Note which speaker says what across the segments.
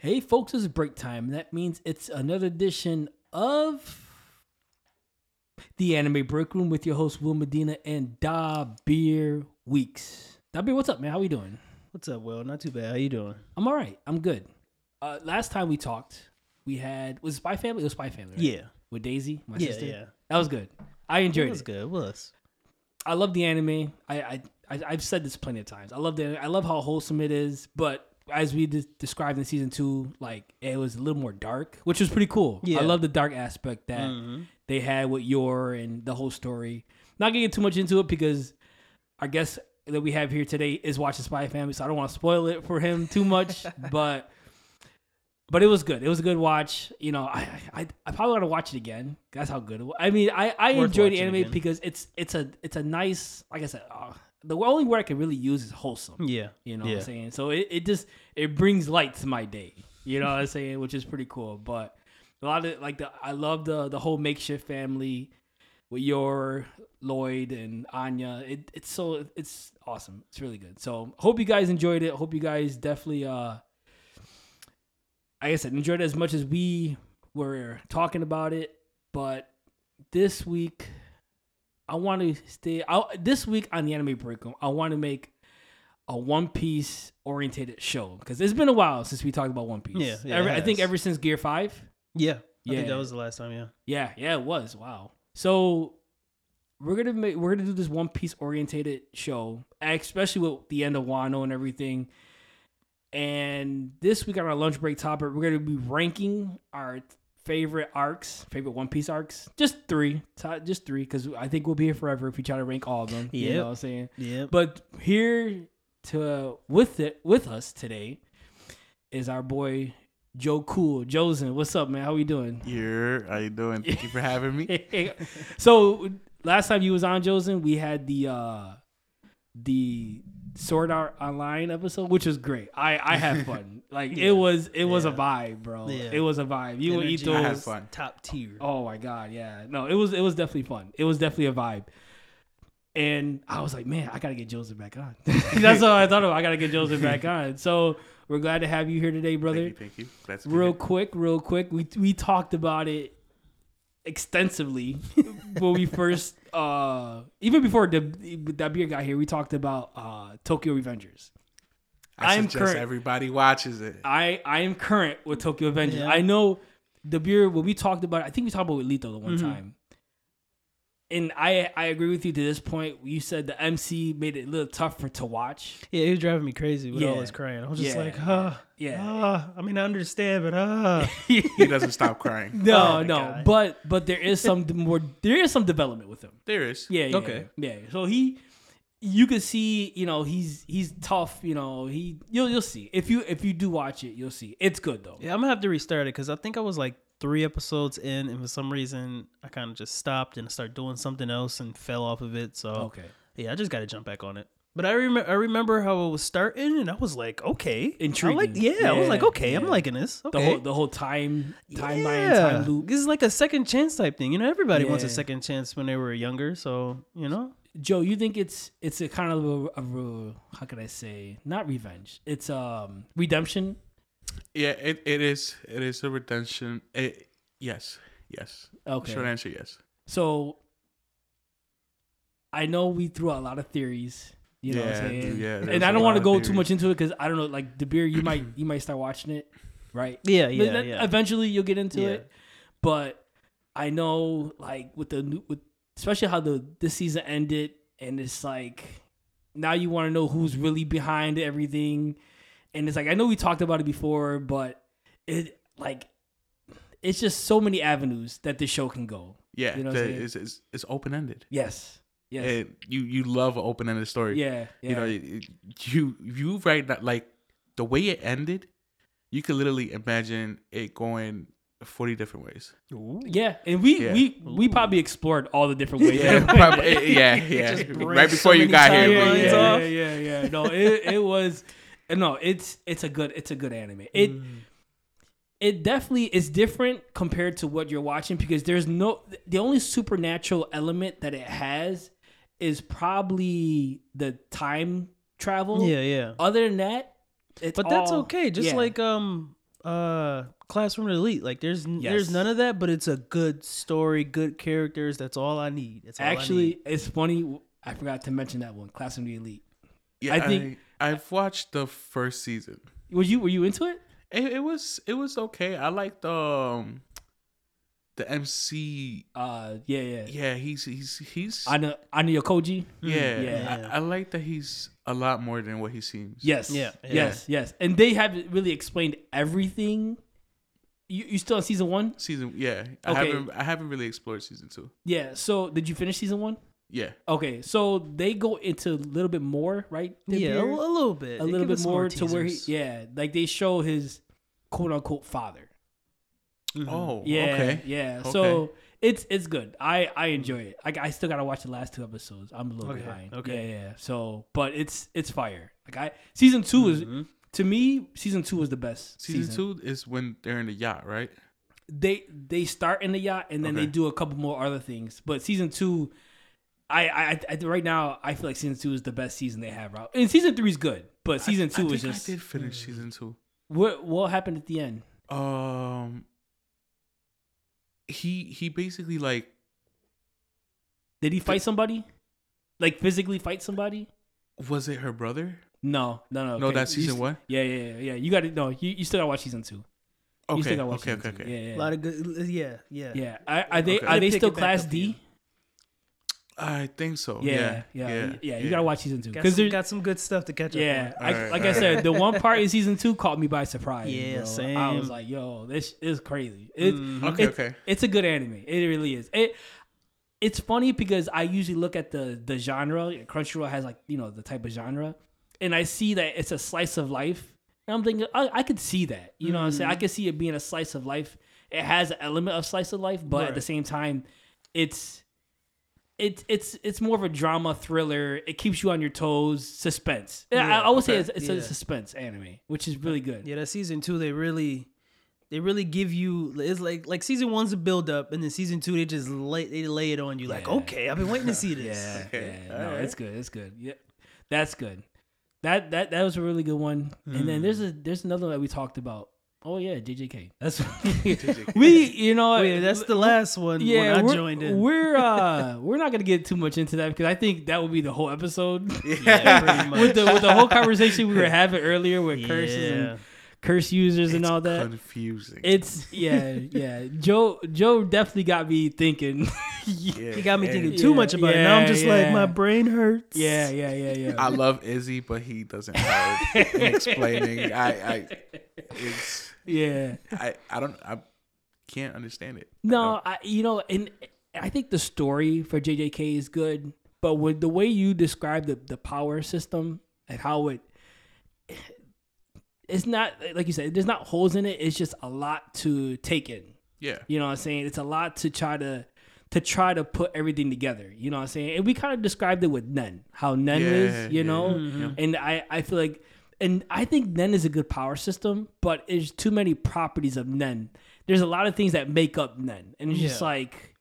Speaker 1: Hey, folks, it's break time. That means it's another edition of the Anime Break Room with your host Will Medina and Da Beer Weeks. Dabir, what's up, man? How we doing?
Speaker 2: What's up, Will? Not too bad. How you doing?
Speaker 1: I'm all right. I'm good. Uh, last time we talked, we had was it Spy Family. It was Spy Family. Right?
Speaker 2: Yeah.
Speaker 1: with Daisy, my
Speaker 2: Yeah,
Speaker 1: sister.
Speaker 2: yeah.
Speaker 1: that was good. I enjoyed
Speaker 2: It was
Speaker 1: it.
Speaker 2: good. It was.
Speaker 1: I love the anime. I, I, I I've said this plenty of times. I love the I love how wholesome it is, but as we de- described in season two, like it was a little more dark, which was pretty cool.
Speaker 2: Yeah.
Speaker 1: I love the dark aspect that
Speaker 2: Mhm.
Speaker 1: they had with Yor and the whole story. Not gonna get too much into it because our guest that we have here today is watching Spy Family, so I don't want to spoil it for him too much. but but it was good. It was a good watch. You know, I I, I probably want to watch it again. That's how good it was. I mean, I I
Speaker 2: Worth
Speaker 1: enjoy the anime
Speaker 2: again.
Speaker 1: because it's it's a it's a nice like I said. Uh, the only word I can really use is wholesome.
Speaker 2: Yeah.
Speaker 1: You know what I'm saying? So it, it just it brings light to my day. You know what I'm saying? Which is pretty cool. But a lot of like the I love the the whole makeshift family with Yor Loid and Anya. It it's so it's awesome. It's really good. So hope you guys enjoyed it. Hope you guys definitely uh like I said, enjoyed it as much as we were talking about it. But this week I want to stay I, this week on the anime break I want to make a One Piece orientated show because it's been a while since we talked about One Piece.
Speaker 2: Yeah, yeah,
Speaker 1: Ever-
Speaker 2: it
Speaker 1: I think ever since Gear Five.
Speaker 2: Yeah. I
Speaker 1: Yeah.
Speaker 2: think that was the last time. Yeah.
Speaker 1: Yeah, yeah, it was. Wow. So we're gonna make we're gonna do this One Piece orientated show, especially with the end of Wano and everything. And this week on our lunch break topic, we're gonna be ranking our favorite arcs, favorite One Piece arcs. Just three, just three, because I think we'll be here forever if we try to rank all of them. You know what I'm saying?
Speaker 2: Yeah.
Speaker 1: But here to with it with us today is our boy Joe Cool. Joesen, what's up, man? How we doing?
Speaker 3: Here, how you doing? Thank you for having me.
Speaker 1: so last time you was on Joesen, we had the uh the Sword Art Online episode, which was great. I I had fun. Like
Speaker 2: Yeah.
Speaker 1: it was it was a vibe, bro.
Speaker 2: Yeah.
Speaker 1: It was a vibe. You and
Speaker 2: Energy was
Speaker 3: fun.
Speaker 2: Top tier.
Speaker 1: Oh my god, yeah. No, it was it was definitely fun. It was definitely a vibe. And I was like, man, I gotta get Joseph back on. That's what I thought of. I gotta get Joseph back on. So we're glad to have you here today, brother.
Speaker 3: Thank you, thank you.
Speaker 1: Real quick, real quick. We we talked about it extensively when we first uh even before the Dabir got here, we talked about uh Tokyo Revengers.
Speaker 3: I
Speaker 1: I'm current-
Speaker 3: everybody watches it.
Speaker 1: I I am current with Tokyo Revengers.
Speaker 2: Yeah.
Speaker 1: I know Dabir when we talked about. it, I think we talked about it with Lito the one
Speaker 2: Mhm.
Speaker 1: time, and I I agree with you to this point. You said the MC made it a little tougher to watch.
Speaker 2: Yeah, he was driving me crazy with all
Speaker 1: Yeah.
Speaker 2: his crying. I was just
Speaker 1: Yeah.
Speaker 2: like, huh,
Speaker 1: Yeah.
Speaker 2: ah. I mean, I understand, but ah.
Speaker 3: He doesn't stop crying.
Speaker 1: No,
Speaker 2: Oh
Speaker 1: no,
Speaker 2: God.
Speaker 1: but but there is some more. There is some development with him.
Speaker 3: There is.
Speaker 1: Yeah, yeah,
Speaker 2: Okay.
Speaker 1: yeah. So he, you can see, you know, he's he's tough. You know, he you'll you'll see if you if you do watch it, you'll see it's good though.
Speaker 2: Yeah, I'm gonna have to restart it because I think I was like three episodes in, and for some reason I kind of just stopped and started doing something else and fell off of it. So
Speaker 1: Okay.
Speaker 2: yeah, I just got to jump back on it. But I remember, I remember how it was starting, and I was like, okay, I
Speaker 1: Intriguing.
Speaker 2: like, yeah, I was like,
Speaker 1: Yeah,
Speaker 2: okay, I'm liking this.
Speaker 1: The
Speaker 2: Okay.
Speaker 1: whole the whole time timeline
Speaker 2: yeah.
Speaker 1: time loop.
Speaker 2: This is like a second chance type thing. You know, everybody wants a second chance when they were younger. So you know,
Speaker 1: Joe, you think it's it's a kind of a, a, a how can I say not revenge? It's um redemption.
Speaker 3: Yeah, it, it is. It is a redemption. It, eh, yes, yes.
Speaker 1: Okay.
Speaker 3: Short answer, yes.
Speaker 1: So I know we threw out a lot of theories. You know what I'm
Speaker 3: Yeah,
Speaker 1: saying?
Speaker 3: yeah,
Speaker 1: and
Speaker 3: there's
Speaker 1: I
Speaker 3: a
Speaker 1: don't want to go
Speaker 3: of
Speaker 1: too much into it because I don't know. Like Dabir, you might you might start watching it, right?
Speaker 2: yeah,
Speaker 1: But
Speaker 2: yeah, yeah.
Speaker 1: Eventually, you'll get into
Speaker 2: Yeah.
Speaker 1: it. But I know, like with the new, with especially how the this season ended, and it's like now you want to know who's really behind everything, and it's like I know we talked about it before, but it like it's just so many avenues that this show can go.
Speaker 3: Yeah,
Speaker 1: You know what I'm
Speaker 3: the-
Speaker 1: saying?
Speaker 3: it's, it's, it's open ended.
Speaker 1: Yes, yes,
Speaker 3: And you you love an open ended story.
Speaker 1: yeah, yeah.
Speaker 3: You know, you you, you right now, like the way it ended, you could literally imagine it going forty different ways.
Speaker 1: yeah, and we
Speaker 3: Yeah.
Speaker 1: we we probably explored all the different ways.
Speaker 3: Yeah, probably, yeah, yeah.
Speaker 2: just breaks
Speaker 3: Right
Speaker 2: so
Speaker 3: before you got here,
Speaker 1: yeah, yeah,
Speaker 3: yeah.
Speaker 1: yeah, yeah, yeah. No, it it was no, it's it's a good it's a good anime. It
Speaker 2: Mm.
Speaker 1: it definitely is different compared to what you're watching because there's no the only supernatural element that it has is probably the time travel.
Speaker 2: yeah, yeah.
Speaker 1: Other than that, it's
Speaker 2: But that's
Speaker 1: all-
Speaker 2: okay. Just
Speaker 1: yeah.
Speaker 2: like um, uh Classroom Elite. Like there's
Speaker 1: Yes.
Speaker 2: there's none of that, but it's a good story, good characters. That's all I need. That's all I
Speaker 1: Actually,
Speaker 2: need.
Speaker 1: it's funny. I forgot to mention that one. classroom of the Elite.
Speaker 3: Yeah,
Speaker 1: I
Speaker 3: I
Speaker 1: think-
Speaker 3: think I, have watched the first season.
Speaker 1: Was you were you into it?
Speaker 3: It, it was it was okay. I liked um the MC.
Speaker 1: Uh, yeah, yeah.
Speaker 3: Yeah, he's he's he's
Speaker 1: Ana Ana Yokoji.
Speaker 3: yeah.
Speaker 1: yeah.
Speaker 3: I, I like that he's a lot more than what he seems.
Speaker 1: Yes.
Speaker 2: Yeah,
Speaker 1: Yes. Yes. And they haven't really explained everything. You you still on season one?
Speaker 3: Season yeah. I
Speaker 1: Okay.
Speaker 3: haven't I haven't really explored season two.
Speaker 1: Yeah. So did you finish season one?
Speaker 3: Yeah.
Speaker 1: Okay. So they go into a little bit more, right?
Speaker 2: yeah, a, a little bit,
Speaker 1: a
Speaker 2: They
Speaker 1: little bit
Speaker 2: us some
Speaker 1: more to where he yeah, like they show his quote unquote father.
Speaker 2: Mhm.
Speaker 3: Oh,
Speaker 1: Yeah.
Speaker 3: okay.
Speaker 1: Yeah.
Speaker 3: Okay.
Speaker 1: So it's it's good. I I enjoy it. I, I still gotta watch the last two episodes. I'm a little
Speaker 2: Okay,
Speaker 1: behind.
Speaker 2: okay.
Speaker 1: Yeah, yeah. So, but it's it's fire. Like I season 2 is
Speaker 2: Mhm.
Speaker 1: to me season two was the best.
Speaker 3: Season,
Speaker 1: Season,
Speaker 3: two is when they're in the yacht, right?
Speaker 1: They they start in the yacht and then they do a couple more other things. But season two, I, I I right now I feel like season two is the best season they have out. And season three is good, but season
Speaker 3: I,
Speaker 1: two
Speaker 3: I
Speaker 1: is
Speaker 3: think
Speaker 1: just
Speaker 3: I did finish season two.
Speaker 1: what what happened at the end.
Speaker 3: Um, he he basically like
Speaker 1: Did he fight somebody? Like physically fight somebody?
Speaker 3: was it her brother?
Speaker 1: No, no, no.
Speaker 3: No,
Speaker 1: okay.
Speaker 3: that's season
Speaker 1: st-
Speaker 3: one.
Speaker 1: Yeah, yeah, yeah, yeah. You got to no. You, you still got to watch season two. You
Speaker 3: Okay,
Speaker 1: still got to watch
Speaker 3: okay,
Speaker 1: season
Speaker 3: okay,
Speaker 1: two.
Speaker 3: okay.
Speaker 1: Yeah, yeah.
Speaker 2: A lot of good. Yeah, yeah.
Speaker 1: yeah. Are, are they
Speaker 3: Okay.
Speaker 1: are they still
Speaker 2: it back
Speaker 1: class
Speaker 2: up
Speaker 1: D?
Speaker 2: Again.
Speaker 3: I think so.
Speaker 1: Yeah,
Speaker 3: Yeah,
Speaker 1: yeah, yeah. You gotta watch season two because
Speaker 2: some,
Speaker 1: there's
Speaker 2: got some good stuff to catch up
Speaker 1: Yeah,
Speaker 2: on.
Speaker 1: I,
Speaker 3: Alright,
Speaker 1: like I said, the one part in season two caught me by surprise.
Speaker 2: Yeah,
Speaker 1: bro. I was like, "Yo, this is crazy." It,
Speaker 2: Mhm.
Speaker 3: Okay,
Speaker 1: it's,
Speaker 3: okay.
Speaker 1: It's a good anime. It really is. It. It's funny because I usually look at the the genre. Crunchyroll has like you know the type of genre, and I see that it's a slice of life. And I'm thinking I, I could see that. You know what I'm saying? I
Speaker 2: Mm-hmm.
Speaker 1: could see it being a slice of life. It has an element of slice of life, but at the same time, it's it's it's it's more of a drama thriller. It keeps you on your toes, suspense. Yeah, I, I would say it's, it's
Speaker 2: Yeah.
Speaker 1: a suspense anime, which is really good.
Speaker 2: Yeah, that season two, they really, they really give you. It's like like season one's a build up, and then season two they just lay they lay it on you. Like,
Speaker 1: Yeah.
Speaker 2: okay, I've been waiting to see this.
Speaker 1: Yeah,
Speaker 3: Okay.
Speaker 1: yeah, no,
Speaker 3: Alright.
Speaker 1: it's good. It's good. Yeah, that's good. That that that was a really good one. And then hmm. there's a there's another one that we talked about. Oh yeah, JJK. That's we. You know,
Speaker 2: Wait, that's the last one.
Speaker 1: yeah.
Speaker 2: when I
Speaker 1: we're,
Speaker 2: joined in.
Speaker 1: we're uh we're not gonna get too much into that because I think that would be the whole episode
Speaker 2: yeah, pretty much.
Speaker 1: with the with the whole conversation we were having earlier with curses and curse users and all that.
Speaker 3: confusing.
Speaker 1: It's yeah, yeah. Joe Joe definitely got me thinking.
Speaker 3: Yeah,
Speaker 2: He got me thinking too
Speaker 1: Yeah,
Speaker 2: much about it. Now I'm just
Speaker 1: yeah,
Speaker 2: like my brain hurts.
Speaker 1: yeah, yeah, yeah, yeah.
Speaker 3: I love Izzy, but he doesn't help in explaining. I, I, it's,
Speaker 1: yeah.
Speaker 3: I, I don't, I can't understand it.
Speaker 1: No, I you know, and I think the story for JJK is good, but with the way you describe the the power system and how it it's not like you said, there's not holes in it. It's just a lot to take in.
Speaker 3: Yeah,
Speaker 1: You know what I'm saying? It's a lot to try to to try to put everything together. You know what I'm saying? And we kind of described it with Nen, how Nen
Speaker 3: Yeah,
Speaker 1: is, you
Speaker 3: yeah.
Speaker 1: know?
Speaker 2: Mhm.
Speaker 1: And I, I feel like and I think Nen is a good power system, but there's too many properties of Nen. There's a lot of things that make up Nen. And it's just like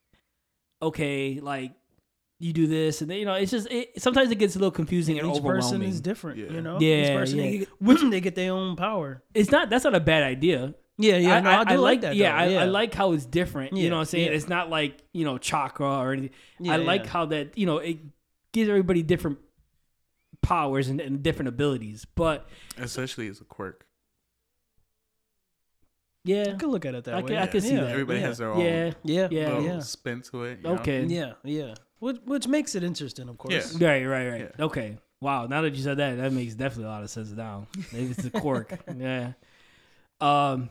Speaker 1: okay, like you do this and then, you know, it's just it, sometimes it gets a little confusing and
Speaker 2: Each person is different.
Speaker 3: Yeah.
Speaker 2: You know.
Speaker 1: Yeah,
Speaker 2: Each person
Speaker 1: yeah.
Speaker 2: They, get, they get their own power.
Speaker 1: it's not that's not a bad idea.
Speaker 2: Yeah, yeah. no, I, do like, that.
Speaker 1: Yeah,
Speaker 2: though.
Speaker 1: I, I like how it's different. you know what I'm saying?
Speaker 2: yeah.
Speaker 1: It's not like, you know, chakra or anything.
Speaker 2: Yeah,
Speaker 1: I like
Speaker 2: yeah.
Speaker 1: how that, you know, it gives everybody different powers and, and different abilities. But
Speaker 3: essentially, it's a quirk.
Speaker 1: yeah.
Speaker 2: I could look at it that
Speaker 1: I
Speaker 2: way.
Speaker 1: could- I could see
Speaker 2: yeah,
Speaker 1: that.
Speaker 3: Everybody
Speaker 2: yeah.
Speaker 3: has their own
Speaker 1: Yeah.
Speaker 2: Yeah,
Speaker 1: Yeah.
Speaker 2: yeah,
Speaker 3: spin to it. you know?
Speaker 1: Okay.
Speaker 2: yeah, yeah. Which which makes it interesting, of course.
Speaker 3: Yeah.
Speaker 1: Right, right, right.
Speaker 3: Yeah.
Speaker 1: Okay. Wow. Now that you said that, that makes definitely a lot of sense now. Maybe it's the quirk. yeah. Um.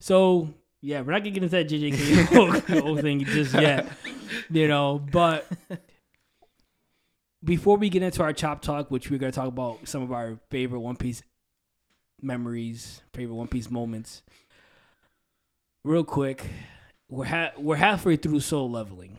Speaker 1: So yeah, we're not gonna get into that JJK whole, whole thing just yet, you know. But before we get into our chop talk, which we're gonna talk about some of our favorite One Piece memories, favorite One Piece moments. Real quick, we're ha- we're halfway through Solo Leveling.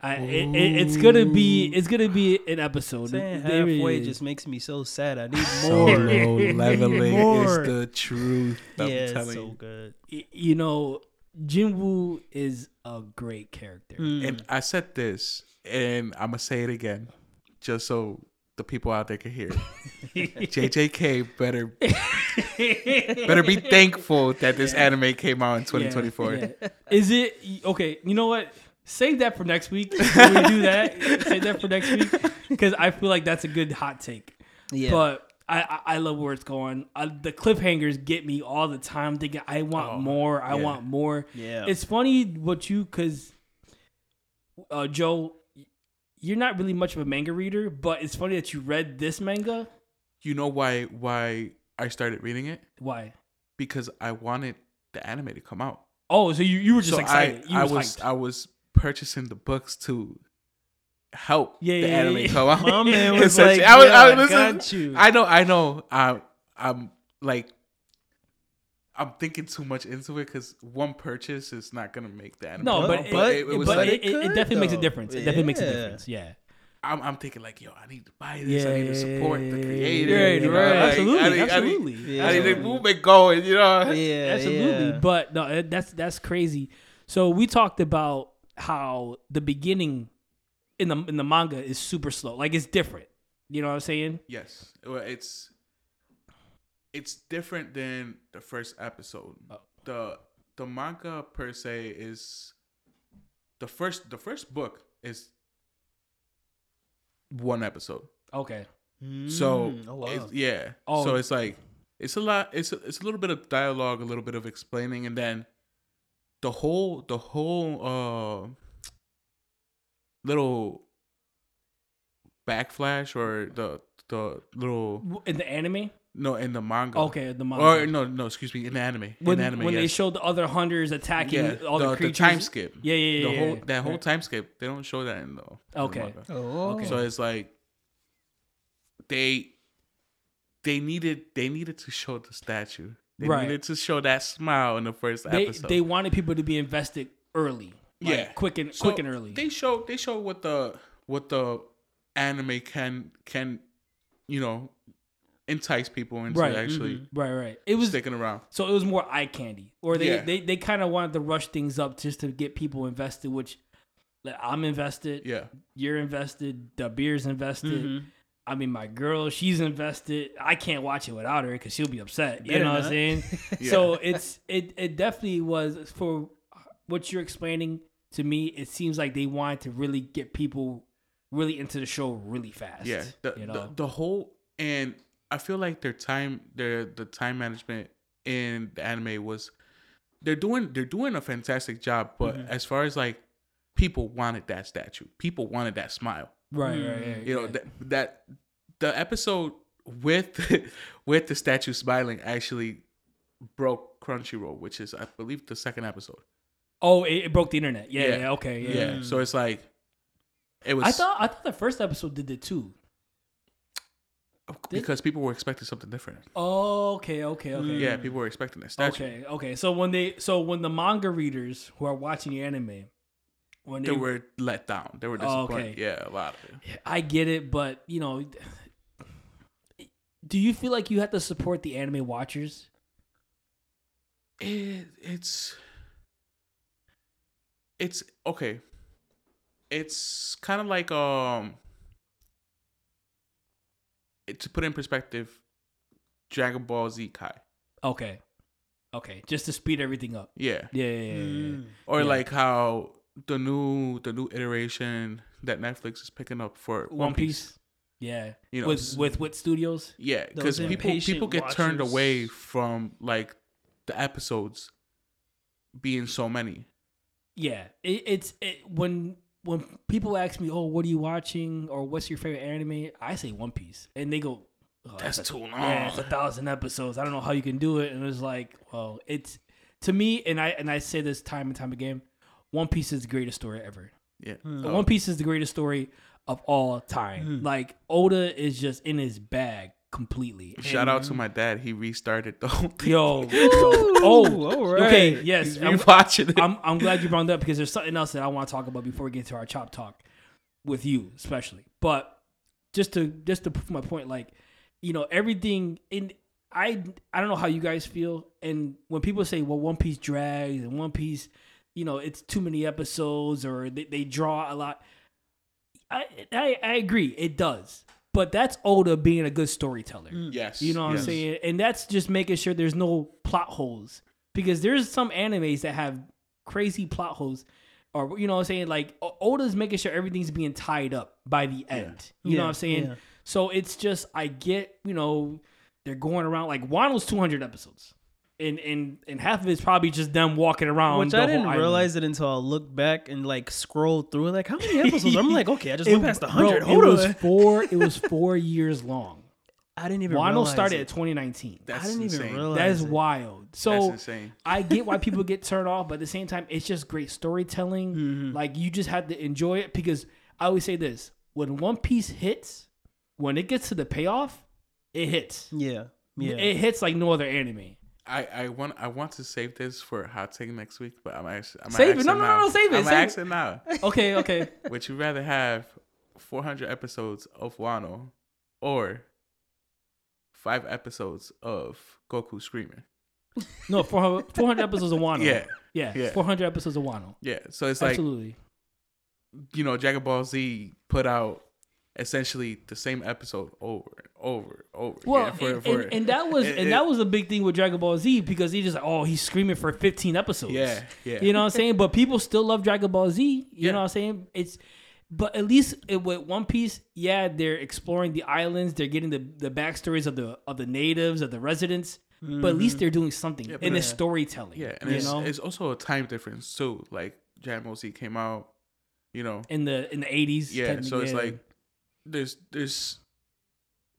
Speaker 1: I, it, it, it's gonna be it's gonna be an episode.
Speaker 2: Saying
Speaker 1: There it
Speaker 2: halfway
Speaker 1: is.
Speaker 2: just makes me so sad. I need more.
Speaker 3: Solo leveling
Speaker 2: More.
Speaker 3: is the truth. I'm
Speaker 2: yeah, it's
Speaker 3: telling
Speaker 2: so
Speaker 3: you.
Speaker 2: good.
Speaker 1: Y- you know, Jinwoo is a great character.
Speaker 2: Mm.
Speaker 3: And I said this, and I'm gonna say it again, just so the people out there can hear. JJK better better be thankful that this anime came out in 2024.
Speaker 1: Yeah, yeah. Is it okay? You know what? Save that for next week. When we do that, save that for next week because I feel like that's a good hot take.
Speaker 2: Yeah.
Speaker 1: But I, I, I love where it's going. Uh, the cliffhangers get me all the time. Thinking I want
Speaker 3: Oh,
Speaker 1: more. I
Speaker 3: yeah.
Speaker 1: want more.
Speaker 2: yeah.
Speaker 1: It's funny what you because uh, Joe, you're not really much of a manga reader, but it's funny that you read this manga.
Speaker 3: You know why why I started reading it?
Speaker 1: Why?
Speaker 3: Because I wanted the anime to come out.
Speaker 1: Oh, so you, you were just
Speaker 3: so
Speaker 1: excited.
Speaker 3: I, I
Speaker 1: was,
Speaker 3: was. I was purchasing the books to help
Speaker 1: Yeah,
Speaker 3: the
Speaker 1: yeah,
Speaker 3: anime
Speaker 1: yeah.
Speaker 3: come out.
Speaker 2: My man was like,
Speaker 3: I was,
Speaker 2: "Yeah,
Speaker 3: I
Speaker 2: I
Speaker 3: was
Speaker 2: got you."
Speaker 3: I know, I know. I, I'm like, I'm thinking too much into it because one purchase is not gonna make that. anime.
Speaker 1: no,
Speaker 3: come
Speaker 1: but,
Speaker 3: out.
Speaker 1: it,
Speaker 2: but-
Speaker 1: it,
Speaker 3: was
Speaker 1: but
Speaker 3: like,
Speaker 1: it, it,
Speaker 2: could,
Speaker 1: definitely makes a difference. It definitely makes a difference. Yeah.
Speaker 3: I'm, I'm thinking like, yo, I need to buy
Speaker 1: Yeah,
Speaker 3: this. I need to support the
Speaker 1: yeah,
Speaker 3: creator.
Speaker 1: Right,
Speaker 3: you know,
Speaker 1: right.
Speaker 3: like,
Speaker 1: absolutely,
Speaker 3: I need,
Speaker 1: absolutely.
Speaker 3: I need,
Speaker 2: Yeah.
Speaker 3: I need the movement going. You know.
Speaker 2: yeah,
Speaker 1: absolutely.
Speaker 2: yeah.
Speaker 1: But no, that's that's crazy. So we talked about how the beginning in the in the manga is super slow. Like it's different. You know what I'm saying?
Speaker 3: Yes. Well, it's it's different than the first episode.
Speaker 1: Oh.
Speaker 3: The the manga per se is the first the first book is one episode.
Speaker 1: Okay.
Speaker 3: So
Speaker 2: Mm, oh, wow.
Speaker 3: it's, yeah.
Speaker 1: Oh.
Speaker 3: So it's like it's a lot it's a, it's a little bit of dialogue, a little bit of explaining and then the whole the whole uh little backflash or the the little
Speaker 1: In the anime?
Speaker 3: No, in the manga.
Speaker 1: Okay, the manga.
Speaker 3: Or no, no, excuse me, in the anime.
Speaker 1: when
Speaker 3: in anime,
Speaker 1: when they
Speaker 3: yes.
Speaker 1: showed the other hunters attacking
Speaker 3: yeah,
Speaker 1: all the,
Speaker 3: the,
Speaker 1: creatures.
Speaker 3: time skip.
Speaker 1: Yeah, yeah, yeah.
Speaker 3: the
Speaker 1: yeah,
Speaker 3: whole
Speaker 1: yeah.
Speaker 3: that whole time skip, they don't show that in the, in the
Speaker 1: Okay.
Speaker 3: manga.
Speaker 2: Oh,
Speaker 1: Okay.
Speaker 3: So it's like they they needed they needed to show the statue. They
Speaker 1: Right.
Speaker 3: needed to show that smile in the first
Speaker 1: They
Speaker 3: episode.
Speaker 1: they wanted people to be invested early. Like,
Speaker 3: Yeah.
Speaker 1: quick and
Speaker 3: So
Speaker 1: quick and early.
Speaker 3: They show they show what the what the anime can can you know entice people into
Speaker 1: Right,
Speaker 3: actually
Speaker 1: right, right. It was
Speaker 3: sticking around.
Speaker 1: So it was more eye candy, or they
Speaker 3: Yeah.
Speaker 1: they, they kind of wanted to rush things up just to get people invested. Which like, I'm invested,
Speaker 3: Yeah.
Speaker 1: you're invested, Dabir's invested.
Speaker 2: Mhm.
Speaker 1: I mean, my girl, she's invested. I can't watch it without her because she'll be upset. You
Speaker 2: Better
Speaker 1: know what I'm saying?
Speaker 3: Yeah.
Speaker 1: So it's it it definitely was for what you're explaining to me. It seems like they wanted to really get people really into the show really fast.
Speaker 3: Yeah, the,
Speaker 1: you
Speaker 3: the
Speaker 1: know.
Speaker 3: the whole and I feel like their time their the time management in the anime was they're doing they're doing a fantastic job, but
Speaker 1: Mm-hmm.
Speaker 3: as far as like people wanted that statue, people wanted that smile.
Speaker 1: right, right, right.
Speaker 3: You know
Speaker 1: yeah.
Speaker 3: that that the episode with with the statue smiling actually broke Crunchyroll, which is I believe the second episode.
Speaker 1: oh, it, it broke the internet. Yeah,
Speaker 3: Yeah.
Speaker 1: yeah, okay, yeah.
Speaker 3: Yeah, so it's like it was
Speaker 1: I thought I thought the first episode did it too.
Speaker 3: Because people were expecting something different.
Speaker 1: Oh, okay, okay, okay.
Speaker 3: Yeah, people were expecting a statue.
Speaker 1: Okay, okay. So when they so when the manga readers who are watching the anime, when they,
Speaker 3: they were let down. They were
Speaker 1: Oh,
Speaker 3: disappointed.
Speaker 1: okay.
Speaker 3: Yeah, a lot of it.
Speaker 1: I get it, but you know, do you feel like you have to support the anime watchers?
Speaker 3: it. It's it's okay. It's kind of like um to put in perspective, Dragon Ball Z Kai.
Speaker 1: Okay, okay, just to speed everything up.
Speaker 3: Yeah.
Speaker 1: Yeah, yeah, yeah, yeah, yeah.
Speaker 2: Mm.
Speaker 3: Or
Speaker 1: Yeah.
Speaker 3: like how the new the new iteration that Netflix is picking up for
Speaker 1: One Piece. Yeah,
Speaker 3: You know,
Speaker 1: with with what studios?
Speaker 3: Yeah, because people people get turned away from like the episodes being so many.
Speaker 1: Yeah, it, it's it, when when people ask me, "Oh, what are you watching?" or "What's your favorite anime?" I say One Piece, and they go, oh,
Speaker 3: That's
Speaker 1: a-
Speaker 3: too long.
Speaker 1: Yeah, it's a thousand episodes. I don't know how you can do it. And it's like, well, it's to me, and I and I say this time and time again. One Piece is the greatest story ever.
Speaker 3: Yeah. Oh,
Speaker 1: One Piece is the greatest story of all time. Hmm. Like Oda is just in his bag completely.
Speaker 3: Shout out to my dad. He restarted the whole thing.
Speaker 1: Yo, yo. oh,
Speaker 2: all right.
Speaker 1: okay, yes.
Speaker 3: He's
Speaker 1: I'm-
Speaker 3: rewatching it.
Speaker 1: I'm I'm glad you brought that up because there's something else that I want to talk about before we get to our chop talk with you, especially. But just to just to prove my point, like you know everything in I I don't know how you guys feel, and when people say well One Piece drags and One Piece, you know it's too many episodes or they, they draw a lot. I, I I agree it does, but that's Oda being a good storyteller. Mm.
Speaker 3: Yes.
Speaker 1: You know what
Speaker 3: yes.
Speaker 1: I'm saying? And that's just making sure there's no plot holes because there's some animes that have crazy plot holes. Or you know what I'm saying? Like O- Oda's making sure everything's being tied up by the end. You know what I'm saying?
Speaker 2: yeah.
Speaker 1: So it's just I get, you know, they're going around like Wano's 200 episodes. And and and half of it's probably just them walking around.
Speaker 2: Which
Speaker 1: the
Speaker 2: I didn't
Speaker 1: island.
Speaker 2: realize it until I looked back and like scrolled through. Like, how many episodes? I'm like, okay, I just went past the
Speaker 1: bro,
Speaker 2: hundred.
Speaker 1: It
Speaker 2: Hold
Speaker 1: was four. It was four years long.
Speaker 2: I didn't even.
Speaker 1: Wano
Speaker 2: realize
Speaker 1: started
Speaker 2: it.
Speaker 1: at 2019.
Speaker 3: That's
Speaker 2: I didn't
Speaker 3: insane.
Speaker 2: even realize
Speaker 1: That is
Speaker 2: it.
Speaker 1: wild.
Speaker 3: That's
Speaker 1: So
Speaker 3: insane.
Speaker 1: I get why people get turned off, but at the same time, it's just great storytelling.
Speaker 2: Mm-hmm.
Speaker 1: Like you just have to enjoy it because I always say this: when One Piece hits, when it gets to the payoff, it hits.
Speaker 2: Yeah, yeah.
Speaker 1: It hits like no other anime.
Speaker 3: I, I want I want to save this for hot take next week, but I'm actually I'm
Speaker 1: Save it. No, no, no, no, save it,
Speaker 3: I'm
Speaker 1: save it.
Speaker 3: asking now.
Speaker 1: Okay, okay.
Speaker 3: Would you rather have 400 episodes of Wano or five episodes of Goku screaming?
Speaker 1: No, 400, 400 episodes of Wano.
Speaker 3: Yeah,
Speaker 1: yeah,
Speaker 3: yeah.
Speaker 1: 400 episodes of Wano.
Speaker 3: yeah. So it's like
Speaker 1: Absolutely.
Speaker 3: you know, Dragon Ball Z put out essentially the same episode over and over and over
Speaker 1: Well,
Speaker 3: again for,
Speaker 1: and,
Speaker 3: for
Speaker 1: and, and that was
Speaker 3: it-
Speaker 1: and that was a big thing with Dragon Ball Z because he just like, oh he's screaming for 15 episodes.
Speaker 3: yeah, yeah.
Speaker 1: You know what I'm saying? But people still love Dragon Ball Z. You
Speaker 3: Yeah.
Speaker 1: know what I'm saying? It's but at least it, with One Piece, yeah, they're exploring the islands. They're getting the, the backstories of the of the natives of the residents. But at least they're doing something
Speaker 3: Mm-hmm. Yeah,
Speaker 1: the storytelling.
Speaker 3: Yeah, and
Speaker 1: you
Speaker 3: it's,
Speaker 1: know,
Speaker 3: it's also a time difference too. Like Dragon Ball Z came out, you know,
Speaker 1: in the in the 80s.
Speaker 3: yeah. So it's like there's there's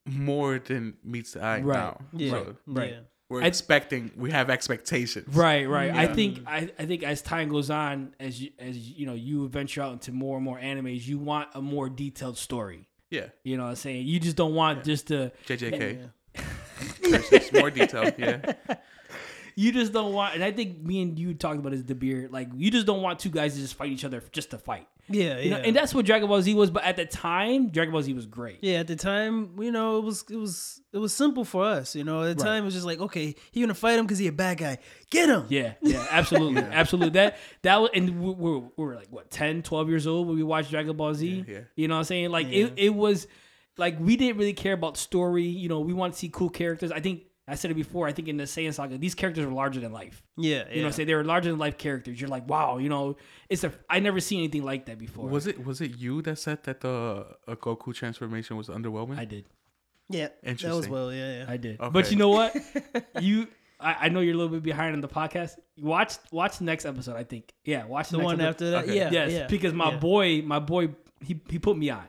Speaker 3: more than meets the eye
Speaker 1: Right.
Speaker 3: now.
Speaker 2: yeah,
Speaker 3: So
Speaker 1: right.
Speaker 2: yeah.
Speaker 3: we're
Speaker 1: I-
Speaker 3: expecting, we have expectations.
Speaker 1: Right, right. I think I, I think as time goes on, as you as you know, you venture out into more and more animes, you want a more detailed story.
Speaker 3: Yeah,
Speaker 1: You know what I'm saying? You just don't want just to
Speaker 3: JJK. There's, there's more detail. Yeah,
Speaker 1: you just don't want and I think me and you talked about is Dabir, like you just don't want two guys to just fight each other just to fight.
Speaker 2: Yeah,
Speaker 1: You
Speaker 2: yeah.
Speaker 1: know, and that's what Dragon Ball Z was, but at the time, Dragon Ball Z was great.
Speaker 2: yeah, at the time, you know, it was it was it was simple for us. You know, at the
Speaker 1: Right.
Speaker 2: time it was just like, okay, he gonna fight him because he a bad guy. Get him.
Speaker 1: Yeah, yeah, absolutely, absolutely. That that was, and we we were, we were like what 10, 12 years old when we watched Dragon Ball Z.
Speaker 3: Yeah, yeah.
Speaker 1: You know what I'm saying? Like
Speaker 2: Yeah.
Speaker 1: it, it was like we didn't really care about story. You know, we want to see cool characters. I think I said it before. I think in the Saiyan saga, these characters were larger than life.
Speaker 2: Yeah,
Speaker 1: You know,
Speaker 2: yeah.
Speaker 1: what I'm they were larger than life characters. You're like, wow, you know, it's a. I never seen anything like that before.
Speaker 3: was it was it you that said that the uh, Goku transformation was underwhelming?
Speaker 1: I did.
Speaker 2: yeah, that was well. Yeah, yeah.
Speaker 1: I did.
Speaker 3: Okay.
Speaker 1: But you know what? you. I, I know you're a little bit behind on the podcast. Watch watch the next episode. I think. Yeah, watch the,
Speaker 2: the
Speaker 1: next
Speaker 2: one
Speaker 1: episode.
Speaker 2: after that.
Speaker 3: Okay.
Speaker 2: Yeah,
Speaker 1: Yes,
Speaker 2: yeah.
Speaker 1: because my
Speaker 2: yeah.
Speaker 1: boy, my boy, he he put me on.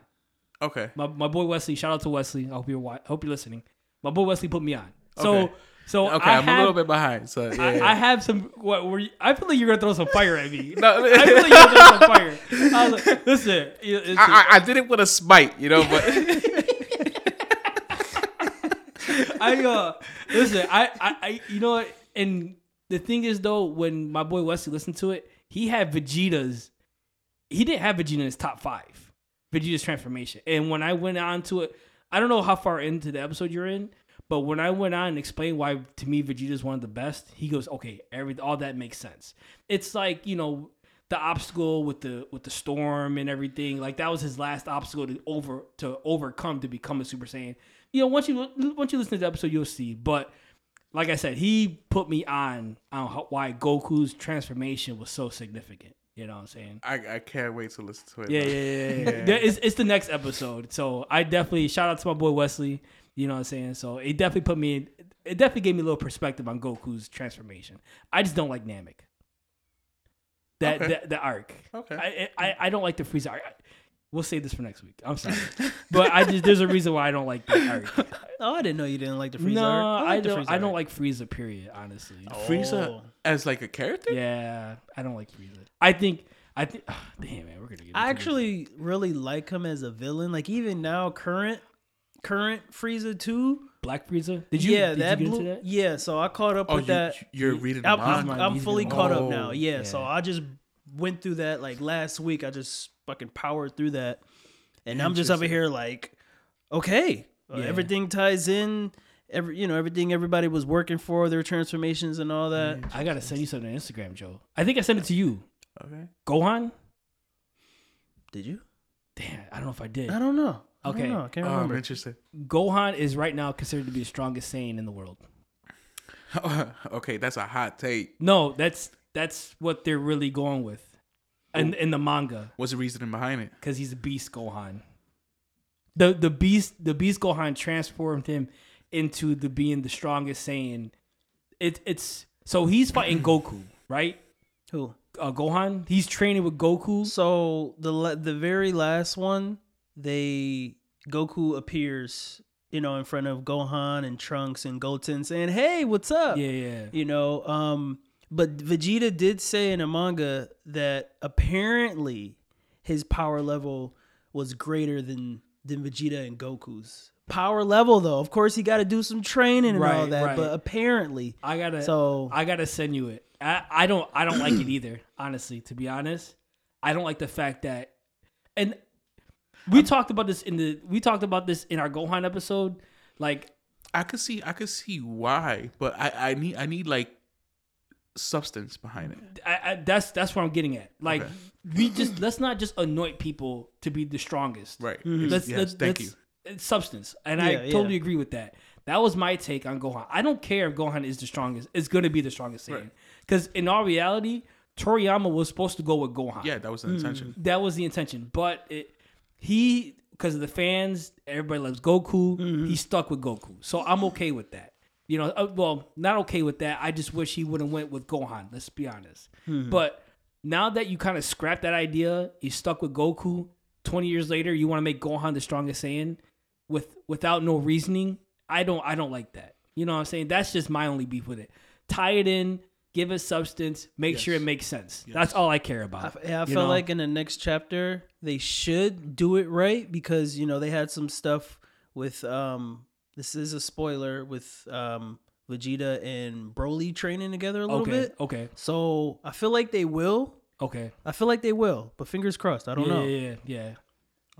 Speaker 3: okay.
Speaker 1: My my boy Wesley. Shout out to Wesley. I hope you're wa- hope you're listening. My boy Wesley put me on. So
Speaker 3: Okay.
Speaker 1: so
Speaker 3: Okay,
Speaker 1: I
Speaker 3: I'm
Speaker 1: have,
Speaker 3: a little bit behind. So yeah,
Speaker 1: I,
Speaker 3: yeah.
Speaker 1: I have some. What were you, I feel like you're gonna throw some fire at me.
Speaker 3: No.
Speaker 1: I feel like you're gonna throw some fire. I was like, listen,
Speaker 3: I, I, I did it with a smite, you know, but
Speaker 1: I uh listen, I, I I you know what? And the thing is though, when my boy Wesley listened to it, he had Vegeta's. He didn't have Vegeta in his top five. Vegeta's transformation, and when I went on to it, I don't know how far into the episode you're in, but when I went on and explained why to me Vegeta is one of the best, he goes, "Okay, every all that makes sense." It's like you know the obstacle with the with the storm and everything. Like that was his last obstacle to over to overcome to become a Super Saiyan. You know, once you once you listen to the episode, you'll see. But like I said, he put me on on how, why Goku's transformation was so significant. You know what I'm saying?
Speaker 3: I, I can't wait to listen to it.
Speaker 1: Yeah, yeah, yeah. yeah.
Speaker 3: Yeah.
Speaker 1: It's, it's the next episode. So I definitely shout out to my boy Wesley. You know what I'm saying? So it definitely put me. in, It definitely gave me a little perspective on Goku's transformation. I just don't like Namek. That
Speaker 3: Okay.
Speaker 1: that the arc.
Speaker 3: Okay.
Speaker 1: I, I I don't like the Frieza arc. We'll save this for next week. I'm sorry, but I just there's a reason why I don't like that arc.
Speaker 2: Oh, I didn't know you didn't like the Frieza.
Speaker 1: no,
Speaker 2: arc.
Speaker 1: I,
Speaker 2: like the
Speaker 1: don't.
Speaker 2: Frieza
Speaker 1: I don't
Speaker 2: arc.
Speaker 1: like Frieza. Period. Honestly.
Speaker 3: Frieza
Speaker 2: Oh.
Speaker 3: as like a character?
Speaker 1: Yeah, I don't like Frieza. I think. I think. damn man, we're gonna get.
Speaker 2: I
Speaker 1: into this.
Speaker 2: actually really like him as a villain. Like even now, current current Frieza two.
Speaker 1: Black Frieza. Did you?
Speaker 2: yeah,
Speaker 1: did
Speaker 2: that
Speaker 1: you get
Speaker 2: blue.
Speaker 1: into that?
Speaker 2: Yeah, so I caught up
Speaker 3: Oh,
Speaker 2: with
Speaker 3: you,
Speaker 2: that.
Speaker 3: you're reading the
Speaker 2: I'm. I'm. I'm fully
Speaker 1: been-
Speaker 2: caught up
Speaker 3: Oh,
Speaker 2: now. Yeah, so. I just went through that like last week. I just fucking powered through that, and I'm just over here like, okay, uh,
Speaker 1: Yeah.
Speaker 2: everything ties in. Every you know everything everybody was working for their transformations and all that.
Speaker 1: I gotta send you something on Instagram, Joe. I think I sent it to you.
Speaker 3: Okay.
Speaker 1: Gohan.
Speaker 2: Did you?
Speaker 1: Damn, I don't know if I did.
Speaker 2: I don't know. I
Speaker 1: Okay.
Speaker 2: don't know. I can't
Speaker 3: Oh, I'm
Speaker 2: remember.
Speaker 3: interested.
Speaker 1: Gohan is right now considered to be the strongest Saiyan in the world.
Speaker 3: okay, that's a hot take.
Speaker 1: No, that's that's what they're really going with, in in the manga,
Speaker 3: What's the reasoning behind it?
Speaker 1: because he's a beast Gohan. The the beast the beast Gohan transformed him into the being the strongest Saiyan. It it's so he's fighting Goku, right?
Speaker 2: Who?
Speaker 1: Uh, Gohan, he's training with Goku.
Speaker 2: So the la- the very last one, they Goku appears, you know, in front of Gohan and Trunks and Goten, saying, "Hey, what's up?"
Speaker 1: Yeah, yeah.
Speaker 2: You know, um, but Vegeta did say in a manga that apparently his power level was greater than than Vegeta and Goku's power level. Though, of course, he got to do some training and all
Speaker 1: Right,
Speaker 2: that.
Speaker 1: right.
Speaker 2: But apparently,
Speaker 1: I gotta
Speaker 2: so
Speaker 1: I gotta send you it. I, I don't I don't like it either. Honestly, to be honest, I don't like the fact that, and we talked about this in the we talked about this in our Gohan episode. Like
Speaker 3: I could see, I could see why, but I, I need, I need like substance behind it.
Speaker 1: I, I, that's that's what I'm getting at. Like
Speaker 3: Okay.
Speaker 1: we just let's not just anoint people to be the strongest.
Speaker 3: Right. Mm-hmm.
Speaker 1: Let's,
Speaker 3: Yes,
Speaker 1: let's,
Speaker 3: thank
Speaker 1: let's-
Speaker 3: you.
Speaker 1: It's substance, and
Speaker 2: Yeah,
Speaker 1: I
Speaker 2: yeah.
Speaker 1: totally agree with that. That was my take on Gohan. I don't care if Gohan is the strongest. It's going to be the strongest Saiyan.
Speaker 3: Right.
Speaker 1: Because in all reality, Toriyama was supposed to go with Gohan.
Speaker 3: Yeah, that was the hmm. intention.
Speaker 1: that was the intention. But it, he, because of the fans, everybody loves Goku. He stuck with Goku, so I'm okay with that. You know, uh, well, not okay with that. I just wish he would have went with Gohan. Let's be honest. But now that you kind of scrapped that idea, you stuck with Goku. Twenty years later, you want to make Gohan the strongest Saiyan with without no reasoning. I don't. I don't like that. You know what I'm saying? That's just my only beef with it. Tie it in, give it substance, make sure it makes sense. That's all I care about.
Speaker 2: f- yeah, I
Speaker 1: you
Speaker 2: feel
Speaker 1: know?
Speaker 2: like in the next chapter they should do it right because you know they had some stuff with um this is a spoiler with um Vegeta and Broly training together a little
Speaker 1: okay,
Speaker 2: bit.
Speaker 1: okay,
Speaker 2: So I feel like they will.
Speaker 1: okay.
Speaker 2: I feel like they will, but fingers crossed. I don't
Speaker 1: yeah,
Speaker 2: know.
Speaker 1: Yeah, yeah, yeah.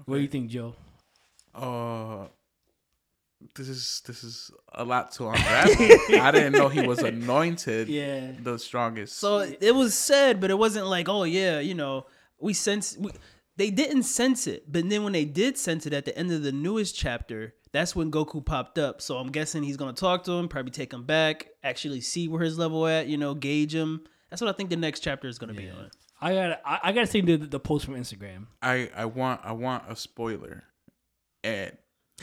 Speaker 1: What do you think, Joe?
Speaker 3: Uh, this is this is a lot to unwrap. I didn't know he was anointed
Speaker 1: Yeah.
Speaker 3: the strongest.
Speaker 2: So it was said, but it wasn't like, oh yeah, you know, we sense. We, they didn't sense it, but then when they did sense it at the end of the newest chapter, that's when Goku popped up. So I'm guessing he's gonna talk to him, probably take him back, actually see where his level at, you know, gauge him. That's what I think the next chapter is gonna be on.
Speaker 1: I got I, I gotta see the the post from Instagram.
Speaker 3: I I want I want a spoiler, and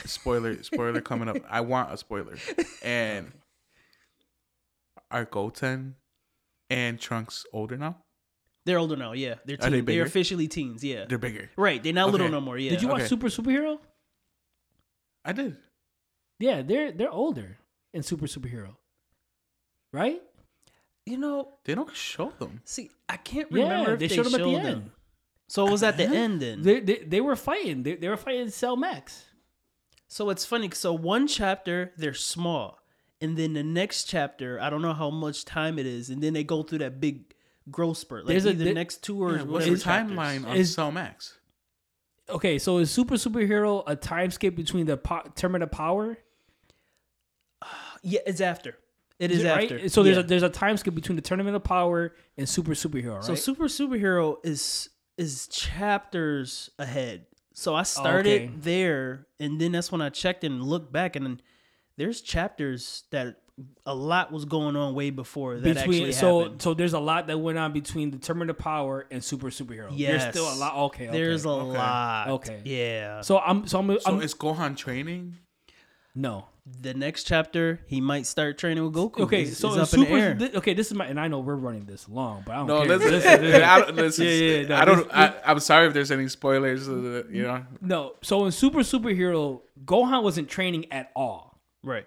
Speaker 3: spoiler spoiler coming up. I want a spoiler, and are Goten and Trunks older now?
Speaker 2: They're older now, yeah. They're
Speaker 3: Are
Speaker 2: teen.
Speaker 3: they
Speaker 2: they are officially teens, yeah.
Speaker 3: They're bigger.
Speaker 2: right, they're not little no more. Yeah.
Speaker 1: Did you watch
Speaker 3: okay.
Speaker 1: Super Superhero?
Speaker 3: I did.
Speaker 1: Yeah, they're they're older in Super Superhero, right?
Speaker 2: You know,
Speaker 3: They don't show them.
Speaker 2: see, I can't
Speaker 1: Yeah,
Speaker 2: remember if
Speaker 1: they
Speaker 2: they,
Speaker 1: showed 'em at the
Speaker 2: showed
Speaker 1: end.
Speaker 2: them. So it was at the uh-huh. end then.
Speaker 1: They they, they were fighting. They, they were fighting Cell Max.
Speaker 2: So it's funny. So one chapter they're small, and then the next chapter I don't know how much time it is, and then they go through that big growth spurt. Like
Speaker 1: There's a-
Speaker 2: either
Speaker 1: there-
Speaker 2: next two or
Speaker 3: Yeah, what's
Speaker 2: whatever
Speaker 3: the
Speaker 2: chapters.
Speaker 3: timeline on
Speaker 1: Is-
Speaker 3: Cell Max?
Speaker 1: Okay, so is Super Superhero a time skip between the po- Tournament of Power?
Speaker 2: Yeah, it's after. It is
Speaker 1: right?
Speaker 2: after.
Speaker 1: So there's
Speaker 2: Yeah.
Speaker 1: a there's a time skip between the Tournament of Power and Super Superhero, right?
Speaker 2: so super superhero is is chapters ahead. So I oh, started
Speaker 1: Okay.
Speaker 2: there, and then that's when I checked and looked back, and then there's chapters that a lot was going on way before that
Speaker 1: between
Speaker 2: actually
Speaker 1: so
Speaker 2: happened.
Speaker 1: so there's a lot that went on between the Tournament of Power and Super Superhero.
Speaker 2: Yes.
Speaker 1: There's still a lot. Okay, okay.
Speaker 2: There's a
Speaker 3: okay.
Speaker 2: lot.
Speaker 1: Okay.
Speaker 2: Yeah.
Speaker 1: so I'm so I'm,
Speaker 3: So
Speaker 1: I'm
Speaker 3: is Gohan training?
Speaker 1: no.
Speaker 2: The next chapter he might start training with Goku.
Speaker 1: Okay,
Speaker 2: It's-
Speaker 1: so
Speaker 2: it's
Speaker 1: in
Speaker 2: up in the
Speaker 1: Super,
Speaker 2: air.
Speaker 1: thi- okay, this is my and I know we're running this long, but I don't
Speaker 3: No,
Speaker 1: care.
Speaker 3: listen,
Speaker 1: Listen, listen.
Speaker 3: I don't, listen,
Speaker 1: Yeah, yeah, no,
Speaker 3: I don't.
Speaker 1: this-
Speaker 3: I, I'm sorry if there's any spoilers. uh, You know,
Speaker 1: No, so in Super Superhero, Gohan wasn't training at all.
Speaker 2: right.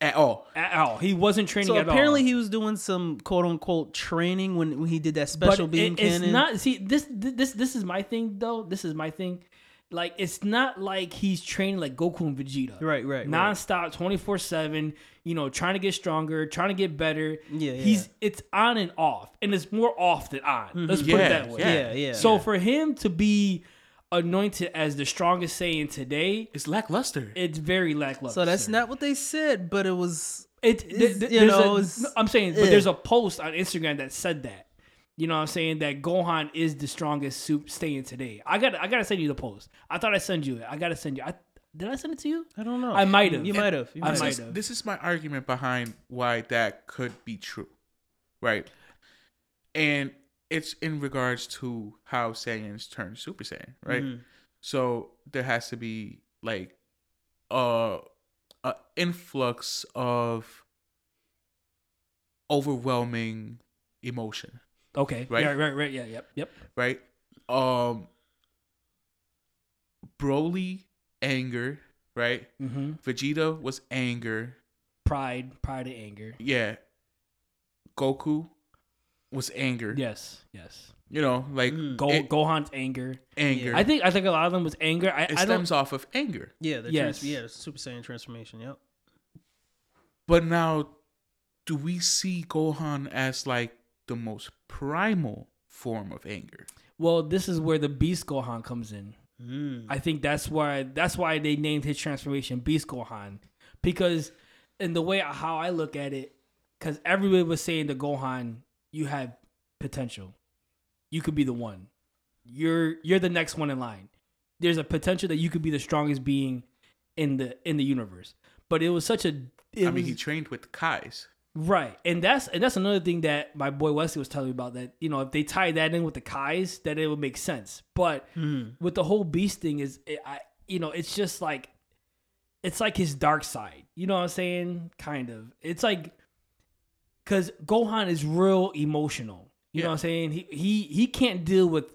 Speaker 3: at all.
Speaker 1: At all. He wasn't training
Speaker 2: So
Speaker 1: at all.
Speaker 2: apparently he was doing some quote unquote training when, when he did that
Speaker 1: but
Speaker 2: special beam
Speaker 1: it- it's not see this this this is my thing though. This is my thing. Like it's not like he's training like Goku and Vegeta.
Speaker 2: Right, right, right.
Speaker 1: Nonstop, twenty four seven. You know, trying to get stronger, trying to get better.
Speaker 2: Yeah,
Speaker 1: He's
Speaker 2: yeah.
Speaker 1: it's on and off, and it's more off than on. Mm-hmm. Let's put it that way.
Speaker 3: yeah.
Speaker 2: yeah, yeah.
Speaker 1: So for him to be anointed as the strongest Saiyan today,
Speaker 3: It's lackluster.
Speaker 1: it's very lackluster.
Speaker 2: so that's not what they said, but it was
Speaker 1: It, th- th-
Speaker 2: you know,
Speaker 1: a-
Speaker 2: it's-
Speaker 1: I'm saying, but there's a post on Instagram that said that. You know what I'm saying? That Gohan is the strongest Super Saiyan today. I got I gotta send you the post. I thought I send you it. I gotta send you. I did I send it to you?
Speaker 2: I don't know.
Speaker 1: I might have.
Speaker 2: You might have.
Speaker 1: I
Speaker 2: might
Speaker 1: might
Speaker 2: have.
Speaker 1: have.
Speaker 3: This is my argument behind why that could be true, right? And it's in regards to how Saiyans turn Super Saiyan, right?
Speaker 2: Mhm.
Speaker 3: So there has to be like a, a influx of overwhelming emotion,
Speaker 1: Okay.
Speaker 3: Right.
Speaker 1: Yeah. Right. Right. Yeah. Yep. Yep.
Speaker 3: right? Um, Broly anger, right?
Speaker 1: Mm-hmm.
Speaker 3: Vegeta was anger,
Speaker 1: Pride. Pride and anger.
Speaker 3: yeah. Goku was anger.
Speaker 1: Yes. Yes.
Speaker 3: You know, like
Speaker 2: Mm.
Speaker 1: Go,
Speaker 3: it-
Speaker 1: Gohan's anger.
Speaker 3: anger.
Speaker 1: I think. I think a lot of them was anger. I,
Speaker 3: it
Speaker 1: I don't.
Speaker 3: stems off of anger.
Speaker 2: Yeah, the
Speaker 1: Yes.
Speaker 2: trans- yeah, Super Saiyan transformation. Yep.
Speaker 3: But now, do we see Gohan as like the most primal form of anger?
Speaker 1: Well, this is where the Beast Gohan comes in.
Speaker 2: Mm.
Speaker 1: I think that's why that's why they named his transformation Beast Gohan because in the way how I look at it, because everybody was saying to Gohan, you have potential, you could be the one, you're you're the next one in line. There's a potential that you could be the strongest being in the in the universe. But it was such a.
Speaker 3: I mean,
Speaker 1: was-
Speaker 3: he trained with Kais.
Speaker 1: Right, and that's and that's another thing that my boy Wesley was telling me about. That you know, if they tie that in with the Kais, that it would make sense. But
Speaker 2: Mm.
Speaker 1: with the whole Beast thing, is it, I you know, it's just like it's like his dark side. You know what I'm saying? Kind of. It's like because Gohan is real emotional. You know what I'm saying? He he he can't deal with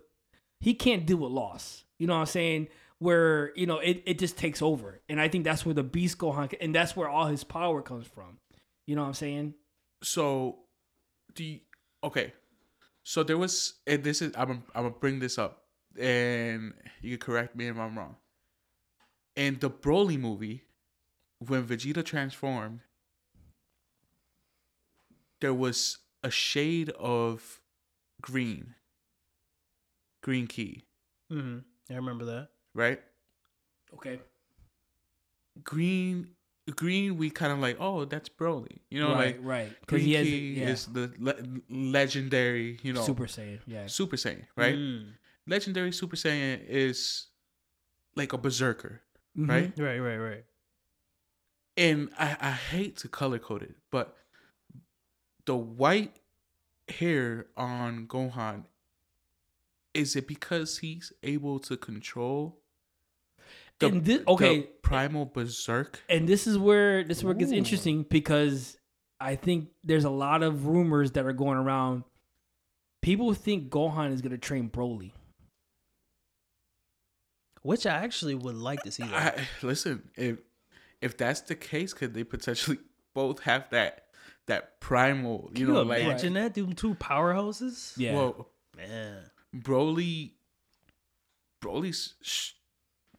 Speaker 1: he can't deal with loss. You know what I'm saying? Where you know it, it just takes over, and I think that's where the Beast Gohan, and that's where all his power comes from. You know what I'm saying?
Speaker 3: So, do you, okay? So there was, and this is I'm I'm gonna bring this up, and you can correct me if I'm wrong. In the Broly movie, when Vegeta transformed, there was a shade of green, green key,
Speaker 2: Mm-hmm. I remember that.
Speaker 3: right?
Speaker 1: Okay.
Speaker 3: Green, green. We kind of like, oh, that's Broly, you know,
Speaker 1: right,
Speaker 3: like
Speaker 1: right. Because
Speaker 3: Green
Speaker 1: he has
Speaker 3: Key
Speaker 1: yeah,
Speaker 3: is the le- legendary, you know,
Speaker 1: Super Saiyan. Yeah.
Speaker 3: Super Saiyan, right?
Speaker 2: Mm.
Speaker 3: Legendary Super Saiyan is like a berserker,
Speaker 1: Mhm.
Speaker 3: right?
Speaker 2: Right, right, right.
Speaker 3: And I, I hate to color code it, but the white hair on Gohan is it because he's able to control the,
Speaker 1: And thi-
Speaker 3: the
Speaker 1: okay.
Speaker 3: primal berserk?
Speaker 1: And this is where this is where it gets
Speaker 3: Ooh.
Speaker 1: interesting because I think there's a lot of rumors that are going around. People think Gohan is gonna train Broly.
Speaker 2: Which I actually would like to see. That.
Speaker 3: I, listen, if if that's the case, could they potentially both have that that primal, you
Speaker 2: Can
Speaker 3: know,
Speaker 2: you
Speaker 3: like
Speaker 2: imagine that? Doing two powerhouses?
Speaker 1: Yeah.
Speaker 3: well,
Speaker 2: Man.
Speaker 3: Broly, Broly's sh-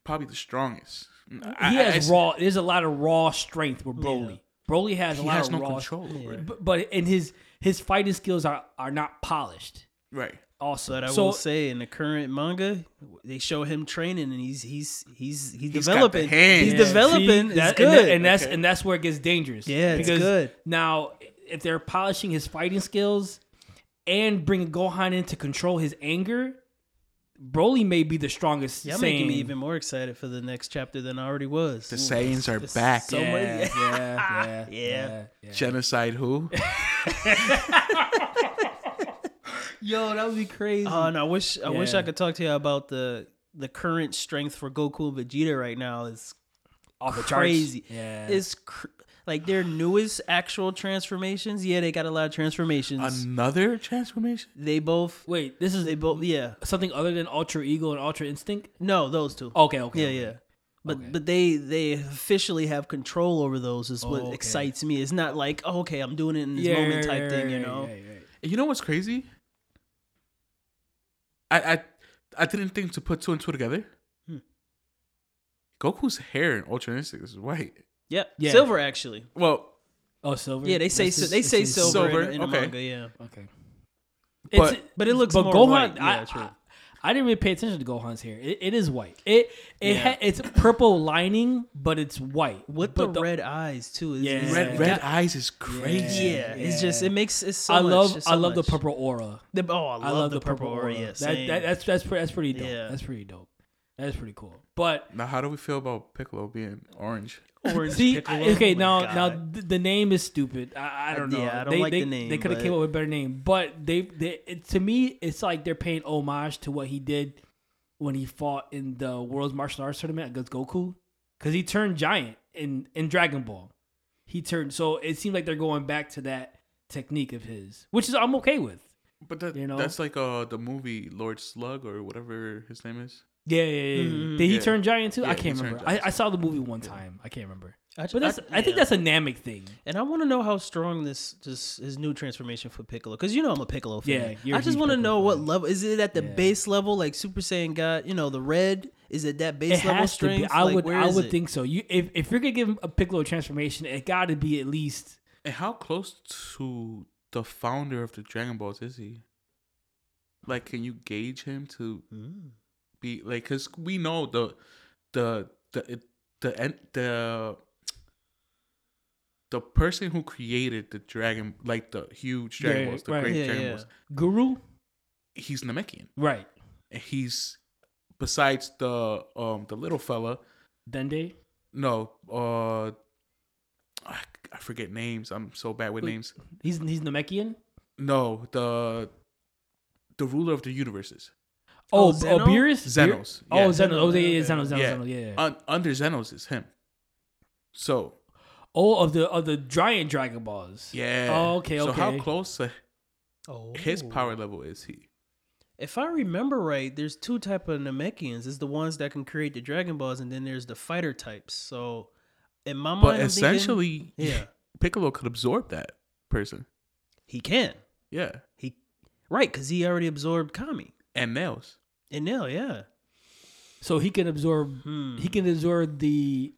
Speaker 3: probably the strongest.
Speaker 1: Mm, he
Speaker 3: I-
Speaker 1: has
Speaker 3: I-
Speaker 1: raw. There's a lot of raw strength with Broly.
Speaker 2: Yeah.
Speaker 1: Broly has a
Speaker 3: He
Speaker 1: lot
Speaker 3: has
Speaker 1: of
Speaker 3: no
Speaker 1: raw.
Speaker 3: control over it.
Speaker 1: But, but and his his fighting skills are are not polished.
Speaker 3: Right.
Speaker 1: Also,
Speaker 2: But I
Speaker 1: so
Speaker 2: will say in the current manga, they show him training and he's he's he's he's,
Speaker 3: He's got the
Speaker 2: developing.
Speaker 3: hands.
Speaker 2: He's
Speaker 3: Yeah,
Speaker 2: developing.
Speaker 1: See,
Speaker 2: it's
Speaker 1: that- and
Speaker 2: good.
Speaker 1: that- and, that's
Speaker 3: Okay.
Speaker 1: and that's where it gets dangerous.
Speaker 2: Yeah, it's good.
Speaker 1: Now, if they're polishing his fighting skills and bringing Gohan in to control his anger, Broly may be the strongest.
Speaker 2: Y'all
Speaker 1: Saiyan.
Speaker 2: making me even more excited for the next chapter than I already was.
Speaker 3: The Saiyans are
Speaker 2: It's
Speaker 3: back.
Speaker 2: so
Speaker 1: yeah, yeah, yeah,
Speaker 2: Yeah.
Speaker 1: yeah, yeah.
Speaker 3: Genocide who?
Speaker 1: Yo, that would be crazy.
Speaker 2: Oh, and I wish I wish I could talk to you about the the current strength for Goku and Vegeta right now is
Speaker 1: Off the charts.
Speaker 2: crazy.
Speaker 1: Yeah,
Speaker 2: It's cr- like their newest actual transformations. Yeah, they got a lot of transformations.
Speaker 3: Another transformation?
Speaker 2: they both
Speaker 1: wait. This is
Speaker 2: they both yeah.
Speaker 1: something other than Ultra Ego and Ultra Instinct.
Speaker 2: No, those two.
Speaker 1: Okay, okay,
Speaker 2: yeah,
Speaker 1: okay.
Speaker 2: yeah. But
Speaker 1: Okay.
Speaker 2: but they they officially have control over those is what
Speaker 1: Oh, okay.
Speaker 2: excites me. It's not like oh, okay, I'm doing it in this
Speaker 1: Yeah,
Speaker 2: moment type
Speaker 1: yeah,
Speaker 2: thing, you
Speaker 1: yeah,
Speaker 2: know.
Speaker 1: yeah, yeah.
Speaker 3: You know what's crazy? I I I didn't think to put two and two together.
Speaker 2: Hmm.
Speaker 3: Goku's hair in Ultra Instinct is white.
Speaker 2: Yep.
Speaker 1: Yeah.
Speaker 2: Silver actually.
Speaker 3: Well,
Speaker 1: Oh, silver.
Speaker 2: Yeah, they say
Speaker 1: This is-
Speaker 2: they
Speaker 1: this
Speaker 2: say
Speaker 1: is-
Speaker 2: silver,
Speaker 3: silver,
Speaker 2: in, in the
Speaker 3: okay.
Speaker 2: manga, yeah.
Speaker 1: Okay.
Speaker 3: But-
Speaker 1: It's-
Speaker 2: But it looks
Speaker 1: but
Speaker 2: more
Speaker 1: Gohan,
Speaker 2: white.
Speaker 1: I,
Speaker 2: true.
Speaker 1: I, I didn't really pay attention to Gohan's hair. It, it is white. It it
Speaker 2: Yeah.
Speaker 1: ha, it's purple lining, but it's white.
Speaker 2: With
Speaker 1: but
Speaker 2: the, red eyes too. It's-
Speaker 1: Yeah.
Speaker 2: it's-
Speaker 3: red
Speaker 2: it
Speaker 3: red
Speaker 2: got-
Speaker 3: eyes is crazy.
Speaker 2: Yeah, it's just it makes it so
Speaker 1: I
Speaker 2: much,
Speaker 1: love
Speaker 2: it's
Speaker 1: I
Speaker 2: so
Speaker 1: love the purple aura.
Speaker 2: The, oh, I love, the, purple, aura. Yeah,
Speaker 1: That,
Speaker 2: same.
Speaker 1: that, that's that's pretty, that's pretty dope.
Speaker 2: Yeah.
Speaker 1: That's pretty dope. That's pretty cool. But
Speaker 3: Now, how do we feel about Piccolo being orange?
Speaker 2: Orange
Speaker 1: see,
Speaker 2: Piccolo.
Speaker 1: Okay,
Speaker 2: Oh
Speaker 1: now
Speaker 2: God.
Speaker 1: now th- the name is stupid. I, I don't
Speaker 2: Uh,
Speaker 1: know.
Speaker 2: yeah, I don't
Speaker 1: they,
Speaker 2: like
Speaker 1: they,
Speaker 2: the name,
Speaker 1: They could have
Speaker 2: but-
Speaker 1: came up with a better name, but they, they it, to me, it's like they're paying homage to what he did when he fought in the World's Martial Arts Tournament against Goku, because he turned giant in in Dragon Ball. He turned so it seems like they're going back to that technique of his, which is I'm okay with.
Speaker 3: But that,
Speaker 1: You know?
Speaker 3: that's like uh the movie Lord Slug or whatever his name is.
Speaker 1: Yeah, yeah, yeah. yeah.
Speaker 2: Mhm.
Speaker 1: Did he
Speaker 3: Yeah.
Speaker 1: turn giant too?
Speaker 3: Yeah,
Speaker 1: I can't remember. I. I saw the movie one time. I can't remember.
Speaker 2: I,
Speaker 1: But that's I think that's a Namek thing.
Speaker 2: And I want to know how strong this this his new transformation for Piccolo, because you know I'm a Piccolo fan.
Speaker 1: Yeah, you're
Speaker 2: I
Speaker 1: a
Speaker 2: just want to know what level is it at the
Speaker 1: Yeah.
Speaker 2: base level, like Super Saiyan God? You know, the red is it that base
Speaker 1: It
Speaker 2: level
Speaker 1: has to
Speaker 2: strength?
Speaker 1: be. I
Speaker 2: Like,
Speaker 1: would.
Speaker 2: where
Speaker 1: I would
Speaker 2: it?
Speaker 1: think so. You, if if you're gonna give him a Piccolo transformation, it got to be at least.
Speaker 3: And how close to the founder of the Dragon Balls is he? Like, can you gauge him to
Speaker 2: Mm.
Speaker 3: Be like? Because we know the the the it, the the the person who created the dragon, like the huge Dragon
Speaker 1: Yeah,
Speaker 3: Balls, the
Speaker 1: right.
Speaker 3: great
Speaker 2: Yeah,
Speaker 3: Dragon
Speaker 2: yeah.
Speaker 3: Balls,
Speaker 1: Guru,
Speaker 3: he's Namekian.
Speaker 1: right?
Speaker 3: And he's besides the um the little fella.
Speaker 1: Dende.
Speaker 3: No, uh, I, I forget names. I'm so bad with
Speaker 1: Wait.
Speaker 3: names.
Speaker 1: He's he's Namekian.
Speaker 3: No, the the ruler of the universes.
Speaker 1: Oh,
Speaker 2: Oh,
Speaker 1: oh,
Speaker 2: Zeno?
Speaker 1: Beerus.
Speaker 3: Xenos.
Speaker 1: Oh,
Speaker 3: Yeah.
Speaker 1: Xenos. Oh, yeah, yeah,
Speaker 2: Zenos,
Speaker 1: Xenos. Xenos.
Speaker 3: Yeah.
Speaker 1: Xenos, yeah. yeah.
Speaker 3: Un- under Zenos is him. So
Speaker 1: oh, of the of the giant Dragon Balls.
Speaker 3: yeah.
Speaker 1: Oh, okay,
Speaker 3: So how
Speaker 1: okay.
Speaker 3: close to
Speaker 2: Oh,
Speaker 3: his power level is he?
Speaker 2: If I remember right, there's two type of Namekians. It's the ones that can create the Dragon Balls, and then there's the fighter types. So, in my mind,
Speaker 3: But
Speaker 2: I'm thinking-
Speaker 3: essentially,
Speaker 2: yeah,
Speaker 3: Piccolo could absorb that person.
Speaker 2: he can.
Speaker 3: Yeah,
Speaker 2: He right because he already absorbed Kami
Speaker 3: and nails.
Speaker 2: And Nail. Yeah.
Speaker 1: So he can absorb.
Speaker 2: Hmm.
Speaker 1: He can absorb the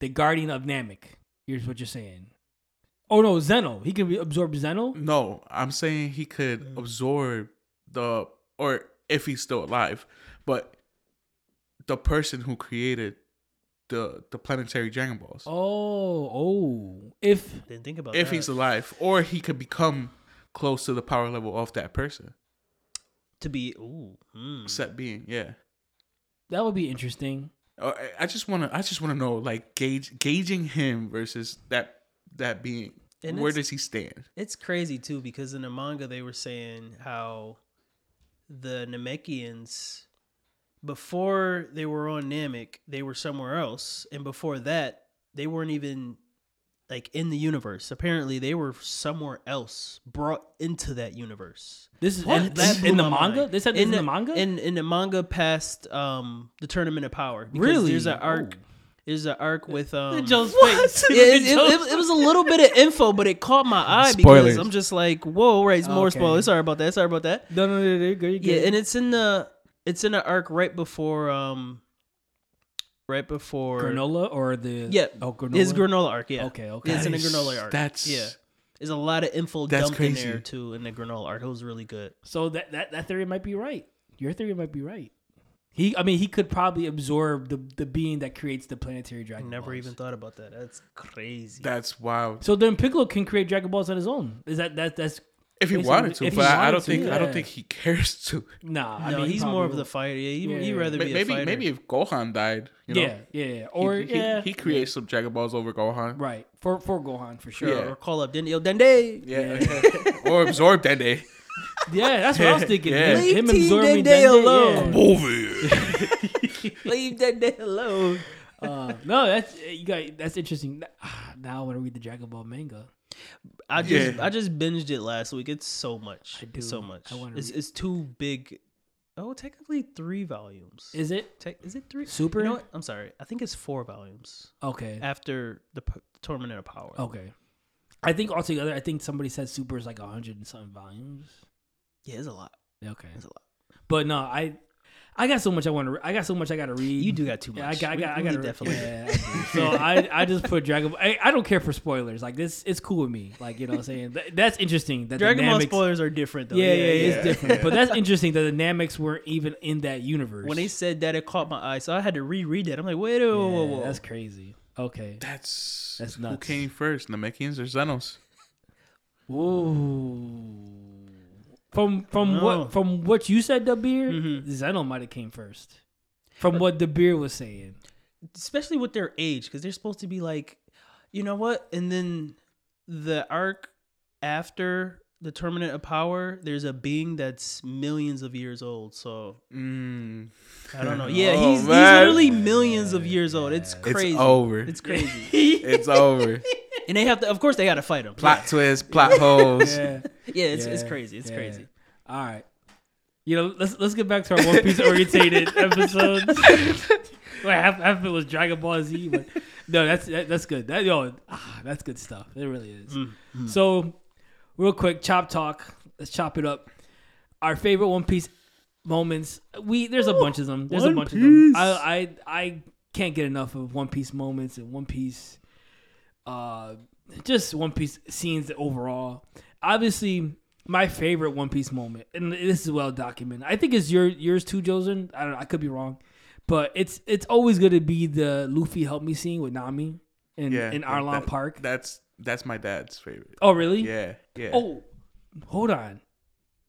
Speaker 1: the Guardian of Namek. Here's what you're saying. Oh no, Zeno. He can absorb Zeno.
Speaker 3: No, I'm saying he could
Speaker 2: Mm.
Speaker 3: absorb the or if he's still alive, but the person who created the the planetary Dragon Balls.
Speaker 1: Oh, oh. If
Speaker 2: Didn't think about
Speaker 3: if
Speaker 2: that.
Speaker 3: he's alive, or he could become close to the power level of that person.
Speaker 2: To be ooh. hmm.
Speaker 3: Set being, yeah.
Speaker 1: that would be interesting.
Speaker 3: I- I just want to. I just want to know, like, gauge gauging him versus that that being.
Speaker 2: And
Speaker 3: Where does he stand?
Speaker 2: It's crazy too because in the manga they were saying how the Namekians before they were on Namek, they were somewhere else, and before that, they weren't even like in the universe. Apparently, they were somewhere else, brought into that universe.
Speaker 1: This is
Speaker 2: What?
Speaker 1: in,
Speaker 2: That
Speaker 1: in, the manga.
Speaker 2: mind.
Speaker 1: They said this in, the, manga.
Speaker 2: In in the manga past um the tournament of power. Because
Speaker 1: really?
Speaker 2: There's an arc.
Speaker 1: Oh.
Speaker 2: There's an arc with um.
Speaker 1: Joe's
Speaker 2: Yeah,
Speaker 1: face.
Speaker 2: it, it, it- it was a little bit of info, but it caught my eye
Speaker 3: Spoilers.
Speaker 2: because I'm just like, whoa, right? It's more
Speaker 1: Okay.
Speaker 2: spoilers. Sorry about that. Sorry about that.
Speaker 1: No, no, no, no, you're good. You're
Speaker 2: Yeah,
Speaker 1: good.
Speaker 2: and it's in the it's in the arc right before um, right before
Speaker 1: Granolah or the
Speaker 2: Yeah,
Speaker 1: Oh, Granolah.
Speaker 2: It's Granolah arc. Yeah.
Speaker 1: Okay, okay.
Speaker 2: It's in the
Speaker 3: That is-
Speaker 2: Granolah arc.
Speaker 3: That's
Speaker 2: yeah. There's a lot of info
Speaker 3: That's
Speaker 2: dumped in there too in the Granolah arc. It was really good.
Speaker 1: So that, that that theory might be right. Your theory might be right. He, I mean, he could probably absorb the the being that creates the planetary dragon.
Speaker 2: I
Speaker 1: Dragon.
Speaker 2: never
Speaker 1: Balls.
Speaker 2: even thought about that. That's crazy.
Speaker 3: That's wild.
Speaker 1: So then Piccolo can create Dragon Balls on his own. Is that that that's
Speaker 3: If he wanted to, but I, I don't
Speaker 1: to,
Speaker 3: think I don't think he cares to.
Speaker 1: nah? I
Speaker 2: no,
Speaker 1: mean,
Speaker 2: he's more of the fighter. Yeah, he,
Speaker 1: Yeah,
Speaker 2: he'd
Speaker 1: yeah.
Speaker 2: rather be a
Speaker 3: Maybe
Speaker 2: fighter.
Speaker 3: maybe if Gohan died, you know,
Speaker 1: yeah, yeah, yeah. Or
Speaker 3: he, he-
Speaker 1: yeah,
Speaker 3: he, creates some Dragon Balls over Gohan.
Speaker 1: right for for Gohan for sure.
Speaker 2: Sure,
Speaker 1: Yeah,
Speaker 2: or call up Dende. Yo, Dende.
Speaker 3: Yeah, or absorb Dende. Yeah,
Speaker 1: that's what I was thinking.
Speaker 3: Yeah.
Speaker 2: Leave
Speaker 1: him
Speaker 2: Team
Speaker 1: absorbing
Speaker 2: Dende
Speaker 1: Dende,
Speaker 2: alone.
Speaker 1: yeah.
Speaker 3: Movie.
Speaker 2: Leave Dende alone.
Speaker 1: Uh, no, that's you got. That's interesting. Now I want to read the Dragon Ball manga.
Speaker 2: I just
Speaker 3: Yeah.
Speaker 2: I just binged it last week. It's so much.
Speaker 1: I
Speaker 2: It's so much.
Speaker 1: I
Speaker 2: It's
Speaker 1: read-
Speaker 2: it's too big. Oh, technically three volumes.
Speaker 1: Is it
Speaker 2: Te- is it three?
Speaker 1: Super?
Speaker 2: You know what? I'm sorry. I think it's four volumes
Speaker 1: okay?
Speaker 2: after the P- Tournament of Power.
Speaker 1: Okay. I think altogether, I think somebody said Super is like a hundred and something volumes.
Speaker 2: yeah, it's a lot.
Speaker 1: Okay,
Speaker 2: It's a lot.
Speaker 1: but no, I, I got so much I want to. I got so much I got to read.
Speaker 2: You do got too much.
Speaker 1: Yeah, I got. I
Speaker 2: We-
Speaker 1: got. I
Speaker 2: we
Speaker 1: got
Speaker 2: definitely.
Speaker 1: Yeah, I so I, I just put Dragon. Ball. I, I don't care for spoilers. Like this, it's cool with me. Like you know, what I'm saying That- that's interesting. That
Speaker 2: Dragon
Speaker 1: the
Speaker 2: Ball spoilers are different though.
Speaker 1: Yeah, yeah, it's different. But that's interesting that the Namex weren't even in that universe.
Speaker 2: When they said that, it caught my eye, so I had to reread that. I'm like, wait, whoa, whoa, whoa, whoa.
Speaker 1: that's crazy. Okay.
Speaker 3: That's
Speaker 1: That's
Speaker 3: Who
Speaker 1: nuts.
Speaker 3: came first, Namekians or Xenos?
Speaker 1: Ooh. From from what from what you said, Dabir,
Speaker 2: Mhm.
Speaker 1: Zeno might have came first. from what the beer was saying.
Speaker 2: especially with their age, because they're supposed to be like, you know what? And then the arc after the Tournament of Power, there's a being that's millions of years old. So
Speaker 3: Mm.
Speaker 2: I don't know. Yeah,
Speaker 3: Oh,
Speaker 2: he's, he's literally millions of years old. It's crazy.
Speaker 3: It's
Speaker 2: crazy.
Speaker 3: over.
Speaker 2: It's crazy.
Speaker 3: It's over.
Speaker 2: and they have to, of course, they got to fight him.
Speaker 3: plot twist, plot holes.
Speaker 1: Yeah,
Speaker 2: Yeah, it's, it's crazy. It's
Speaker 1: yeah.
Speaker 2: crazy.
Speaker 1: All right. You know, let's let's get back to our One Piece orientated episodes. well, half, half of it was Dragon Ball Z, but no, that's that, that's good. That yo, ah, that's good stuff. It really is.
Speaker 2: Mm,
Speaker 1: So, real quick, chop talk. Let's chop it up. Our favorite One Piece moments. We there's a bunch of them. There's a
Speaker 2: One
Speaker 1: bunch of them. I I I can't get enough of One Piece moments and One Piece. Uh, just One Piece scenes overall. Obviously, my favorite One Piece moment, and this is well documented. I think it's your yours too, Josen. I don't know. I could be wrong, but it's it's always going to be the Luffy help me scene with Nami in
Speaker 3: Yeah,
Speaker 1: in Arlong
Speaker 3: that-
Speaker 1: Park.
Speaker 3: That's that's my dad's favorite.
Speaker 1: oh, really?
Speaker 3: Yeah, yeah.
Speaker 1: Oh, hold on.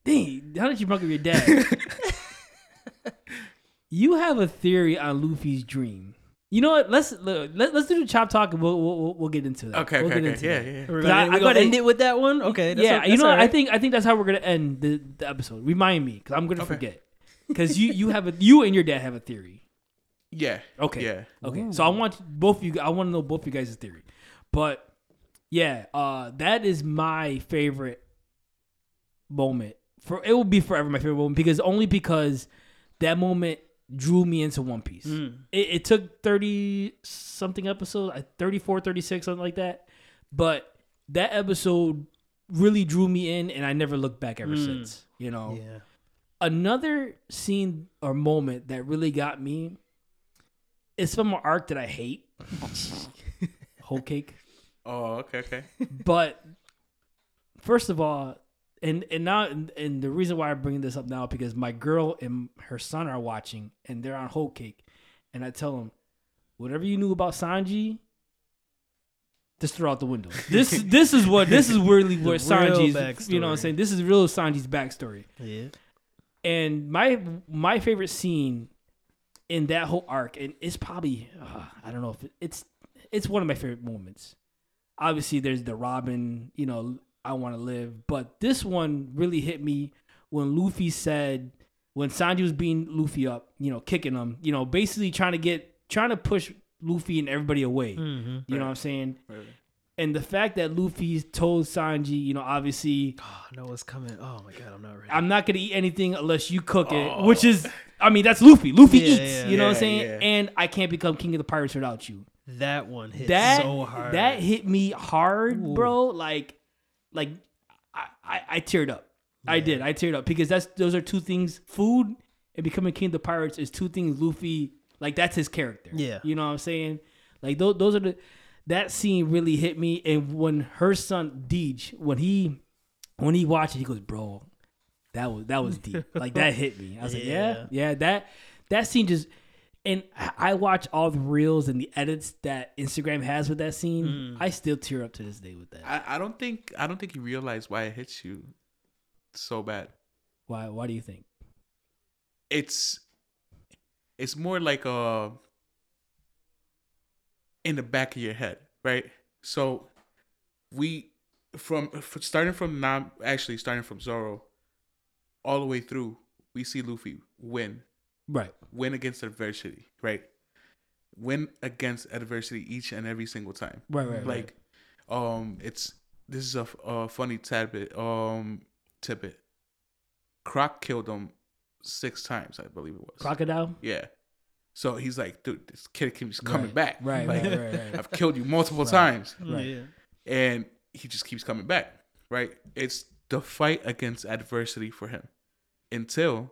Speaker 1: Dang, how did you bring up your dad? you have a theory on Luffy's dream. You know what? Let's let, let's do the chop talk and we'll we'll, we'll get into that.
Speaker 3: Okay,
Speaker 1: we'll
Speaker 3: okay,
Speaker 1: get
Speaker 3: okay.
Speaker 1: into
Speaker 3: Yeah,
Speaker 1: that.
Speaker 3: yeah.
Speaker 2: We're
Speaker 1: I-
Speaker 2: gonna,
Speaker 1: I
Speaker 2: we're gonna
Speaker 1: gotta-
Speaker 2: end it with that one. Okay. That's
Speaker 1: yeah,
Speaker 2: o-
Speaker 1: you know,
Speaker 2: all
Speaker 1: what? I think I think that's how we're gonna end the, the episode. Remind me, because I'm gonna
Speaker 3: Okay.
Speaker 1: forget. Because you you have a you and your dad have a theory.
Speaker 3: Yeah.
Speaker 1: Okay.
Speaker 3: Yeah.
Speaker 1: Okay. So I want both of you. I want to know both of you guys' theory. But yeah, uh, that is my favorite moment. For it will be forever my favorite moment because only because that moment drew me into One Piece.
Speaker 2: Mm.
Speaker 1: It, it took 30 something episodes, uh, 34, 36, something like that. But that episode really drew me in and I never looked back ever
Speaker 2: Mm.
Speaker 1: since. You know,
Speaker 2: Yeah.
Speaker 1: another scene or moment that really got me is from an arc that I hate. Whole cake.
Speaker 3: Oh, okay, okay.
Speaker 1: But first of all, and and now and, and the reason why I'm bringing this up now because my girl and her son are watching and they're on whole cake, and I tell them, whatever you knew about Sanji, just throw out the window. This this is what this is really what
Speaker 2: real
Speaker 1: Sanji's. You know what I'm saying? This is real Sanji's backstory.
Speaker 2: Yeah.
Speaker 1: And my my favorite scene in that whole arc, and it's probably uh, I don't know if it, it's it's one of my favorite moments. Obviously, there's the Robin, you know, I want to live, but this one really hit me when Luffy said when Sanji was beating Luffy up, you know, kicking him, you know, basically trying to get trying to push Luffy and everybody away.
Speaker 2: Mm-hmm.
Speaker 1: You know what I'm saying?
Speaker 3: Right.
Speaker 1: And the fact that Luffy told Sanji, you know, obviously
Speaker 2: Oh, no, what's coming? Oh my god, I'm not ready.
Speaker 1: I'm not gonna eat anything unless you cook it,
Speaker 3: Oh.
Speaker 1: which is, I mean, that's Luffy. Luffy
Speaker 2: Yeah,
Speaker 1: eats.
Speaker 2: yeah,
Speaker 1: you know what I'm saying?
Speaker 3: yeah.
Speaker 1: And I can't become king of the pirates without you.
Speaker 2: that one hit
Speaker 1: that
Speaker 2: so hard.
Speaker 1: that hit me hard,
Speaker 2: Ooh.
Speaker 1: bro. Like, like I, I, I teared up. I did. I teared up because that's those are two things. Food and becoming king of the pirates is two things. Luffy, like that's his character.
Speaker 2: Yeah.
Speaker 1: you know what I'm saying? Like those, those are the. That scene really hit me, and when her son Deej, when he, when he watched it, he goes, "Bro, that was that was deep. like that hit me." I was like, "Yeah,
Speaker 2: Yeah.
Speaker 1: yeah." That that scene just, and I- I watch all the reels and the edits that Instagram has with that scene.
Speaker 2: Mm.
Speaker 1: I still tear up to this day with that.
Speaker 3: I, I don't think I don't think you realize why it hits you so bad.
Speaker 1: Why? Why do you think?
Speaker 3: It's it's more like a in the back of your head, right? So we from f- starting from Nam actually starting from Zoro all the way through, we see Luffy win
Speaker 1: Right.
Speaker 3: win against adversity, right? Win against adversity each and every single time.
Speaker 1: Right. Right.
Speaker 3: like, um, it's this is a, a funny tidbit, um, tidbit. Croc killed him six times, I believe it was.
Speaker 1: crocodile.
Speaker 3: yeah. So he's like, dude, this kid keeps coming
Speaker 1: Right.
Speaker 3: back.
Speaker 1: Right.
Speaker 3: Like,
Speaker 1: Right. Right. Right.
Speaker 3: I've killed you multiple
Speaker 1: Right.
Speaker 3: times,
Speaker 1: Right.
Speaker 2: Yeah.
Speaker 3: and he just keeps coming back. Right? It's the fight against adversity for him until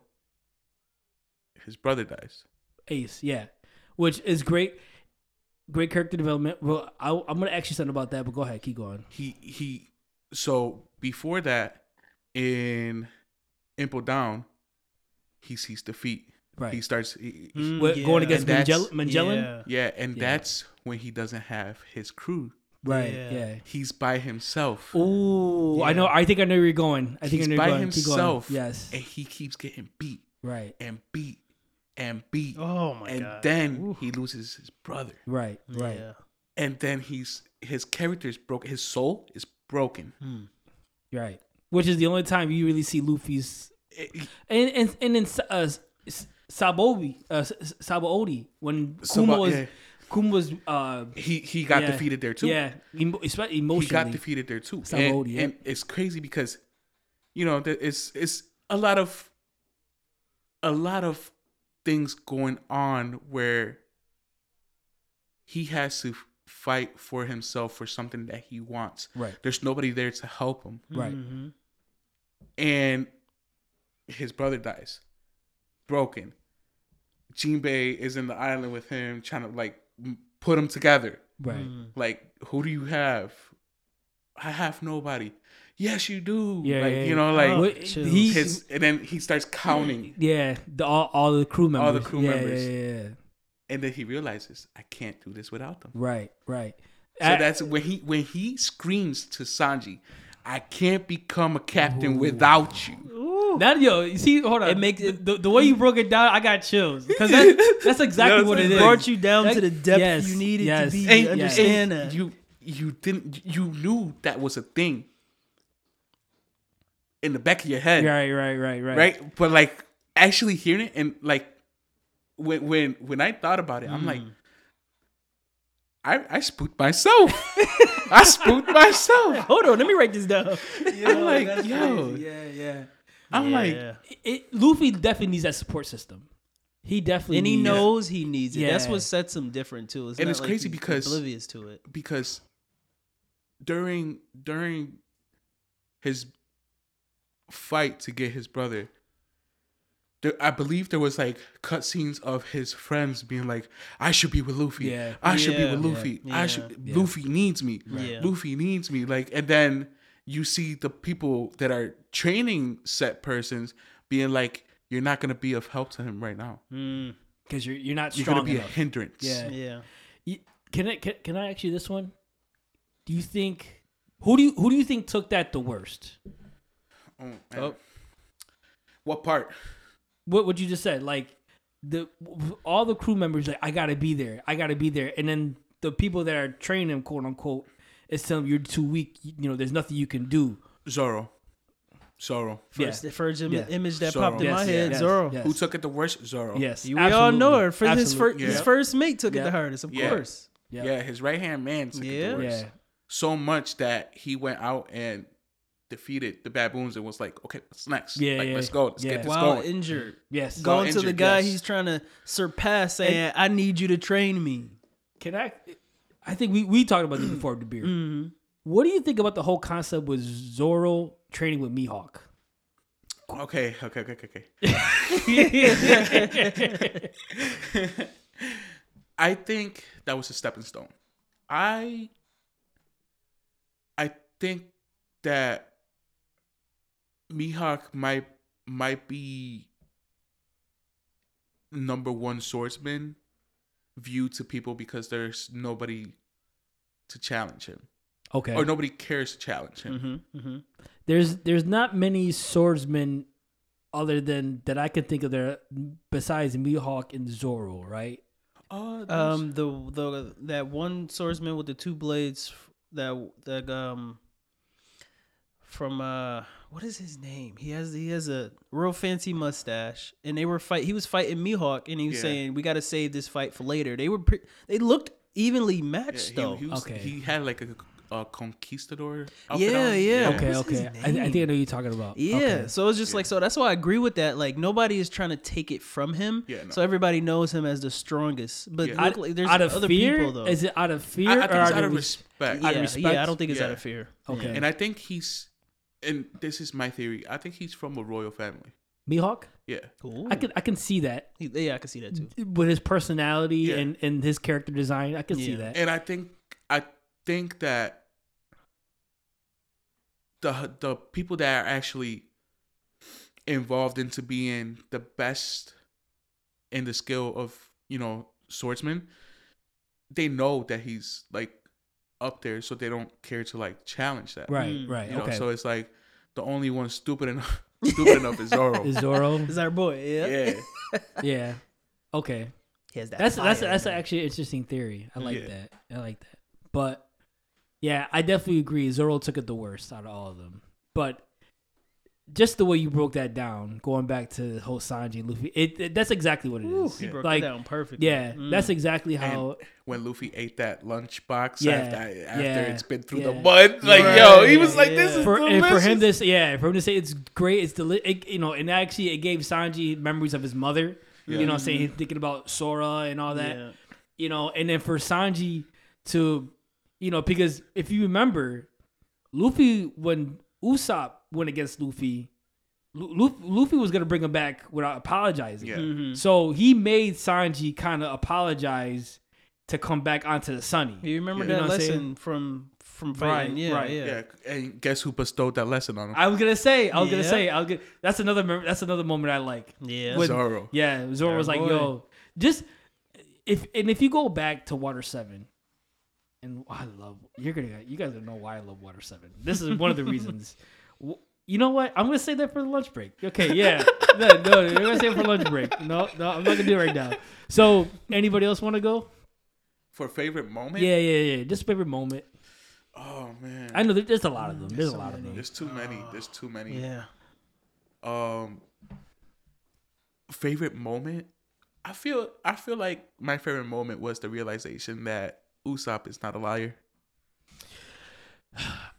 Speaker 3: his brother dies.
Speaker 1: Ace. Yeah. Which is great. Great character development. Well, I, I'm gonna ask you something about that, but go ahead. Keep going.
Speaker 3: he he so before that in Impel Down he sees defeat
Speaker 1: Right.
Speaker 3: he starts he, he-
Speaker 2: Mm,
Speaker 1: What- going against
Speaker 3: And
Speaker 1: Magellan.
Speaker 2: Yeah.
Speaker 3: yeah and
Speaker 1: Yeah.
Speaker 3: that's when he doesn't have his crew
Speaker 1: Right.
Speaker 2: Yeah.
Speaker 1: Yeah.
Speaker 3: he's by himself
Speaker 1: Ooh, I know. I think I know where you're going. I think
Speaker 3: he's
Speaker 1: I know
Speaker 3: by
Speaker 1: where you're going. Keep going.
Speaker 3: himself
Speaker 1: Yes.
Speaker 3: and he keeps getting beat
Speaker 1: Right.
Speaker 3: and beat and beat.
Speaker 2: Oh my
Speaker 3: and
Speaker 2: god.
Speaker 3: then
Speaker 2: Oof.
Speaker 3: he loses his brother.
Speaker 1: Right, right.
Speaker 2: Yeah.
Speaker 3: And then he's his character is broken. His soul is broken.
Speaker 1: Right. Which is the only time you really see Luffy's
Speaker 3: It-
Speaker 1: and and and then uh, S- Sabobi, uh, S- S- Sabaody when Kuma was
Speaker 3: yeah.
Speaker 1: Kuma was uh
Speaker 3: he he got
Speaker 1: yeah,
Speaker 3: defeated there too.
Speaker 1: Yeah, emo- especially
Speaker 3: he got defeated there too.
Speaker 1: Sabaody,
Speaker 3: and,
Speaker 1: yeah.
Speaker 3: and it's crazy because, you know, it's it's a lot of a lot of things going on where he has to fight for himself for something that he wants.
Speaker 1: Right.
Speaker 3: There's nobody there to help him,
Speaker 1: Right.
Speaker 2: Mm-hmm.
Speaker 3: and his brother dies, broken. Jinbei is in the island with him, trying to like put them together.
Speaker 1: Right.
Speaker 3: Like, who do you have? I have nobody. Yes, you do.
Speaker 1: Yeah,
Speaker 3: like
Speaker 1: yeah,
Speaker 3: you know, like
Speaker 2: Oh.
Speaker 1: He,
Speaker 3: his, and then he starts counting,
Speaker 1: yeah, the, all, all the crew members.
Speaker 3: All the crew
Speaker 1: Yeah,
Speaker 3: members.
Speaker 1: Yeah, yeah, yeah.
Speaker 3: and then he realizes I can't do this without them.
Speaker 1: Right, right.
Speaker 3: So
Speaker 1: I-
Speaker 3: that's when he when he screams to Sanji, "I can't become a captain without you."
Speaker 1: That yo, you see, hold on.
Speaker 2: It makes
Speaker 1: the,
Speaker 2: it-
Speaker 1: the, the way you broke it down. I got chills because that, that's exactly
Speaker 3: That's
Speaker 1: what it
Speaker 3: what
Speaker 1: is.
Speaker 3: it
Speaker 2: brought you down
Speaker 1: That-
Speaker 2: to the depth
Speaker 1: yes,
Speaker 2: you needed
Speaker 1: yes,
Speaker 2: to be.
Speaker 3: And,
Speaker 2: understand
Speaker 3: and
Speaker 2: that?
Speaker 3: you you didn't you knew that was a thing in the back of your head.
Speaker 1: Right, right, right, right.
Speaker 3: right? But like actually hearing it and like when when when I thought about it, I'm like,
Speaker 1: Mm.
Speaker 3: I I spooked myself. I spooked myself.
Speaker 2: Hold on, let me write this down.
Speaker 3: I'm like, yo,
Speaker 1: Yeah, yeah.
Speaker 3: I'm like,
Speaker 1: It, it- Luffy definitely needs that support system. He definitely
Speaker 2: and he
Speaker 1: needs-
Speaker 2: knows he needs it. That's what sets him different too. It's
Speaker 3: And it's
Speaker 2: like
Speaker 3: crazy because-
Speaker 2: oblivious to it.
Speaker 3: because during during his fight to get his brother, there, I believe there was like cutscenes of his friends being like, "I should be with Luffy.
Speaker 1: Yeah.
Speaker 3: I should be with Luffy.
Speaker 2: Yeah.
Speaker 3: I should.
Speaker 1: Yeah.
Speaker 3: Luffy needs me.
Speaker 2: Yeah.
Speaker 3: Luffy needs me." Like, and then you see the people that are training set persons being like, "You're not gonna be of help to him right now.
Speaker 2: Mm,
Speaker 1: because you're you're not
Speaker 3: You're gonna be
Speaker 1: enough.
Speaker 3: a hindrance."
Speaker 1: Yeah.
Speaker 2: yeah.
Speaker 1: You- Can I can, can I ask you this one? Do you think who do you who do you think took that the worst?
Speaker 3: Mm, oh.
Speaker 2: Oh.
Speaker 3: What part?
Speaker 1: What what you just said? Like the all the crew members like I gotta be there, I gotta be there, and then the people that are training him, quote unquote, is telling him you're too weak. You know, there's nothing you can do.
Speaker 3: Zoro. Zoro.
Speaker 2: First,
Speaker 1: Yeah.
Speaker 2: the first im-
Speaker 1: Yeah.
Speaker 2: image that
Speaker 3: Zoro.
Speaker 2: popped in
Speaker 1: Yes,
Speaker 2: my head,
Speaker 1: yes,
Speaker 2: Zoro.
Speaker 1: yes.
Speaker 3: Who took it the worst? Zoro.
Speaker 1: Yes,
Speaker 2: You, we all know her. For his
Speaker 1: Absolutely.
Speaker 2: first, his first mate took it the hardest, of
Speaker 3: Yeah.
Speaker 2: course.
Speaker 1: Yeah.
Speaker 3: Yeah, his right hand man took it the worst.
Speaker 1: Yeah.
Speaker 3: So much that he went out and defeated the baboons and was like, okay, what's next?
Speaker 1: Yeah,
Speaker 3: like,
Speaker 1: yeah,
Speaker 3: let's go. Let's
Speaker 1: yeah.
Speaker 3: get this
Speaker 2: While
Speaker 3: going.
Speaker 2: injured,
Speaker 1: Yes.
Speaker 3: Go-
Speaker 2: going to the guy
Speaker 3: yes.
Speaker 2: he's trying to surpass, saying, "I need you to train me."
Speaker 1: Can I? I think we we talked about this before the beer.
Speaker 2: Mm-hmm.
Speaker 1: What do you think about the whole concept with Zoro training with Mihawk?
Speaker 3: Okay, okay, okay, okay, okay. I think that was a stepping stone. I I think that Mihawk might might be number one swordsman viewed to people because there's nobody to challenge him.
Speaker 1: Okay.
Speaker 3: Or nobody cares to challenge him.
Speaker 2: Mm-hmm. Mm-hmm.
Speaker 1: There's there's not many swordsmen other than that I can think of there besides Mihawk and Zoro, right?
Speaker 3: Oh,
Speaker 2: Um, the the that one swordsman with the two blades that that um from uh what is his name? He has he has a real fancy mustache, and they were fight. He was fighting Mihawk, and he was
Speaker 3: Yeah.
Speaker 2: saying, "We got to save this fight for later." They were pre- they looked evenly
Speaker 3: Yeah,
Speaker 2: matched
Speaker 3: he,
Speaker 2: though.
Speaker 3: he, was,
Speaker 1: Okay.
Speaker 3: he had like a, a conquistador. outfit
Speaker 2: Yeah, yeah.
Speaker 1: Okay, okay. I, I think I know who you're talking about.
Speaker 2: Yeah,
Speaker 1: Okay.
Speaker 2: so it's just like so. That's why I agree with that. Like nobody is trying to take it from him.
Speaker 3: Yeah, no.
Speaker 2: So everybody knows him as the strongest. But
Speaker 3: Yeah.
Speaker 2: look
Speaker 1: Out,
Speaker 2: like there's
Speaker 1: out of
Speaker 2: other
Speaker 1: fear?
Speaker 2: people though.
Speaker 1: Is it out of fear
Speaker 3: I, I
Speaker 1: or
Speaker 3: think it's
Speaker 1: out,
Speaker 3: out
Speaker 1: of
Speaker 3: of
Speaker 1: res-
Speaker 3: respect.
Speaker 2: yeah,
Speaker 1: out of respect?
Speaker 2: yeah. I don't think it's out of fear.
Speaker 1: Okay.
Speaker 3: And I think he's, and this is my theory. I think he's from a royal family.
Speaker 1: Mihawk?
Speaker 3: Yeah,
Speaker 2: Cool.
Speaker 1: I can I can see that
Speaker 2: yeah, I can see that too.
Speaker 1: with his personality
Speaker 3: Yeah.
Speaker 1: and, and his character design. I can see that.
Speaker 3: and I think I think that the the people that are actually involved into being the best in the skill of you know swordsman, they know that he's like up there, so they don't care to like challenge that.
Speaker 1: Right,
Speaker 2: Mm.
Speaker 1: right.
Speaker 3: You know,
Speaker 1: okay.
Speaker 3: so it's like the only one stupid enough stupid enough is Zoro.
Speaker 1: is Zoro?
Speaker 2: Is our boy? Yeah.
Speaker 3: yeah.
Speaker 1: yeah. Okay.
Speaker 2: He has that.
Speaker 1: That's that's
Speaker 2: fire
Speaker 1: that's
Speaker 2: in
Speaker 1: actually an interesting theory. I like
Speaker 3: Yeah.
Speaker 1: that. I like that. But yeah, I definitely agree. Zoro took it the worst out of all of them. But just the way you broke that down, going back to the whole Sanji and Luffy, it, it- that's exactly what it
Speaker 2: Ooh,
Speaker 1: is.
Speaker 2: he broke
Speaker 1: Like,
Speaker 2: it down perfectly.
Speaker 1: Yeah,
Speaker 2: Mm.
Speaker 1: that's exactly how.
Speaker 3: when Luffy ate that lunchbox
Speaker 1: Yeah,
Speaker 3: after, after
Speaker 1: yeah,
Speaker 3: it's been through
Speaker 1: yeah.
Speaker 3: the mud, like
Speaker 2: Right,
Speaker 3: yo, he was like,
Speaker 2: yeah.
Speaker 3: "This is
Speaker 1: for and
Speaker 3: delicious."
Speaker 1: for him to say, yeah, for him to say it's great, it's delicious. it, you know, and actually it gave Sanji memories of his mother.
Speaker 3: Yeah.
Speaker 1: You know, what I'm saying thinking about Sora and all that.
Speaker 2: Yeah.
Speaker 1: you know, and then for Sanji to, you know, because if you remember, Luffy when Usopp went against Luffy, Lu- Lu- Luffy was gonna bring him back without apologizing.
Speaker 3: Yeah.
Speaker 2: Mhm.
Speaker 1: So he made Sanji kind of apologize to come back onto the Sunny.
Speaker 2: You remember
Speaker 3: Yeah.
Speaker 2: that
Speaker 1: You know I'm
Speaker 2: lesson
Speaker 1: saying?
Speaker 2: from from
Speaker 1: Right,
Speaker 2: fighting? yeah,
Speaker 1: right.
Speaker 2: yeah.
Speaker 3: yeah, and guess who bestowed that lesson on him?
Speaker 1: I was gonna say, I was gonna say, I was gonna, that's another that's another moment I like.
Speaker 2: Yeah.
Speaker 1: With-
Speaker 3: Zoro.
Speaker 1: Yeah, Zoro
Speaker 2: Yeah,
Speaker 1: was like,
Speaker 2: boy.
Speaker 1: "Yo, just if and if you go back to Water Seven, and I love you're gonna you guys gonna know why I love Water Seven. This is one of the reasons. W- You know what? I'm gonna say that for the lunch break. Okay, yeah, no, no, you're gonna say it for lunch break. No, no, I'm not gonna do it right now. So, anybody else want to go?
Speaker 3: For favorite moment?
Speaker 1: Yeah, yeah, yeah. Just favorite moment.
Speaker 3: Oh man.
Speaker 1: I know there's a lot of them. There's a
Speaker 2: so
Speaker 1: lot of them.
Speaker 3: There's too many. There's too many.
Speaker 2: Yeah.
Speaker 3: Um favorite moment? I feel I feel like my favorite moment was the realization that Usopp is not a liar.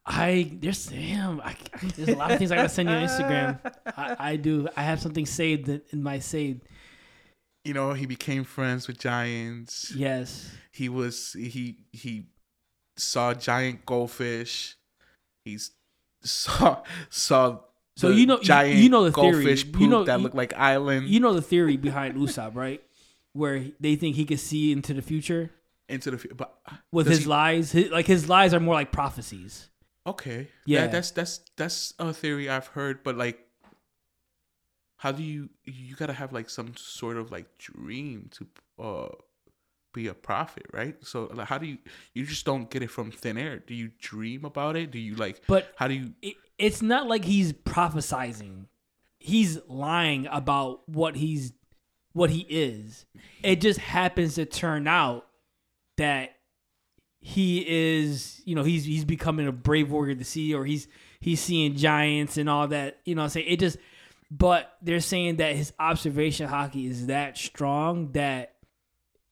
Speaker 1: I there's damn. I, there's a lot of things I gotta send you on Instagram. I, I do. I have something saved in in my saved.
Speaker 3: You know, he became friends with giants.
Speaker 1: Yes.
Speaker 3: He was he he saw giant goldfish. He's saw saw
Speaker 1: So you know- you-
Speaker 3: giant
Speaker 1: you know the theory.
Speaker 3: goldfish
Speaker 1: You know-
Speaker 3: that
Speaker 1: you-
Speaker 3: looked like island
Speaker 1: You know the theory behind Usopp, right? Where they think he could see into the future
Speaker 3: into the fu- but
Speaker 1: with his
Speaker 3: he-
Speaker 1: lies. His, like his lies are more like prophecies.
Speaker 3: Okay.
Speaker 1: Yeah.
Speaker 3: Yeah. that's that's that's a theory I've heard, but like how do you you gotta have like some sort of like dream to uh be a prophet, right? So like how do you you just don't get it from thin air? Do you dream about it? Do you like
Speaker 1: But
Speaker 3: how do you
Speaker 1: it, it's not like he's prophesizing. He's lying about what he's what he is. It just happens to turn out that he is, you know, he's he's becoming a brave warrior to see, or he's he's seeing giants and all that. You know, what I'm saying it just. But they're saying that his observation haki is that strong that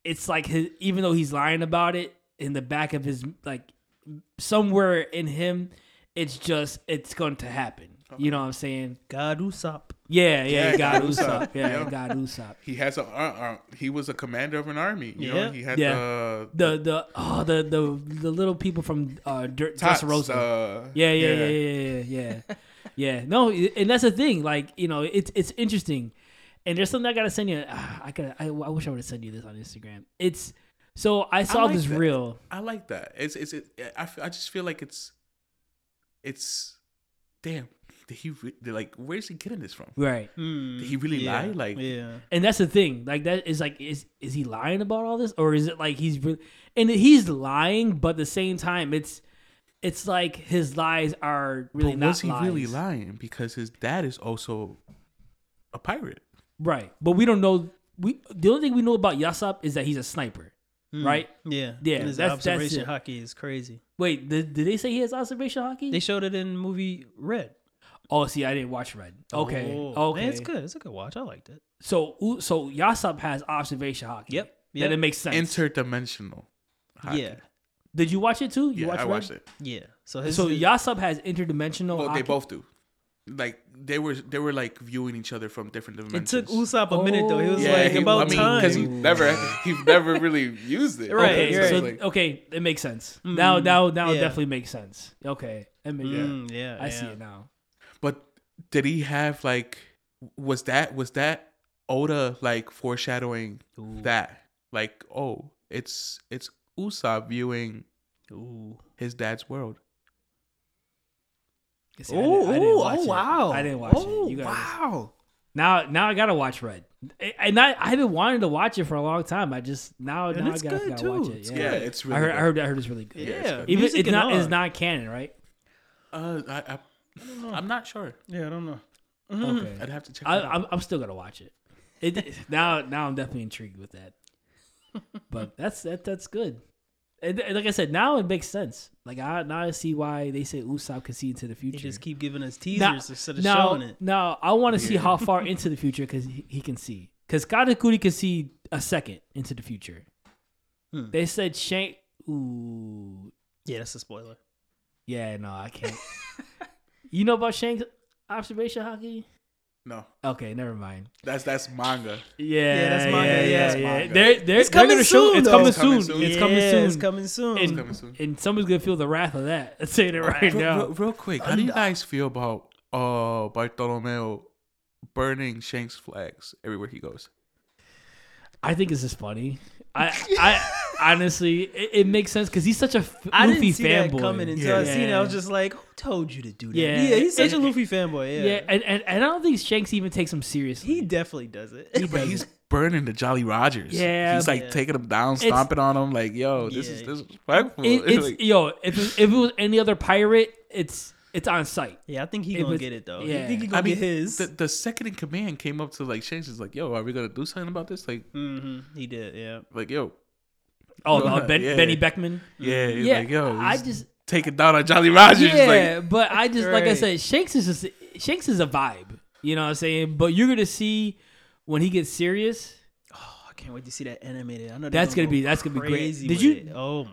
Speaker 1: it's like his, even though he's lying about it in the back of his like somewhere in him, it's just it's going to happen. You know what I'm saying?
Speaker 2: God Usopp.
Speaker 1: Yeah, yeah,
Speaker 3: Yeah,
Speaker 1: God
Speaker 3: God
Speaker 1: Usopp. Yeah,
Speaker 3: Yeah.
Speaker 1: God Usopp.
Speaker 3: he has a uh, uh, he was a commander of an army, you
Speaker 2: Yeah.
Speaker 3: know? He had
Speaker 1: Yeah.
Speaker 3: the
Speaker 1: The the oh the the the little people from uh Dirt
Speaker 3: tots, uh,
Speaker 1: yeah, yeah, yeah, yeah, yeah, yeah. yeah. No, and that's the thing. Like you know, it's it's interesting. And there's something I gotta send you. ah, I gotta. I, I wish I would have sent you this on Instagram. It's so I saw
Speaker 3: like
Speaker 1: this
Speaker 3: that.
Speaker 1: reel.
Speaker 3: I like that. It's it's it, I, I just feel like it's it's damn. Did he re- like where's he getting this from?
Speaker 1: Right.
Speaker 2: Hmm.
Speaker 3: Did he really
Speaker 2: yeah.
Speaker 3: lie? Like
Speaker 2: yeah.
Speaker 1: And that's the thing. Like that is like is is he lying about all this or is it like he's really and he's lying but at the same time it's it's like his lies are really
Speaker 3: but
Speaker 1: not
Speaker 3: was he really lying? Because his dad is also a pirate.
Speaker 1: Right. But we don't know we the only thing we know about Yasopp is that he's a sniper.
Speaker 2: Hmm.
Speaker 1: Right?
Speaker 2: Yeah.
Speaker 1: Yeah,
Speaker 2: And his
Speaker 1: that's- that's
Speaker 2: observation
Speaker 1: it.
Speaker 2: haki is crazy.
Speaker 1: Wait, did, did they say he has observation haki?
Speaker 2: They showed it in movie Red.
Speaker 1: Oh, see, I didn't watch Red. Okay.
Speaker 2: Oh,
Speaker 1: okay.
Speaker 2: man, it's good. It's a good watch. I liked it.
Speaker 1: So U- so Yasopp has observation haki.
Speaker 2: Yep.
Speaker 1: Then it makes sense.
Speaker 3: Interdimensional. haki.
Speaker 2: Yeah.
Speaker 1: Did you watch it too? You
Speaker 3: Yeah,
Speaker 1: watched
Speaker 3: I
Speaker 1: Red?
Speaker 3: watched it.
Speaker 2: Yeah. So his
Speaker 1: So
Speaker 2: his-
Speaker 1: Yasopp has interdimensional
Speaker 3: Well,
Speaker 1: haki.
Speaker 3: they both do. Like they were they were like viewing each other from different dimensions.
Speaker 2: it took Usopp a minute though. He was
Speaker 1: Oh.
Speaker 2: like
Speaker 3: he,
Speaker 2: about
Speaker 3: I mean,
Speaker 2: time.
Speaker 3: because he never he never really used it.
Speaker 2: Right,
Speaker 1: Okay,
Speaker 2: right.
Speaker 1: so
Speaker 3: like-
Speaker 1: okay, it makes sense. Now,
Speaker 2: Mm,
Speaker 1: now, now, it
Speaker 2: yeah.
Speaker 1: definitely makes sense. Okay, it makes,
Speaker 2: Mm, yeah.
Speaker 1: I see it now.
Speaker 3: But did he have like was that was that Oda like foreshadowing
Speaker 2: Ooh.
Speaker 3: that? Like, oh, it's it's Usopp viewing
Speaker 2: Ooh.
Speaker 3: his dad's world.
Speaker 1: See, I didn't- I didn't watch
Speaker 2: oh
Speaker 1: it.
Speaker 2: wow!
Speaker 1: I didn't watch
Speaker 2: oh,
Speaker 1: it. You guys,
Speaker 2: wow!
Speaker 1: now, now I gotta watch Red, and I, I've been wanting to watch it for a long time. I just now,
Speaker 2: And
Speaker 1: now I gotta,
Speaker 2: good,
Speaker 1: gotta
Speaker 2: too.
Speaker 1: watch it.
Speaker 2: It's
Speaker 1: Yeah,
Speaker 3: Yeah, it's really
Speaker 1: I heard,
Speaker 3: good.
Speaker 1: I heard, I heard it's really good.
Speaker 2: Yeah,
Speaker 3: it's good.
Speaker 1: Even
Speaker 2: music
Speaker 1: it's not,
Speaker 2: all.
Speaker 1: it's not canon, right?
Speaker 3: Uh, I, I, I'm not sure.
Speaker 2: Yeah, I don't know.
Speaker 1: Okay,
Speaker 3: I'd have to check.
Speaker 1: I,
Speaker 3: it out.
Speaker 1: I'm, I'm still gonna watch it. it now now I'm definitely intrigued with that. But that's that that's good. And, and like I said, now it makes sense. Like I now I see why they say Usopp can see into the
Speaker 2: They
Speaker 1: future.
Speaker 2: just keep giving us teasers
Speaker 1: now,
Speaker 2: instead of
Speaker 1: now,
Speaker 2: showing it.
Speaker 1: now I want to see how far into the future because he, he can see. Because Katakuri can see a second into the future.
Speaker 2: Hmm.
Speaker 1: They said Shank. Ooh,
Speaker 2: Yeah, that's a spoiler.
Speaker 1: yeah, no, I can't. You know about Shank's observation haki?
Speaker 3: No,
Speaker 1: Okay, never mind.
Speaker 3: that's that's manga.
Speaker 1: Yeah, yeah
Speaker 2: that's manga,
Speaker 1: Yeah,
Speaker 2: yeah.
Speaker 1: yeah,
Speaker 3: That's
Speaker 1: yeah.
Speaker 3: manga.
Speaker 1: They're, they're,
Speaker 2: It's
Speaker 1: they're
Speaker 2: coming
Speaker 1: gonna show.
Speaker 2: soon,
Speaker 1: It's
Speaker 2: though.
Speaker 1: coming
Speaker 3: It's coming
Speaker 1: soon.
Speaker 3: soon.
Speaker 1: It's
Speaker 2: yeah,
Speaker 1: coming soon.
Speaker 2: It's coming soon.
Speaker 1: And,
Speaker 3: coming soon.
Speaker 1: and someone's gonna feel the wrath of that. I'm saying it right
Speaker 3: Real,
Speaker 1: now.
Speaker 3: real, real quick, how do you guys feel about uh Bartolomeo burning Shanks flags everywhere he goes?
Speaker 1: I think it's just funny. I, I honestly, it, it makes sense because he's such a f-
Speaker 2: I
Speaker 1: Luffy
Speaker 2: didn't see
Speaker 1: fanboy.
Speaker 2: that coming until
Speaker 3: Yeah.
Speaker 2: I seen it. I was just like, "Who told you to do that?"
Speaker 1: Yeah.
Speaker 2: Yeah, he's such a
Speaker 1: And-
Speaker 2: Luffy fanboy. Yeah,
Speaker 1: yeah, and, and, and I don't think Shanks even takes him seriously.
Speaker 2: he definitely does it.
Speaker 1: He
Speaker 3: But
Speaker 1: does
Speaker 3: he's
Speaker 1: it.
Speaker 3: burning the Jolly Rogers.
Speaker 1: Yeah,
Speaker 3: he's like
Speaker 2: yeah.
Speaker 3: taking them down,
Speaker 1: It's-
Speaker 3: stomping on them. Like, yo, this is
Speaker 2: Yeah.
Speaker 3: this is respectful.
Speaker 1: It- it's
Speaker 3: Like,
Speaker 1: yo, if it, if it was any other pirate, it's it's on site.
Speaker 2: yeah, I think he gonna
Speaker 1: was-
Speaker 2: get it though.
Speaker 1: yeah.
Speaker 2: You think he gonna
Speaker 3: I mean,
Speaker 2: get his?
Speaker 3: the, the second in command came up to like Shanks is like, yo, are we gonna do something about this? Like,
Speaker 2: hmm He did. Yeah.
Speaker 3: like yo,
Speaker 1: Oh,
Speaker 3: Go
Speaker 1: no, ben,
Speaker 3: yeah.
Speaker 1: Benny Beckman.
Speaker 3: yeah, he's
Speaker 1: Yeah,
Speaker 3: like yo,
Speaker 1: I
Speaker 3: he's
Speaker 1: just
Speaker 3: taking down on Jolly Rogers.
Speaker 1: yeah,
Speaker 3: Like,
Speaker 1: but I just like I said, Shanks is just Shanks is a vibe. You know what I'm saying? But you're gonna see when he gets serious.
Speaker 2: Oh, I can't wait to see that animated. I know they're
Speaker 1: That's gonna be that's gonna be great.
Speaker 2: crazy
Speaker 1: Did you
Speaker 2: it. Oh my.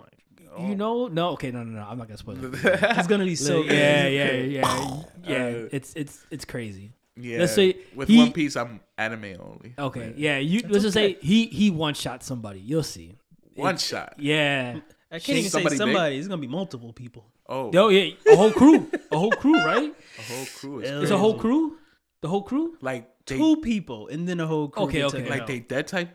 Speaker 2: God.
Speaker 1: you know? No, okay, no, no, no. I'm not gonna spoil it.
Speaker 2: It's gonna be so.
Speaker 1: yeah,
Speaker 2: good.
Speaker 1: yeah, yeah, yeah.
Speaker 3: Uh,
Speaker 1: It's it's it's crazy.
Speaker 3: yeah.
Speaker 1: Let's say
Speaker 3: with
Speaker 1: he-
Speaker 3: One Piece, I'm anime only.
Speaker 1: Okay,
Speaker 3: Yeah.
Speaker 1: yeah. You let's just say he he one shot somebody. You'll see.
Speaker 3: One shot.
Speaker 1: Yeah.
Speaker 2: I can't even
Speaker 3: Somebody
Speaker 2: say
Speaker 3: big?
Speaker 2: somebody. It's gonna be multiple people.
Speaker 3: Oh,
Speaker 1: Yo, yeah, a whole crew, a whole crew, right?
Speaker 3: a whole crew is
Speaker 2: Yeah.
Speaker 1: It's a whole crew. The whole crew.
Speaker 3: like they,
Speaker 2: Two people, and then a whole crew.
Speaker 1: Okay, okay.
Speaker 3: like
Speaker 2: out.
Speaker 3: they dead type.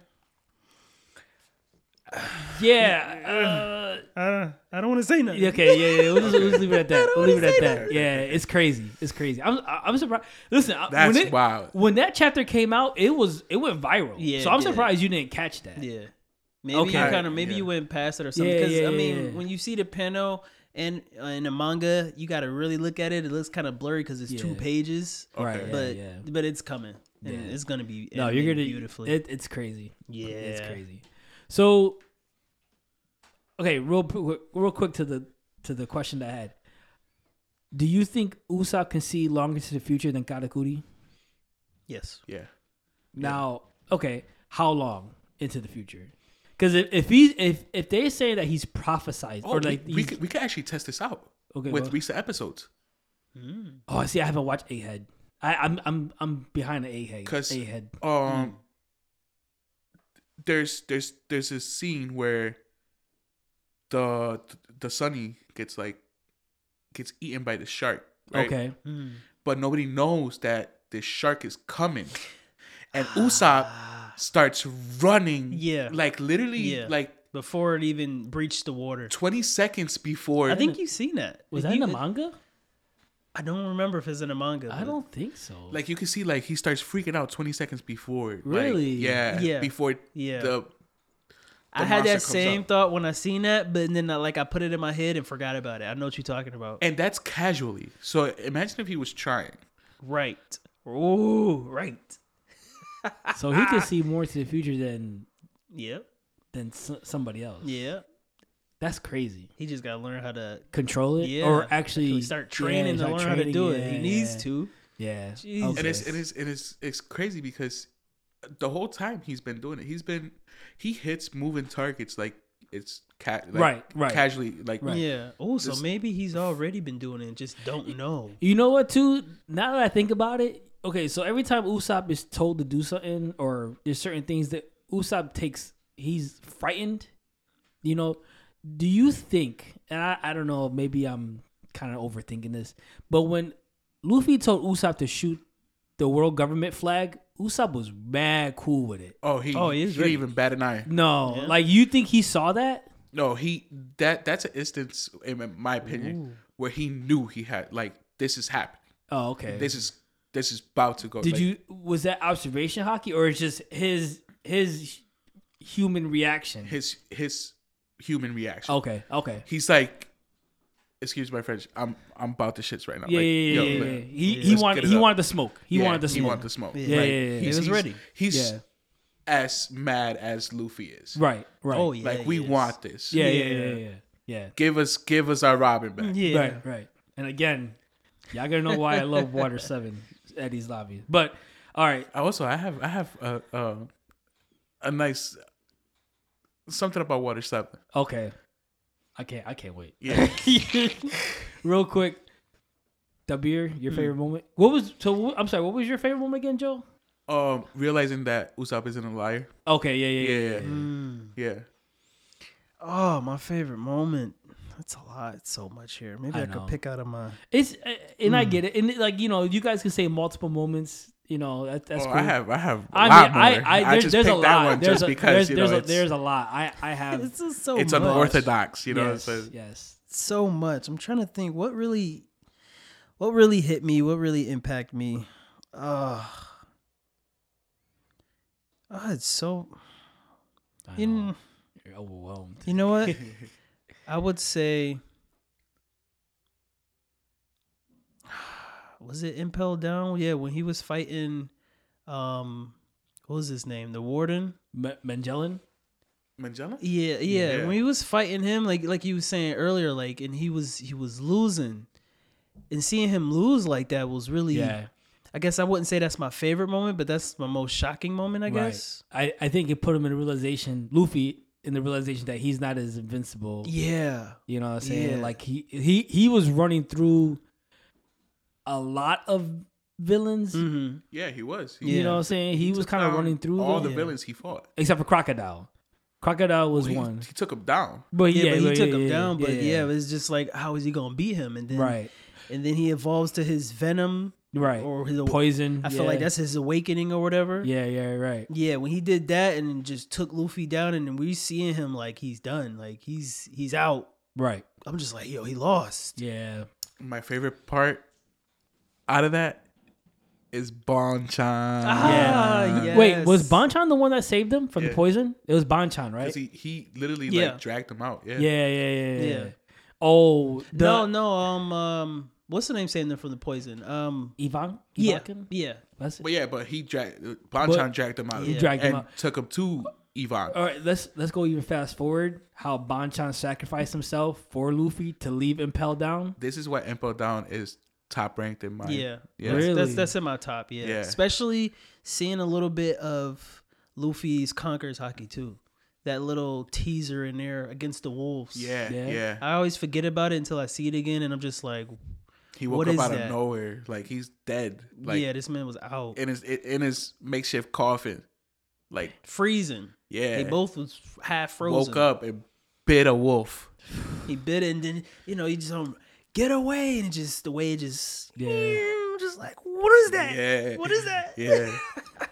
Speaker 1: Yeah.
Speaker 2: I don't. I don't want to say
Speaker 1: Uh,
Speaker 2: nothing.
Speaker 1: okay. Yeah, yeah. We'll just, we'll just leave it at that. We'll leave it at that. Yeah, it's crazy. It's crazy. I'm I'm surprised. Listen,
Speaker 3: That's
Speaker 1: when it,
Speaker 3: wild.
Speaker 1: When that chapter came out, it was it went viral.
Speaker 2: Yeah,
Speaker 1: So I'm
Speaker 2: it did.
Speaker 1: surprised you didn't catch that.
Speaker 2: Yeah. Maybe
Speaker 1: Okay.
Speaker 2: you kind of maybe
Speaker 3: Yeah.
Speaker 2: you went past it or something. Because
Speaker 1: yeah,
Speaker 2: I mean,
Speaker 1: yeah.
Speaker 2: when you see the panel and uh, in the manga, you got to really look at it. It looks kind of blurry because it's two pages.
Speaker 1: Right.
Speaker 3: Okay.
Speaker 2: But
Speaker 1: yeah.
Speaker 2: but it's coming. And
Speaker 1: Yeah.
Speaker 2: it's gonna be
Speaker 1: No, you're gonna
Speaker 2: beautifully.
Speaker 1: It, it's crazy.
Speaker 2: yeah,
Speaker 1: It's crazy. So, okay, real quick- real quick to the to the question that I had. Do you think Usopp can see longer into the future than Katakuri?
Speaker 2: Yes.
Speaker 3: Yeah.
Speaker 1: Now, okay, how long into the future? Because if if he if if they say that he's prophesized
Speaker 3: Oh,
Speaker 1: or like
Speaker 3: we, we could we could actually test this out
Speaker 1: okay,
Speaker 3: with
Speaker 1: well-
Speaker 3: recent episodes.
Speaker 2: Mm.
Speaker 1: oh, see, I haven't watched Egghead. I, I'm I'm I'm behind the Egghead.
Speaker 3: 'Cause-
Speaker 1: Egghead.
Speaker 3: Um, there's there's there's this scene where the the Sunny gets like gets eaten by the shark. Right?
Speaker 1: Okay.
Speaker 2: Mm.
Speaker 3: but nobody knows that this shark is coming, and Usopp starts running.
Speaker 2: Yeah.
Speaker 3: like literally,
Speaker 2: Yeah.
Speaker 3: like
Speaker 2: Before it even breached the water.
Speaker 3: twenty seconds before.
Speaker 2: I think you've seen that.
Speaker 1: Was
Speaker 2: If
Speaker 1: that in the manga?
Speaker 2: I don't remember if it's in the manga.
Speaker 1: I don't think so.
Speaker 3: like you can see, like he starts freaking out twenty seconds before. like,
Speaker 1: Really?
Speaker 3: yeah.
Speaker 2: Yeah.
Speaker 3: Before
Speaker 2: Yeah.
Speaker 3: the
Speaker 2: I had that same
Speaker 3: up.
Speaker 2: thought when I seen that, but then I, like I put it in my head and forgot about it. I know what you're talking about.
Speaker 3: and that's casually. So imagine if he was trying.
Speaker 2: Right. Ooh, right.
Speaker 1: So he can see more to the future than
Speaker 2: Yep.
Speaker 1: than s- somebody else.
Speaker 2: Yeah.
Speaker 1: That's crazy.
Speaker 2: He just gotta learn how to
Speaker 1: Control it,
Speaker 2: yeah
Speaker 1: or actually
Speaker 2: start training
Speaker 1: yeah,
Speaker 2: to
Speaker 1: start
Speaker 2: learn how to
Speaker 1: training,
Speaker 2: do it.
Speaker 1: yeah,
Speaker 2: He needs
Speaker 1: yeah.
Speaker 2: to.
Speaker 1: Yeah. Okay.
Speaker 3: and it's and it's and it's it's crazy because the whole time he's been doing it, he's been he hits moving targets like it's cat like
Speaker 1: Right, right.
Speaker 3: casually like
Speaker 1: Right.
Speaker 2: Yeah. Oh, so maybe he's already been doing it and just don't know.
Speaker 1: You know what? Too now that I think about it, okay. So every time Usopp is told to do something, or there's certain things that Usopp takes, he's frightened. You know, do you think? And I, I don't know. Maybe I'm kind of overthinking this, but when Luffy told Usopp to shoot the world government flag, Usopp was mad cool with it.
Speaker 3: oh he
Speaker 2: Oh, he
Speaker 3: he
Speaker 2: is
Speaker 3: didn't even bat an eye.
Speaker 1: No,
Speaker 2: Yeah.
Speaker 1: like you think he saw that?
Speaker 3: No, he that that's an instance in my opinion where he knew he had like this is happening.
Speaker 1: Oh, okay.
Speaker 3: This is this is about to go.
Speaker 1: Did
Speaker 3: like,
Speaker 1: you was that observation haki or it's just his his human reaction?
Speaker 3: his his human reaction?
Speaker 1: Okay, okay.
Speaker 3: He's like excuse my French. I'm I'm about the shits right now.
Speaker 1: Yeah,
Speaker 3: Like,
Speaker 1: yeah, yeah,
Speaker 3: yo,
Speaker 1: yeah,
Speaker 3: like,
Speaker 1: yeah. He he
Speaker 3: Let's
Speaker 1: wanted he
Speaker 3: up.
Speaker 1: wanted the smoke. He
Speaker 3: yeah,
Speaker 1: wanted the smoke.
Speaker 3: He
Speaker 1: smoke.
Speaker 3: wanted the smoke.
Speaker 2: Yeah.
Speaker 1: Yeah,
Speaker 3: Like,
Speaker 1: yeah, yeah, yeah.
Speaker 3: He's,
Speaker 2: He was
Speaker 3: he's-
Speaker 2: ready.
Speaker 3: He's
Speaker 1: Yeah.
Speaker 3: as mad as Luffy is.
Speaker 1: Right, right.
Speaker 2: Oh yeah,
Speaker 3: Like we
Speaker 2: is.
Speaker 3: want this.
Speaker 1: Yeah, yeah,
Speaker 2: Yeah.
Speaker 1: yeah, yeah, yeah.
Speaker 3: Give us give us our Robin back.
Speaker 2: Yeah.
Speaker 1: Right, right. And again, y'all gonna know why I love Water Seven, Enies Lobby. But all right,
Speaker 3: Also, I have I have a a, a nice something about Water Seven.
Speaker 1: okay. I can't. I can't wait.
Speaker 3: Yeah.
Speaker 1: Real quick, Dabir, your
Speaker 2: Hmm.
Speaker 1: favorite moment. What was so? I'm sorry. What was your favorite moment again, Joe?
Speaker 3: um, realizing that Usopp isn't a liar.
Speaker 1: Okay, yeah, yeah, yeah.
Speaker 3: Yeah.
Speaker 1: yeah, yeah.
Speaker 2: Mm.
Speaker 3: Yeah.
Speaker 2: Oh, my favorite moment. That's a lot. It's so much here. Maybe
Speaker 1: I
Speaker 2: I,
Speaker 1: know.
Speaker 2: could pick out of my.
Speaker 1: It's uh, and I
Speaker 2: Hmm.
Speaker 1: get it, and like you know, you guys can say multiple moments. You know, that, that's
Speaker 3: oh,
Speaker 1: cool.
Speaker 3: I have I have a
Speaker 1: I
Speaker 3: lot
Speaker 1: mean, I,
Speaker 3: more.
Speaker 1: I, there's,
Speaker 3: just
Speaker 1: there's a
Speaker 3: picked that
Speaker 1: lot.
Speaker 3: one
Speaker 1: There's
Speaker 3: just
Speaker 1: a,
Speaker 3: because
Speaker 1: there's,
Speaker 3: you know
Speaker 1: there's, a,
Speaker 3: it's,
Speaker 1: there's a lot. I, I have.
Speaker 2: It's just so
Speaker 3: it's
Speaker 2: much.
Speaker 3: unorthodox. You know.
Speaker 1: yes,
Speaker 3: so-
Speaker 1: yes.
Speaker 2: so much. I'm trying to think what really, what really hit me. What really impacted me. Uh, oh, it's so.
Speaker 1: I know.
Speaker 2: kn-
Speaker 1: You're overwhelmed.
Speaker 2: you know what? I would say. Was it Impel Down? Yeah, when he was fighting, um, what was his name? The Warden.
Speaker 1: Me- Mengellan.
Speaker 3: Magella?
Speaker 2: Yeah, yeah,
Speaker 3: Yeah.
Speaker 2: When he was fighting him, like like you was saying earlier, like and he was he was losing, and seeing him lose like that was really.
Speaker 1: Yeah.
Speaker 2: I guess I wouldn't say that's my favorite moment, but that's my most shocking moment. I
Speaker 1: Right.
Speaker 2: guess.
Speaker 1: I, I think it put him in the realization, Luffy, in the realization that he's not as invincible.
Speaker 2: Yeah.
Speaker 1: You know what I'm saying?
Speaker 2: Yeah.
Speaker 1: Like he he he was running through a lot of villains.
Speaker 2: Mm-hmm.
Speaker 3: Yeah, he was.
Speaker 1: You
Speaker 3: He,
Speaker 1: know what I'm saying? He, was kind of running through
Speaker 3: all
Speaker 1: them,
Speaker 3: the
Speaker 2: yeah.
Speaker 3: villains he fought.
Speaker 1: except for Crocodile. Crocodile was
Speaker 3: Well, he,
Speaker 1: one.
Speaker 3: he took him down.
Speaker 1: But
Speaker 2: Yeah,
Speaker 1: yeah,
Speaker 2: but he took him
Speaker 1: yeah,
Speaker 2: down. But
Speaker 1: yeah,
Speaker 2: yeah, it was just like, how is he gonna beat him? And then,
Speaker 1: right,
Speaker 2: and then he evolves to his venom
Speaker 1: right.
Speaker 2: or his.
Speaker 1: Poison.
Speaker 2: I feel
Speaker 1: yeah.
Speaker 2: like that's his awakening or whatever.
Speaker 1: Yeah, yeah, right.
Speaker 2: Yeah, when he did that and just took Luffy down, and then we seeing him like he's done, like he's he's out.
Speaker 1: Right.
Speaker 2: I'm just like, yo, he lost.
Speaker 1: Yeah.
Speaker 3: My favorite part out of that is Bonchan.
Speaker 2: Ah,
Speaker 1: Yeah.
Speaker 2: yes.
Speaker 1: Wait, was Bonchan the one that saved him from the poison? It was Bonchan, right?
Speaker 3: He, he literally
Speaker 2: Yeah.
Speaker 3: like dragged him out. Yeah.
Speaker 1: yeah, yeah, yeah, yeah,
Speaker 2: Yeah.
Speaker 1: Oh, the
Speaker 2: no, no, um, um, what's the name saying there from the poison? Um,
Speaker 1: Ivan.
Speaker 2: yeah,
Speaker 1: Ivakin?
Speaker 2: yeah,
Speaker 1: That's it.
Speaker 3: But yeah, but he dragged Bonchan dragged him out.
Speaker 2: He
Speaker 1: dragged him
Speaker 3: and
Speaker 1: out.
Speaker 3: took him to Ivan.
Speaker 1: All right, let's let's go even fast forward. How Bonchan sacrificed himself for Luffy to leave Impel down.
Speaker 3: This is why Impel Down is top ranked in my
Speaker 2: yeah.
Speaker 3: Yeah.
Speaker 2: That's,
Speaker 1: Really?
Speaker 2: that's that's in my top. Yeah.
Speaker 3: Yeah.
Speaker 2: especially seeing a little bit of Luffy's Conquerors haki too. That little teaser in there against the wolves.
Speaker 3: Yeah,
Speaker 1: Yeah.
Speaker 3: yeah.
Speaker 2: I always forget about it until I see it again, and I'm just like,
Speaker 3: He woke
Speaker 2: What
Speaker 3: up out
Speaker 2: that?
Speaker 3: of nowhere, like he's dead, like
Speaker 2: yeah, this man was out
Speaker 3: in his in his makeshift coffin, like
Speaker 2: freezing.
Speaker 3: yeah.
Speaker 2: They both was half frozen.
Speaker 3: woke up and bit a wolf.
Speaker 2: He bit it, and then you know he just um, get away, and just the way it just
Speaker 1: Yeah.
Speaker 2: Just like, what is that?
Speaker 3: Yeah,
Speaker 2: What is that?
Speaker 3: Yeah,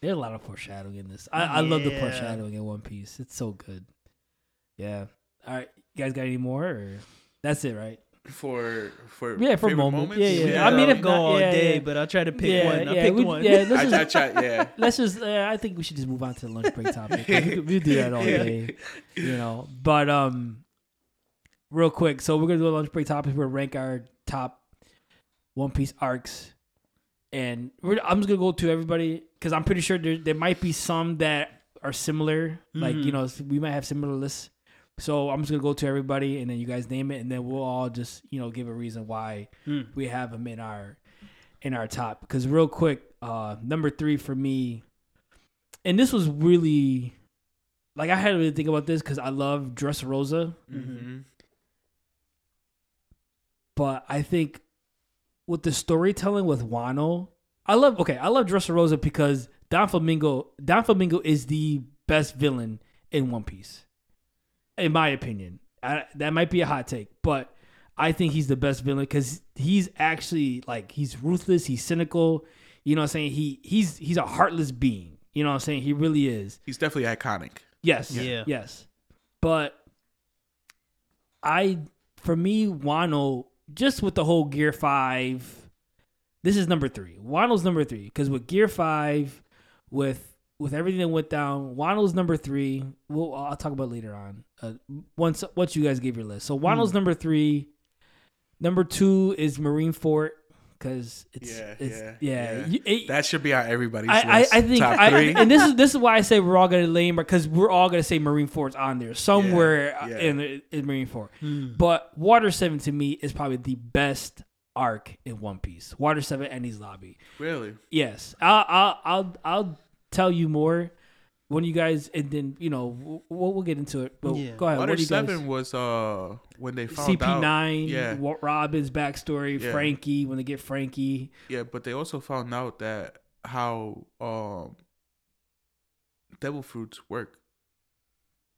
Speaker 1: There's a lot of foreshadowing in this. I, I love the foreshadowing in One Piece. It's so good. Yeah. All right, you guys got any more? Or that's it, right?
Speaker 3: For for
Speaker 1: Yeah, for
Speaker 3: favorite
Speaker 1: moment.
Speaker 3: moments?
Speaker 1: Yeah, yeah.
Speaker 3: We
Speaker 1: I mean,
Speaker 3: have-
Speaker 1: if
Speaker 2: go
Speaker 1: not-
Speaker 2: all
Speaker 1: yeah,
Speaker 2: day,
Speaker 1: yeah.
Speaker 2: but I'll try to pick
Speaker 1: yeah,
Speaker 2: one. I
Speaker 1: yeah,
Speaker 2: picked
Speaker 1: we,
Speaker 2: one.
Speaker 1: Yeah, let's
Speaker 3: I, I
Speaker 1: just,
Speaker 3: tried, yeah.
Speaker 1: let's just. Uh, I think we should just move on to the lunch break topic. We we'll do that all day, you know. But um, real quick, so we're gonna do a lunch break topic. We're gonna rank our top One Piece arcs, and we're, I'm just gonna go to everybody because I'm pretty sure there there might be some that are similar. Like you
Speaker 2: Mhm.
Speaker 1: know, we might have similar lists. So I'm just gonna go to everybody, and then you guys name it, and then we'll all just you know give a reason why
Speaker 2: Hmm.
Speaker 1: we have them in our in our top. Because real quick, uh, number three for me, and this was really like I had to really think about this because I love Dressrosa,
Speaker 3: Mhm.
Speaker 1: but I think with the storytelling with Wano, I love okay, I love Dressrosa because Don Flamingo Don Flamingo is the best villain in One Piece, in my opinion. I, that might be a hot take, but I think he's the best villain because he's actually like he's ruthless, he's cynical. You know what I'm saying? He he's he's a heartless being. You know what I'm saying? He really is.
Speaker 3: He's definitely iconic.
Speaker 1: Yes.
Speaker 2: Yeah.
Speaker 1: Yes. But I for me, Wano, just with the whole Gear Five, this is number three. Wano's number three. Because with Gear Five, with with everything that went down, Wano's number three. Well, I'll talk about later on. Uh, once once you guys gave your list. So Wano's number three. Number two is Marineford because it's
Speaker 3: Yeah,
Speaker 1: it's,
Speaker 3: yeah,
Speaker 1: yeah.
Speaker 3: yeah.
Speaker 1: You- it-
Speaker 3: That should be on everybody's
Speaker 1: I, I,
Speaker 3: list.
Speaker 1: I think,
Speaker 3: top
Speaker 1: I,
Speaker 3: three.
Speaker 1: and this is this is why I say we're all gonna lame because we're all gonna say Marineford's on there somewhere
Speaker 3: Yeah, yeah.
Speaker 1: in in Marineford.
Speaker 2: Hmm.
Speaker 1: But Water Seven to me is probably the best arc in One Piece. Water Seven and his lobby.
Speaker 3: really.
Speaker 1: Yes, I'll I'll I'll, I'll tell you more when you guys and then you know we'll, we'll get into it. But
Speaker 2: Yeah.
Speaker 1: go ahead.
Speaker 3: Water
Speaker 1: what do you guys?
Speaker 3: Seven was uh when they found
Speaker 1: CP
Speaker 3: out.
Speaker 1: nine,
Speaker 3: Yeah.
Speaker 1: Robin's backstory,
Speaker 3: Yeah.
Speaker 1: Franky when they get Franky.
Speaker 3: Yeah, but they also found out that how um devil fruits work.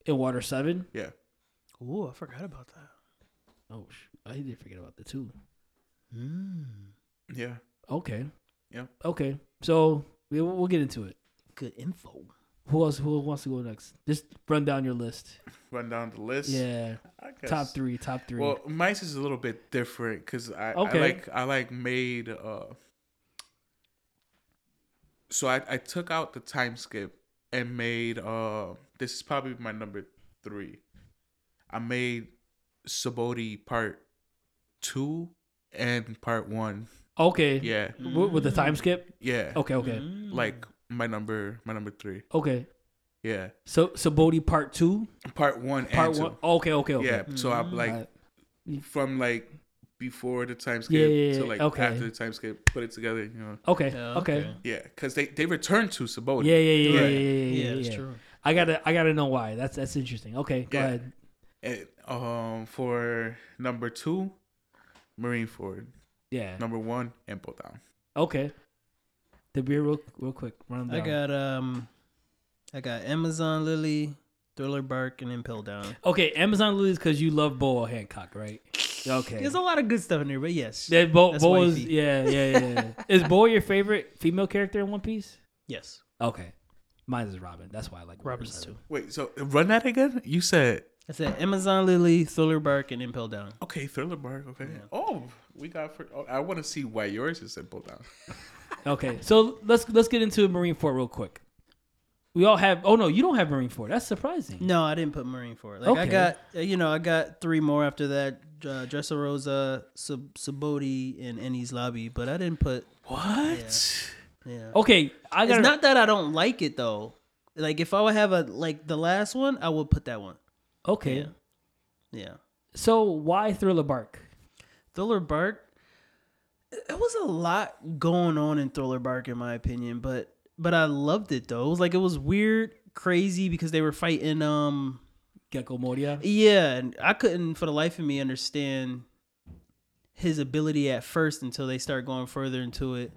Speaker 1: in Water Seven.
Speaker 3: Yeah.
Speaker 2: Ooh, I forgot about that.
Speaker 1: Oh, sh- I did forget about the two.
Speaker 2: Mm.
Speaker 3: Yeah.
Speaker 1: Okay.
Speaker 3: Yeah.
Speaker 1: Okay. So we- we'll, we'll get into it.
Speaker 2: Good info.
Speaker 1: Who else? Who wants to go next? Just run down your list.
Speaker 3: Run down the list.
Speaker 1: Yeah. Top three. Top three.
Speaker 3: Well, mice is a little bit different because I,
Speaker 1: Okay.
Speaker 3: I like I like made uh so I, I took out the time skip and made uh this is probably my number three. I made Sabaody part two and part one.
Speaker 1: okay.
Speaker 3: Yeah.
Speaker 1: W- with the time skip.
Speaker 3: Yeah.
Speaker 1: Okay. Okay.
Speaker 3: Like my number my number three.
Speaker 1: Okay.
Speaker 3: Yeah.
Speaker 1: So so Bodhi part two.
Speaker 3: Part one
Speaker 1: Part
Speaker 3: and two.
Speaker 1: one. Okay. Okay. Okay.
Speaker 3: Yeah. So I'm like
Speaker 1: Alright.
Speaker 3: from like before the time skip
Speaker 1: Yeah, yeah,
Speaker 3: to like
Speaker 1: Okay.
Speaker 3: after the time skip, put it together, you know.
Speaker 1: Okay.
Speaker 2: Yeah,
Speaker 1: okay.
Speaker 3: Yeah, because they they returned to Sabaody.
Speaker 1: Yeah. Yeah. Yeah. Yeah.
Speaker 3: Right.
Speaker 1: Yeah. Yeah.
Speaker 2: Yeah,
Speaker 1: yeah,
Speaker 2: that's
Speaker 1: yeah.
Speaker 2: true.
Speaker 1: I gotta I gotta know why. That's that's interesting. Okay. Go
Speaker 3: Yeah.
Speaker 1: ahead.
Speaker 3: And, um, for number two, Marineford.
Speaker 1: Yeah.
Speaker 3: Number one, Impel Down.
Speaker 1: Okay. The beer real real quick. Run them
Speaker 2: I got um, I got Amazon Lily, Thriller Bark, and Impel Down.
Speaker 1: Okay, Amazon Lilies because you love Boa Hancock, right? Okay.
Speaker 2: There's a lot of good stuff in there, but yes,
Speaker 1: Yeah, Bo,
Speaker 2: That's
Speaker 1: Boa's,
Speaker 2: wifey.
Speaker 1: yeah, yeah, yeah. yeah. is Boa your favorite female character in One Piece?
Speaker 2: yes,
Speaker 1: Okay, mine is Robin. That's why I like
Speaker 2: Robin's
Speaker 1: Robin's
Speaker 2: too.
Speaker 3: Wait, so run that again? You said
Speaker 2: I said Amazon Lily, Thriller Bark, and Impel Down.
Speaker 3: okay, Thriller Bark. Okay.
Speaker 2: Yeah.
Speaker 3: Oh, we got. For, oh, I want to see why yours is Impel Down.
Speaker 1: Okay, so let's let's get into Marineford real quick. We all have. Oh no, you don't have Marineford. That's surprising.
Speaker 2: No, I didn't put Marine for it. Like I got, uh, you know, I got three more after that: uh, Dressrosa, Sub- Sabaody, and Enies Lobby. But I didn't put.
Speaker 3: What?
Speaker 2: Yeah,
Speaker 1: Okay, I got
Speaker 2: it's not that I don't like it though. Like if I would have a like the last one, I would put that one.
Speaker 1: Okay,
Speaker 2: Yeah. Yeah.
Speaker 1: so why Thriller Bark?
Speaker 2: Thriller Bark. It was a lot going on in Thriller Bark, in my opinion, but but I loved it though. It was like it was weird, crazy because they were fighting. Um,
Speaker 1: Gecko Moria.
Speaker 2: yeah, and I couldn't for the life of me understand his ability at first until they start going further into it.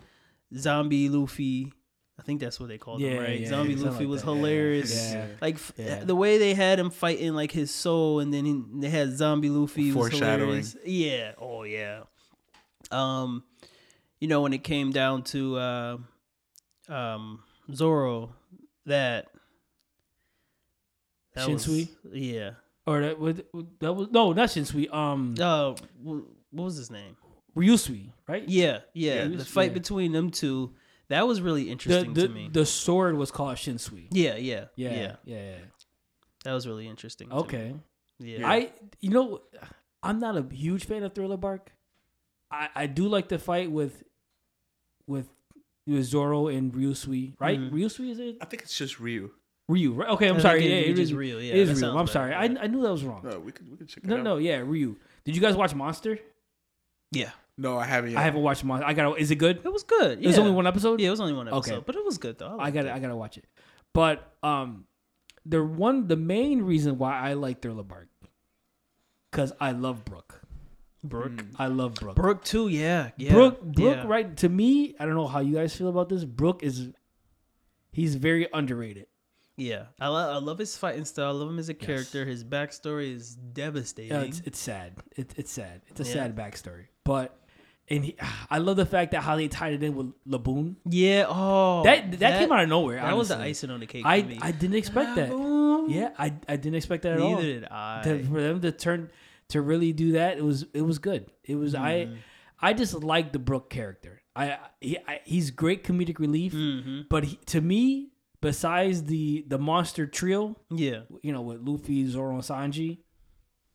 Speaker 2: Zombie Luffy, I think that's what they called him, right?
Speaker 1: yeah,
Speaker 2: Zombie
Speaker 1: something
Speaker 2: Luffy
Speaker 1: like
Speaker 2: was
Speaker 1: that,
Speaker 2: hilarious.
Speaker 1: Yeah.
Speaker 2: Like f-
Speaker 1: Yeah.
Speaker 2: the way they had him fighting like his soul, and then he, they had Zombie Luffy was
Speaker 3: Foreshadowing.
Speaker 2: hilarious. Yeah. Oh yeah. Um, you know when it came down to uh, um Zoro, that. that was- yeah.
Speaker 1: Or that was that was no, not Shinsui. Um,
Speaker 2: Uh, what was his name?
Speaker 1: Ryusui, right?
Speaker 2: Yeah, yeah.
Speaker 1: Yeah,
Speaker 2: the fight
Speaker 1: yeah.
Speaker 2: between them two, that was really interesting
Speaker 1: the,
Speaker 2: to me.
Speaker 1: the sword was called Shinsui.
Speaker 2: yeah, yeah,
Speaker 1: Yeah,
Speaker 2: yeah,
Speaker 1: yeah, yeah.
Speaker 2: That was really interesting. to me.
Speaker 1: Okay.
Speaker 2: Yeah.
Speaker 1: I you know I'm not a huge fan of Thriller Bark. I I do like the fight with with with Zoro and Ryusui, right?
Speaker 2: Mhm.
Speaker 1: Ryusui is it
Speaker 3: I think it's just Ryu.
Speaker 1: Ryu? Right? Okay, I'm
Speaker 2: I
Speaker 1: sorry.
Speaker 2: think
Speaker 1: Yeah,
Speaker 2: it-
Speaker 1: it
Speaker 2: it
Speaker 1: is
Speaker 2: is Ryu, yeah,
Speaker 1: it is
Speaker 2: that
Speaker 1: Ryu. I'm
Speaker 2: better,
Speaker 1: sorry.
Speaker 2: yeah.
Speaker 1: I I knew that was wrong.
Speaker 3: No, we could we could check it
Speaker 1: No,
Speaker 3: out.
Speaker 1: no, yeah, Ryu. Did you guys watch Monster?
Speaker 2: yeah,
Speaker 3: No, I haven't. Yet.
Speaker 1: I haven't watched Monster. I got. to Is it good?
Speaker 2: it was good. Yeah.
Speaker 1: There's only one episode.
Speaker 2: Yeah, it was only one episode,
Speaker 1: Okay.
Speaker 2: but it was good though.
Speaker 1: I
Speaker 2: liked
Speaker 1: gotta I got to watch it. But um, the one, the main reason why I like Thriller Bark, because I love Brook.
Speaker 2: Brook.
Speaker 3: Mm.
Speaker 1: I love Brook.
Speaker 2: Brook too. Yeah, yeah.
Speaker 1: Brook, Brook,
Speaker 2: yeah.
Speaker 1: right? To me, I don't know how you guys feel about this. Brook is, he's very underrated.
Speaker 2: Yeah, I, lo- I love his fighting style. I love him as a character. His backstory is devastating.
Speaker 1: Yeah, it's it's sad. It, it's sad. It's a
Speaker 2: Yeah.
Speaker 1: sad backstory. But and he, I love the fact that how they tied it in with Laboon.
Speaker 2: yeah. Oh,
Speaker 1: that, that came out of nowhere.
Speaker 2: That was the icing on the cake. for
Speaker 1: I
Speaker 2: me.
Speaker 1: I didn't expect that. Yeah, I I didn't expect that at
Speaker 2: Neither
Speaker 1: all.
Speaker 2: Neither did I.
Speaker 1: To, for them to turn to really do that, it was it was good. It was I
Speaker 2: Mm-hmm.
Speaker 1: I just like the Brook character. I, he, I he's great comedic relief,
Speaker 2: hmm
Speaker 1: but he, to me, besides the the monster trio,
Speaker 2: Yeah.
Speaker 1: you know, with Luffy, Zoro, and Sanji,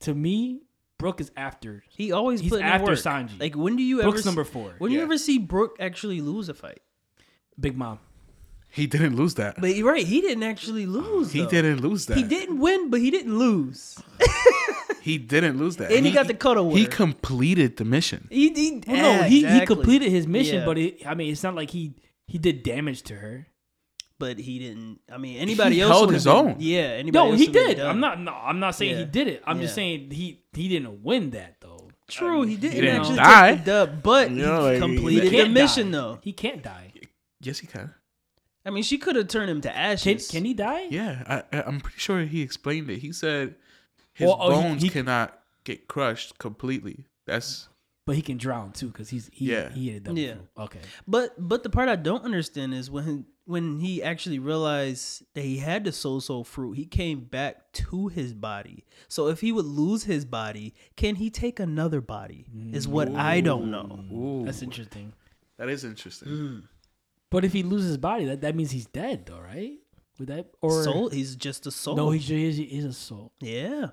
Speaker 1: to me, Brook is after.
Speaker 2: He always
Speaker 1: He's
Speaker 2: put in
Speaker 1: after
Speaker 2: work.
Speaker 1: Sanji.
Speaker 2: Like when do you ever
Speaker 1: Brook's
Speaker 2: see,
Speaker 1: number four.
Speaker 2: when you ever see Brook actually lose a fight?
Speaker 1: Big Mom.
Speaker 3: He didn't lose that.
Speaker 2: But you're right, he didn't actually lose.
Speaker 3: he
Speaker 2: though.
Speaker 3: didn't lose that.
Speaker 2: He didn't win, but he didn't lose.
Speaker 3: He didn't lose that.
Speaker 2: And he got the cuddle with
Speaker 3: He completed the mission.
Speaker 2: He, he
Speaker 1: Well, no,
Speaker 2: yeah,
Speaker 1: he, he completed his mission,
Speaker 2: Yeah.
Speaker 1: but it, I mean, it's not like he he did damage to her.
Speaker 2: but he didn't. I mean, anybody
Speaker 3: He
Speaker 2: else
Speaker 3: held his
Speaker 2: been-
Speaker 3: own.
Speaker 2: Yeah, anybody.
Speaker 1: No,
Speaker 2: else
Speaker 1: he did. I'm not. No, I'm not saying he did it. I'm just saying he he didn't win that though.
Speaker 2: True, he didn't
Speaker 3: didn't
Speaker 2: actually
Speaker 3: die.
Speaker 2: take the dub, but
Speaker 3: You
Speaker 2: he
Speaker 3: like,
Speaker 2: completed
Speaker 1: He
Speaker 2: the mission
Speaker 1: die.
Speaker 2: though.
Speaker 1: He can't die.
Speaker 3: Yes, he can.
Speaker 2: I mean, she could have turned him to
Speaker 1: Can
Speaker 2: ashes.
Speaker 1: can he die?
Speaker 3: Yeah, I, I, I'm pretty sure he explained it. He said his
Speaker 1: Well, oh,
Speaker 3: bones
Speaker 1: he-
Speaker 3: cannot get crushed completely. That's
Speaker 1: But he can drown too because he's he
Speaker 3: Yeah.
Speaker 1: he ate a double
Speaker 2: Yeah.
Speaker 1: fruit. Okay.
Speaker 2: But but the part I don't understand is when when he actually realized that he had the soul soul fruit, he came back to his body. So if he would lose his body, can he take another body? Is what I don't know.
Speaker 3: ooh,
Speaker 1: That's interesting.
Speaker 3: that is interesting.
Speaker 2: Mm.
Speaker 1: But if he loses his body, that, that means he's dead though, right? Would that or
Speaker 2: soul, he's just a soul.
Speaker 1: no? He's he's, he's a soul.
Speaker 2: yeah.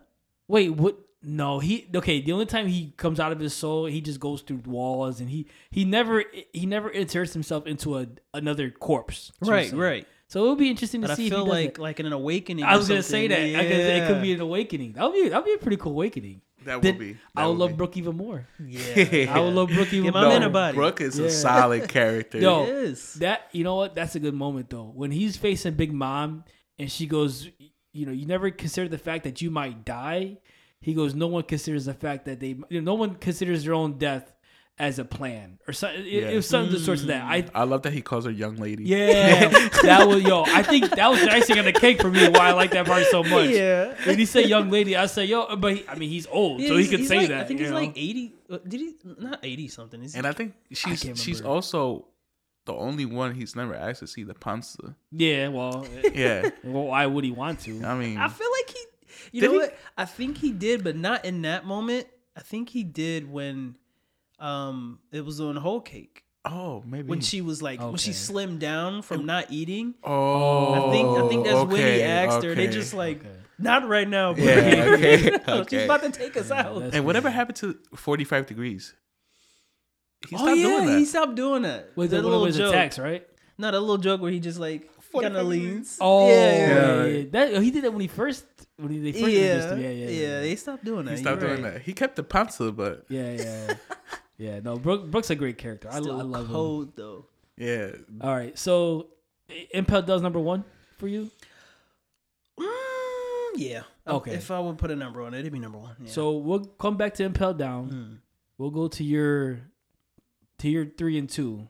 Speaker 1: Wait, what? No, he okay. The only time he comes out of his soul, he just goes through walls, and he he never he never inserts himself into a another corpse.
Speaker 2: Right, right.
Speaker 1: So it would be interesting to
Speaker 2: But I
Speaker 1: see.
Speaker 2: feel
Speaker 1: if he
Speaker 2: like
Speaker 1: does
Speaker 2: like in an awakening.
Speaker 1: I was gonna say that.
Speaker 2: something,
Speaker 1: I it could be an awakening. That would be that would be a pretty cool awakening.
Speaker 3: That would
Speaker 1: Then
Speaker 3: be.
Speaker 1: I
Speaker 3: that
Speaker 1: would love
Speaker 3: be.
Speaker 1: Brook even more.
Speaker 2: Yeah.
Speaker 1: I would love Brook even
Speaker 2: Get
Speaker 1: more.
Speaker 2: man a.
Speaker 3: Brook is
Speaker 1: Yeah.
Speaker 3: a solid character.
Speaker 1: Yo,
Speaker 2: It is.
Speaker 1: That you know what? That's a good moment though. When he's facing Big Mom and she goes, you know, you never consider the fact that you might die. He goes, no one considers the fact that they, you know, no one considers their own death as a plan or something. It,
Speaker 3: Yeah.
Speaker 1: it was something of the sorts of that. I
Speaker 3: I love that he calls her young lady.
Speaker 1: yeah, that was yo. I think that was the icing on the cake for me. Why I like that part so much.
Speaker 2: Yeah.
Speaker 1: When he said young lady, I say yo, but he, I mean he's old,
Speaker 2: Yeah,
Speaker 1: so he could say
Speaker 2: like-
Speaker 1: that.
Speaker 2: I think he's
Speaker 1: know?
Speaker 2: like eighty. uh, Did he not eighty something? Is he-
Speaker 3: And I think she's
Speaker 1: can't
Speaker 3: she's also the only one he's never asked to see the panza.
Speaker 1: yeah. Well,
Speaker 3: Yeah.
Speaker 1: well, why would he want to?
Speaker 3: I mean,
Speaker 2: I feel like he. You
Speaker 3: Did
Speaker 2: know
Speaker 3: he?
Speaker 2: what? I think he did, but not in that moment. I think he did when, um, it was on whole cake
Speaker 3: oh, maybe
Speaker 2: when she was like when she slimmed down from not eating.
Speaker 3: Oh,
Speaker 2: I think I think that's when he
Speaker 3: okay,
Speaker 2: asked her. They just like
Speaker 1: Okay.
Speaker 2: not right now. Bro.
Speaker 3: Yeah, okay,
Speaker 2: She's about to take us out.
Speaker 1: that's-
Speaker 3: And whatever happened to 45 degrees? He
Speaker 2: oh yeah,
Speaker 3: doing that.
Speaker 2: he stopped doing that.
Speaker 1: With
Speaker 2: that
Speaker 1: the,
Speaker 2: little
Speaker 1: was the
Speaker 2: joke.
Speaker 1: text, right?
Speaker 2: No, that little joke where he just like kind of leans.
Speaker 1: Oh,
Speaker 2: yeah,
Speaker 1: yeah,
Speaker 2: yeah,
Speaker 1: yeah. That, he did that when he first when he, they first
Speaker 2: yeah,
Speaker 1: introduced him. Yeah, yeah, yeah.
Speaker 2: They stopped doing that.
Speaker 3: He stopped
Speaker 2: You're
Speaker 3: doing
Speaker 2: right.
Speaker 3: that. He kept the panza, but
Speaker 1: Yeah, yeah, yeah. No, Brook, Brook's a great character. I,
Speaker 2: Still
Speaker 1: lo- I love him.
Speaker 2: cold though.
Speaker 3: yeah,
Speaker 1: All right, so Impel does number one for you.
Speaker 2: Mm, yeah. Um,
Speaker 1: Okay.
Speaker 2: If I would put a number on it, it'd be number one. Yeah.
Speaker 1: So we'll come back to Impel down.
Speaker 2: Mm.
Speaker 1: We'll go to your to your three and two.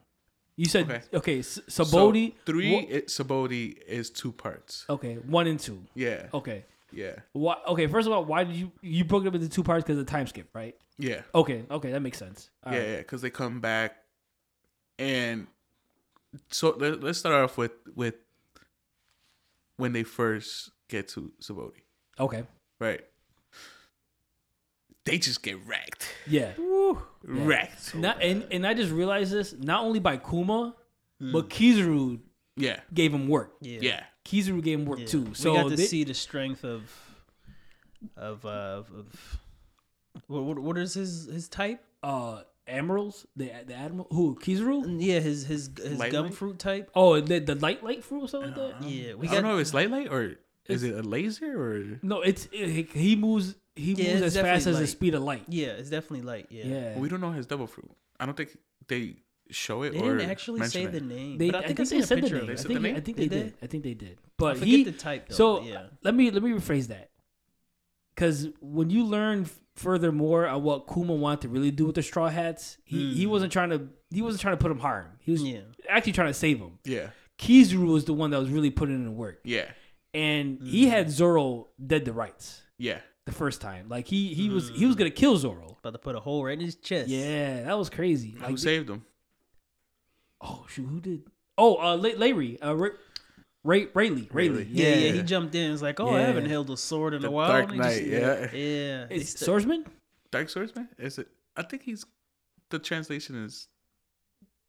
Speaker 1: You said okay,
Speaker 3: Okay.
Speaker 1: S- Sabaody
Speaker 3: So three, it, Sabaody is two parts.
Speaker 1: okay, one and two.
Speaker 3: Yeah,
Speaker 1: Okay.
Speaker 3: yeah,
Speaker 1: Why, okay, first of all, why did you you broke it up into two parts because of the time skip, right?
Speaker 3: yeah,
Speaker 1: Okay, okay, that makes sense. All
Speaker 3: yeah,
Speaker 1: right.
Speaker 3: yeah. Because they come back, and so let, let's start off with with when they first get to Sabaody,
Speaker 1: Okay.
Speaker 3: right? They just get wrecked,
Speaker 1: Yeah.
Speaker 3: wrecked.
Speaker 1: Not, and and I just realized this not only by Kuma,
Speaker 2: Hmm.
Speaker 1: but Kizaru
Speaker 3: Yeah,
Speaker 1: gave him work.
Speaker 2: yeah.
Speaker 3: yeah.
Speaker 1: Kizaru gave him work
Speaker 2: Yeah.
Speaker 1: too. So
Speaker 2: we got to
Speaker 1: they-
Speaker 2: see the strength of of uh, of, of what, what what is his his type?
Speaker 1: uh Emeralds, the the admiral who Kizaru?
Speaker 2: Yeah, his his his
Speaker 3: Light
Speaker 2: gum
Speaker 3: light?
Speaker 2: fruit type.
Speaker 1: Oh, the the light light fruit or something like that.
Speaker 2: Yeah, we
Speaker 3: I
Speaker 2: got
Speaker 3: don't know if it's light light or is it a laser or
Speaker 1: No, it's it, he moves he
Speaker 2: Yeah,
Speaker 1: moves as fast
Speaker 2: definitely
Speaker 1: as the speed of light.
Speaker 2: Yeah, it's definitely light. Yeah,
Speaker 1: Yeah,
Speaker 3: we don't know his devil fruit. I don't think they show it
Speaker 2: they
Speaker 3: or
Speaker 2: didn't actually say
Speaker 3: mention
Speaker 2: the name,
Speaker 1: They,
Speaker 2: but I think I,
Speaker 1: they
Speaker 2: seen a
Speaker 1: said the name.
Speaker 2: of
Speaker 1: I
Speaker 3: said
Speaker 1: think,
Speaker 3: the name?
Speaker 1: I think they
Speaker 2: they?
Speaker 1: did. I think they did.
Speaker 2: I
Speaker 1: But
Speaker 2: forget
Speaker 1: he
Speaker 2: the type though.
Speaker 1: so
Speaker 2: yeah,
Speaker 1: let me let me rephrase that. Because when you learn furthermore on what Kuma wanted to really do with the Straw Hats, he, he wasn't trying to he wasn't trying to put him harm. He was
Speaker 2: yeah,
Speaker 1: actually trying to save him.
Speaker 3: Yeah,
Speaker 1: Kizaru was the one that was really putting in the work,
Speaker 3: yeah,
Speaker 1: and
Speaker 2: Hmm.
Speaker 1: he had Zoro dead to rights
Speaker 3: yeah.
Speaker 1: The first time. Like he he was he
Speaker 2: Hmm.
Speaker 1: was gonna kill Zoro.
Speaker 2: about to put a hole right in his chest.
Speaker 1: Yeah, that was crazy.
Speaker 3: Who
Speaker 1: Like,
Speaker 3: saved him?
Speaker 1: oh shoot, who did? Oh, uh, La- Larry, uh, Ray, Ray, Rayleigh, Rayleigh.
Speaker 3: Rayleigh.
Speaker 2: Yeah, yeah,
Speaker 1: yeah.
Speaker 2: he jumped in. It's like, oh, I
Speaker 1: Yeah.
Speaker 2: haven't held a sword in
Speaker 3: The
Speaker 2: a while.
Speaker 3: Dark
Speaker 2: And he just-
Speaker 3: Knight, yeah.
Speaker 2: yeah.
Speaker 1: It's
Speaker 2: He's the-
Speaker 1: swordsman.
Speaker 3: Dark Swordsman? Is it? I think he's. The translation is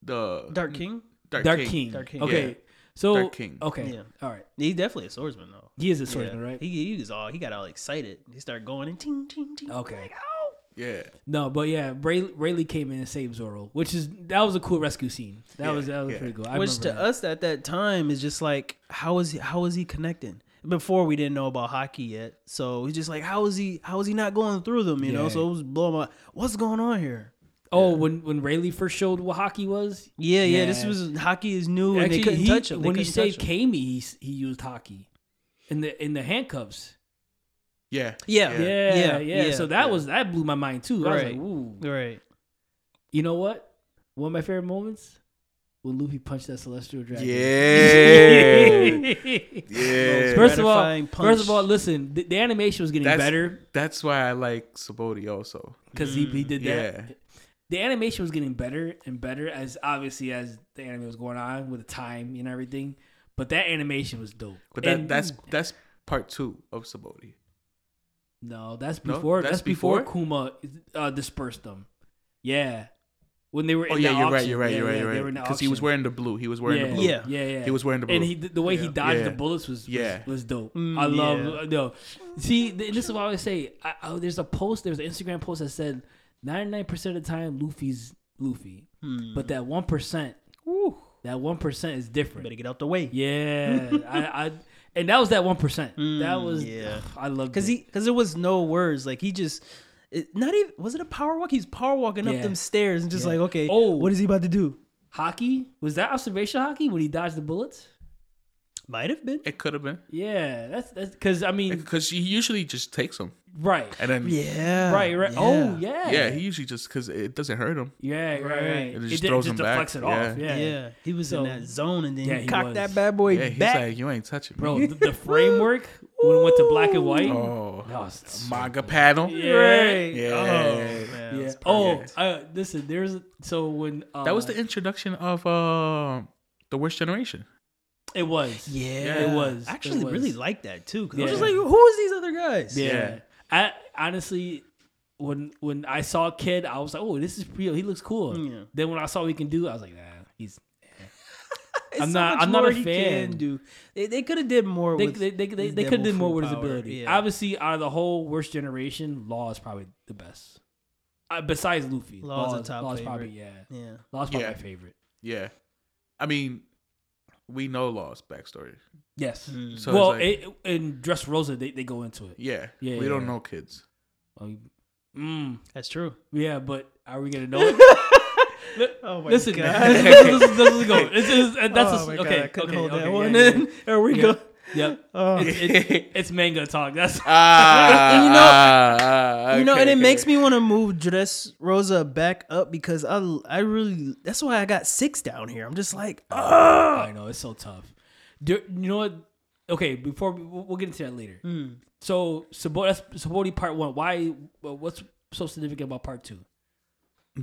Speaker 3: the
Speaker 2: Dark King.
Speaker 3: Dark,
Speaker 1: Dark
Speaker 3: King.
Speaker 1: King.
Speaker 2: Dark King.
Speaker 1: Okay,
Speaker 3: Yeah.
Speaker 1: So
Speaker 3: Dark King.
Speaker 1: okay,
Speaker 2: Yeah.
Speaker 1: all right.
Speaker 2: He's definitely a swordsman though.
Speaker 1: He is a swordsman,
Speaker 2: Yeah.
Speaker 1: right?
Speaker 2: He he was all he got all excited. He started going and ting ting ting.
Speaker 1: Okay. Oh.
Speaker 3: Yeah.
Speaker 1: No, but yeah, Ray, Rayleigh came in and saved Zoro, which is that was a cool rescue scene. That
Speaker 3: Yeah,
Speaker 1: was that was
Speaker 3: yeah.
Speaker 1: pretty cool. I
Speaker 2: Which to
Speaker 1: that.
Speaker 2: us at that time is just like, how is he? How is he connecting? Before we didn't know about haki yet, so he's just like, how is he? How is he not going through them? You know, so it was blowing my. What's going on here?
Speaker 1: Oh, when when Rayleigh first showed what haki was,
Speaker 2: Yeah, yeah. This was haki is new, and they couldn't
Speaker 1: he,
Speaker 2: touch him. They
Speaker 1: when he
Speaker 2: couldn't
Speaker 1: saved. Camie, he he used haki in the in the handcuffs.
Speaker 3: Yeah.
Speaker 2: Yeah,
Speaker 1: Yeah, yeah.
Speaker 2: Yeah,
Speaker 1: So that
Speaker 2: yeah.
Speaker 1: was that blew my mind too. I was like, ooh.
Speaker 2: right.
Speaker 1: You know what? One of my favorite moments when Luffy punched that celestial dragon.
Speaker 3: Yeah. yeah.
Speaker 1: First of all,
Speaker 2: Gratifying
Speaker 1: first of all, listen, the, the animation was getting
Speaker 3: That's-
Speaker 1: better
Speaker 3: That's why I like Sabaody also.
Speaker 1: because he, he did that.
Speaker 3: Yeah.
Speaker 1: The animation was getting better and better as obviously as the anime was going on with the time and everything. But that animation was dope.
Speaker 3: But that,
Speaker 1: And-
Speaker 3: that's that's part two of Sabaody.
Speaker 1: no, that's
Speaker 3: No?
Speaker 1: before.
Speaker 3: That's
Speaker 1: that's, before,
Speaker 3: before?
Speaker 1: Kuma uh, dispersed them. Yeah, when they were.
Speaker 3: Oh
Speaker 1: in
Speaker 3: yeah, you're right, you're right,
Speaker 1: Yeah,
Speaker 3: you're right,
Speaker 1: yeah,
Speaker 3: you're right. Because he was wearing the blue. He was wearing
Speaker 1: yeah,
Speaker 3: the blue.
Speaker 2: Yeah.
Speaker 1: yeah, yeah.
Speaker 3: He was wearing the blue.
Speaker 1: and he the way he dodged the bullets was was,
Speaker 3: Yeah.
Speaker 1: was dope.
Speaker 2: Mm,
Speaker 1: I love
Speaker 2: yeah.
Speaker 1: no. See, this is what I always say. I, I, there's a post, there's an Instagram post that said 99 percent of the time Luffy's Luffy,
Speaker 2: Hmm.
Speaker 1: but that one percent, that one percent is different.
Speaker 2: better get out the way.
Speaker 1: Yeah, I, I and that was that one percent. that
Speaker 2: Mm,
Speaker 1: was
Speaker 2: yeah.
Speaker 1: I love
Speaker 2: Cause he, cause there was no words. Like he just, it, not even was it a power walk? He's power walking up them stairs and just
Speaker 1: Yeah.
Speaker 2: like, okay,
Speaker 1: Oh.
Speaker 2: what is he about to do?
Speaker 1: haki was that observation haki when he dodged the bullets.
Speaker 2: Might have been.
Speaker 3: It could have been
Speaker 1: Yeah, that's that's because I mean,
Speaker 3: because he usually just takes them
Speaker 1: right,
Speaker 3: and then
Speaker 2: Yeah.
Speaker 1: right, right. Oh yeah,
Speaker 3: yeah, he usually just because it doesn't hurt him.
Speaker 1: yeah, right, right.
Speaker 2: Right.
Speaker 3: It just
Speaker 1: did-
Speaker 3: throws him back.
Speaker 1: it off.
Speaker 3: Yeah.
Speaker 1: Yeah,
Speaker 2: Yeah. He was
Speaker 1: So-
Speaker 2: in that zone and then
Speaker 1: Yeah,
Speaker 2: he
Speaker 1: he
Speaker 2: cocked
Speaker 1: was.
Speaker 2: that bad boy
Speaker 3: Yeah, he's
Speaker 2: back.
Speaker 3: like, you ain't touching me,
Speaker 1: bro. The, the framework when it went to black and white.
Speaker 3: Oh,
Speaker 1: That was so
Speaker 3: manga panel.
Speaker 1: Yeah.
Speaker 2: Right.
Speaker 3: Yeah.
Speaker 2: Oh, man,
Speaker 1: Yeah. Oh, uh, listen. There's so when uh,
Speaker 3: That was the introduction of uh, the worst generation.
Speaker 1: It was.
Speaker 2: Yeah,
Speaker 1: it was.
Speaker 2: I actually
Speaker 1: It was.
Speaker 2: really liked that too. Cause I was
Speaker 1: Yeah.
Speaker 2: just like, who is these other guys?
Speaker 1: Yeah.
Speaker 3: Yeah.
Speaker 1: I honestly, when when I saw Kid, I was like, oh, this is real. He looks cool.
Speaker 2: Yeah.
Speaker 1: Then when I saw what he can do, I was like, nah, he's.
Speaker 2: It's
Speaker 1: I'm not-
Speaker 2: much
Speaker 1: I'm not
Speaker 2: more
Speaker 1: a
Speaker 2: he
Speaker 1: fan.
Speaker 2: can do. They, they could have did more.
Speaker 1: They
Speaker 2: with
Speaker 1: they they, they,
Speaker 2: his
Speaker 1: they could have
Speaker 2: devil
Speaker 1: did more
Speaker 2: fruit
Speaker 1: with his
Speaker 2: power.
Speaker 1: ability.
Speaker 2: Yeah.
Speaker 1: Obviously, out of the whole worst generation, Law is probably the best. Uh, besides Luffy,
Speaker 2: Law's a top
Speaker 1: Law's probably yeah.
Speaker 2: yeah.
Speaker 1: Law's probably
Speaker 3: Yeah.
Speaker 1: my favorite.
Speaker 3: Yeah, I mean, we know Law's backstory.
Speaker 1: Yes.
Speaker 2: Mm.
Speaker 3: So
Speaker 1: well,
Speaker 3: like,
Speaker 1: it, in Dressrosa, they, they go into it.
Speaker 3: yeah,
Speaker 1: Yeah,
Speaker 3: we
Speaker 1: yeah,
Speaker 3: don't
Speaker 1: yeah.
Speaker 3: know Kid's.
Speaker 1: Um, mm,
Speaker 2: That's true.
Speaker 1: yeah, but are we gonna know it?
Speaker 2: Oh my
Speaker 1: Listen,
Speaker 2: God.
Speaker 1: this, this, this, this is go. This is uh, that's
Speaker 2: oh
Speaker 1: a,
Speaker 2: my
Speaker 1: okay.
Speaker 2: I couldn't
Speaker 1: okay,
Speaker 2: hold
Speaker 1: okay,
Speaker 2: that
Speaker 1: yeah,
Speaker 2: one
Speaker 1: yeah,
Speaker 2: in. There we
Speaker 1: Yeah.
Speaker 2: go.
Speaker 1: Yep.
Speaker 2: Oh.
Speaker 1: It's, it's, it's manga talk. That's
Speaker 3: Ah,
Speaker 2: you know-
Speaker 3: ah, ah,
Speaker 2: you know,
Speaker 3: okay,
Speaker 2: and it
Speaker 3: okay.
Speaker 2: makes me want to move Dressrosa back up because I, I really. That's why I got six down here. I'm just like,
Speaker 1: I know it's so tough. Do, you know what? Okay, before we, we'll we'll get into that later.
Speaker 2: Hmm.
Speaker 1: So Sabaody, that's Sabaody part one. Why? What's so significant about part two?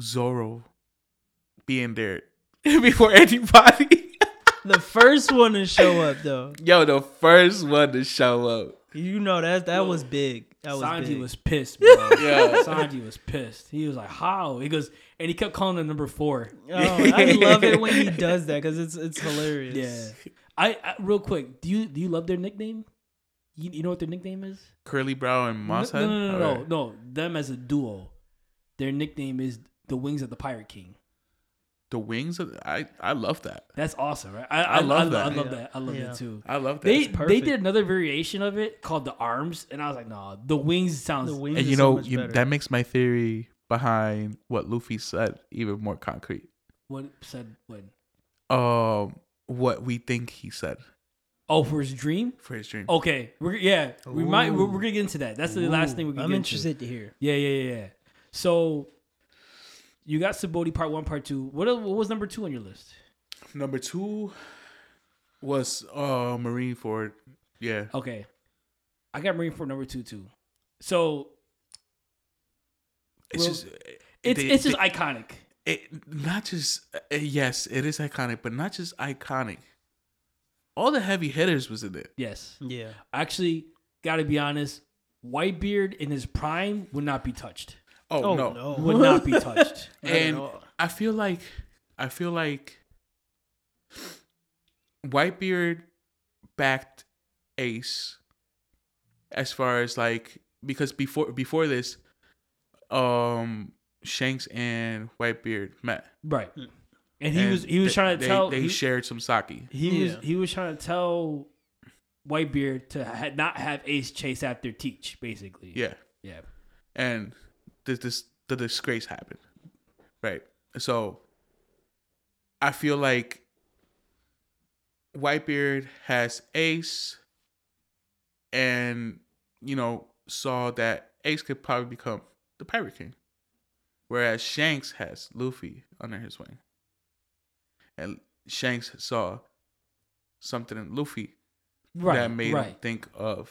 Speaker 3: Zoro being there before anybody.
Speaker 2: The first one to show up though.
Speaker 3: Yo, the first one to show up.
Speaker 2: You know that that was big. That was
Speaker 1: Sanji
Speaker 2: big.
Speaker 1: was pissed, bro.
Speaker 3: Yeah.
Speaker 1: Sanji was pissed. He was like, "How?" He goes, and he kept calling him number four.
Speaker 2: Oh, I love it when he does that because it's it's hilarious.
Speaker 1: Yeah. I, I real quick. Do you do you love their nickname? You, you know what their nickname is?
Speaker 3: Curly Brow and
Speaker 1: No,
Speaker 3: Mosshead.
Speaker 1: no, no, no, no,
Speaker 3: Or-
Speaker 1: no. Them as a duo. Their nickname is the Wings of the Pirate King.
Speaker 3: The wings. Of, I I love that.
Speaker 1: That's awesome, right? I,
Speaker 3: I love that.
Speaker 1: I love
Speaker 2: Yeah.
Speaker 1: that. I love
Speaker 2: Yeah.
Speaker 1: that too.
Speaker 3: I love that.
Speaker 1: They
Speaker 2: That's
Speaker 1: they did another variation of it called the arms, and I was like, no, the wings sounds.
Speaker 2: The wings
Speaker 3: and you know
Speaker 2: much
Speaker 3: you, that makes my theory behind what Luffy said even more concrete.
Speaker 1: What said when?
Speaker 3: Um, what we think he said
Speaker 1: Oh, for his dream.
Speaker 3: for his dream.
Speaker 1: Okay, we're yeah, we might we're, we're gonna get into that. That's the last thing we're gonna
Speaker 2: I'm
Speaker 1: get
Speaker 2: interested to hear.
Speaker 1: Yeah, yeah, yeah, yeah. So you got Sabaody part one, part two. What what was number two on your list?
Speaker 3: Number two was uh Marineford. Yeah.
Speaker 1: Okay, I got Marine for number two too. So
Speaker 3: It's
Speaker 1: Well,
Speaker 3: just
Speaker 1: it's
Speaker 3: they-
Speaker 1: it's just
Speaker 3: they-
Speaker 1: iconic.
Speaker 3: it not just uh, yes, it is iconic, but not just iconic. All the heavy hitters was in it.
Speaker 1: Yes,
Speaker 2: Yeah.
Speaker 1: actually, got to be honest. Whitebeard in his prime would not be touched.
Speaker 3: Oh,
Speaker 2: Oh
Speaker 3: no.
Speaker 2: no.
Speaker 1: Would not be touched.
Speaker 3: And. I feel like I feel like Whitebeard backed Ace as far as like because before before this um Shanks and Whitebeard met.
Speaker 1: Right. And he
Speaker 3: And
Speaker 1: was he was
Speaker 3: they-
Speaker 1: trying to
Speaker 3: they,
Speaker 1: tell
Speaker 3: they
Speaker 1: he,
Speaker 3: shared some sake.
Speaker 1: he was he was trying to tell Whitebeard to ha- not have Ace chase after Teach, basically.
Speaker 3: Yeah.
Speaker 1: Yeah.
Speaker 3: and this, this the disgrace happened right so i feel like whitebeard has ace and you know saw that ace could probably become the pirate king whereas shanks has luffy under his wing and shanks saw something in luffy
Speaker 1: Right.
Speaker 3: that made
Speaker 1: right.
Speaker 3: him think of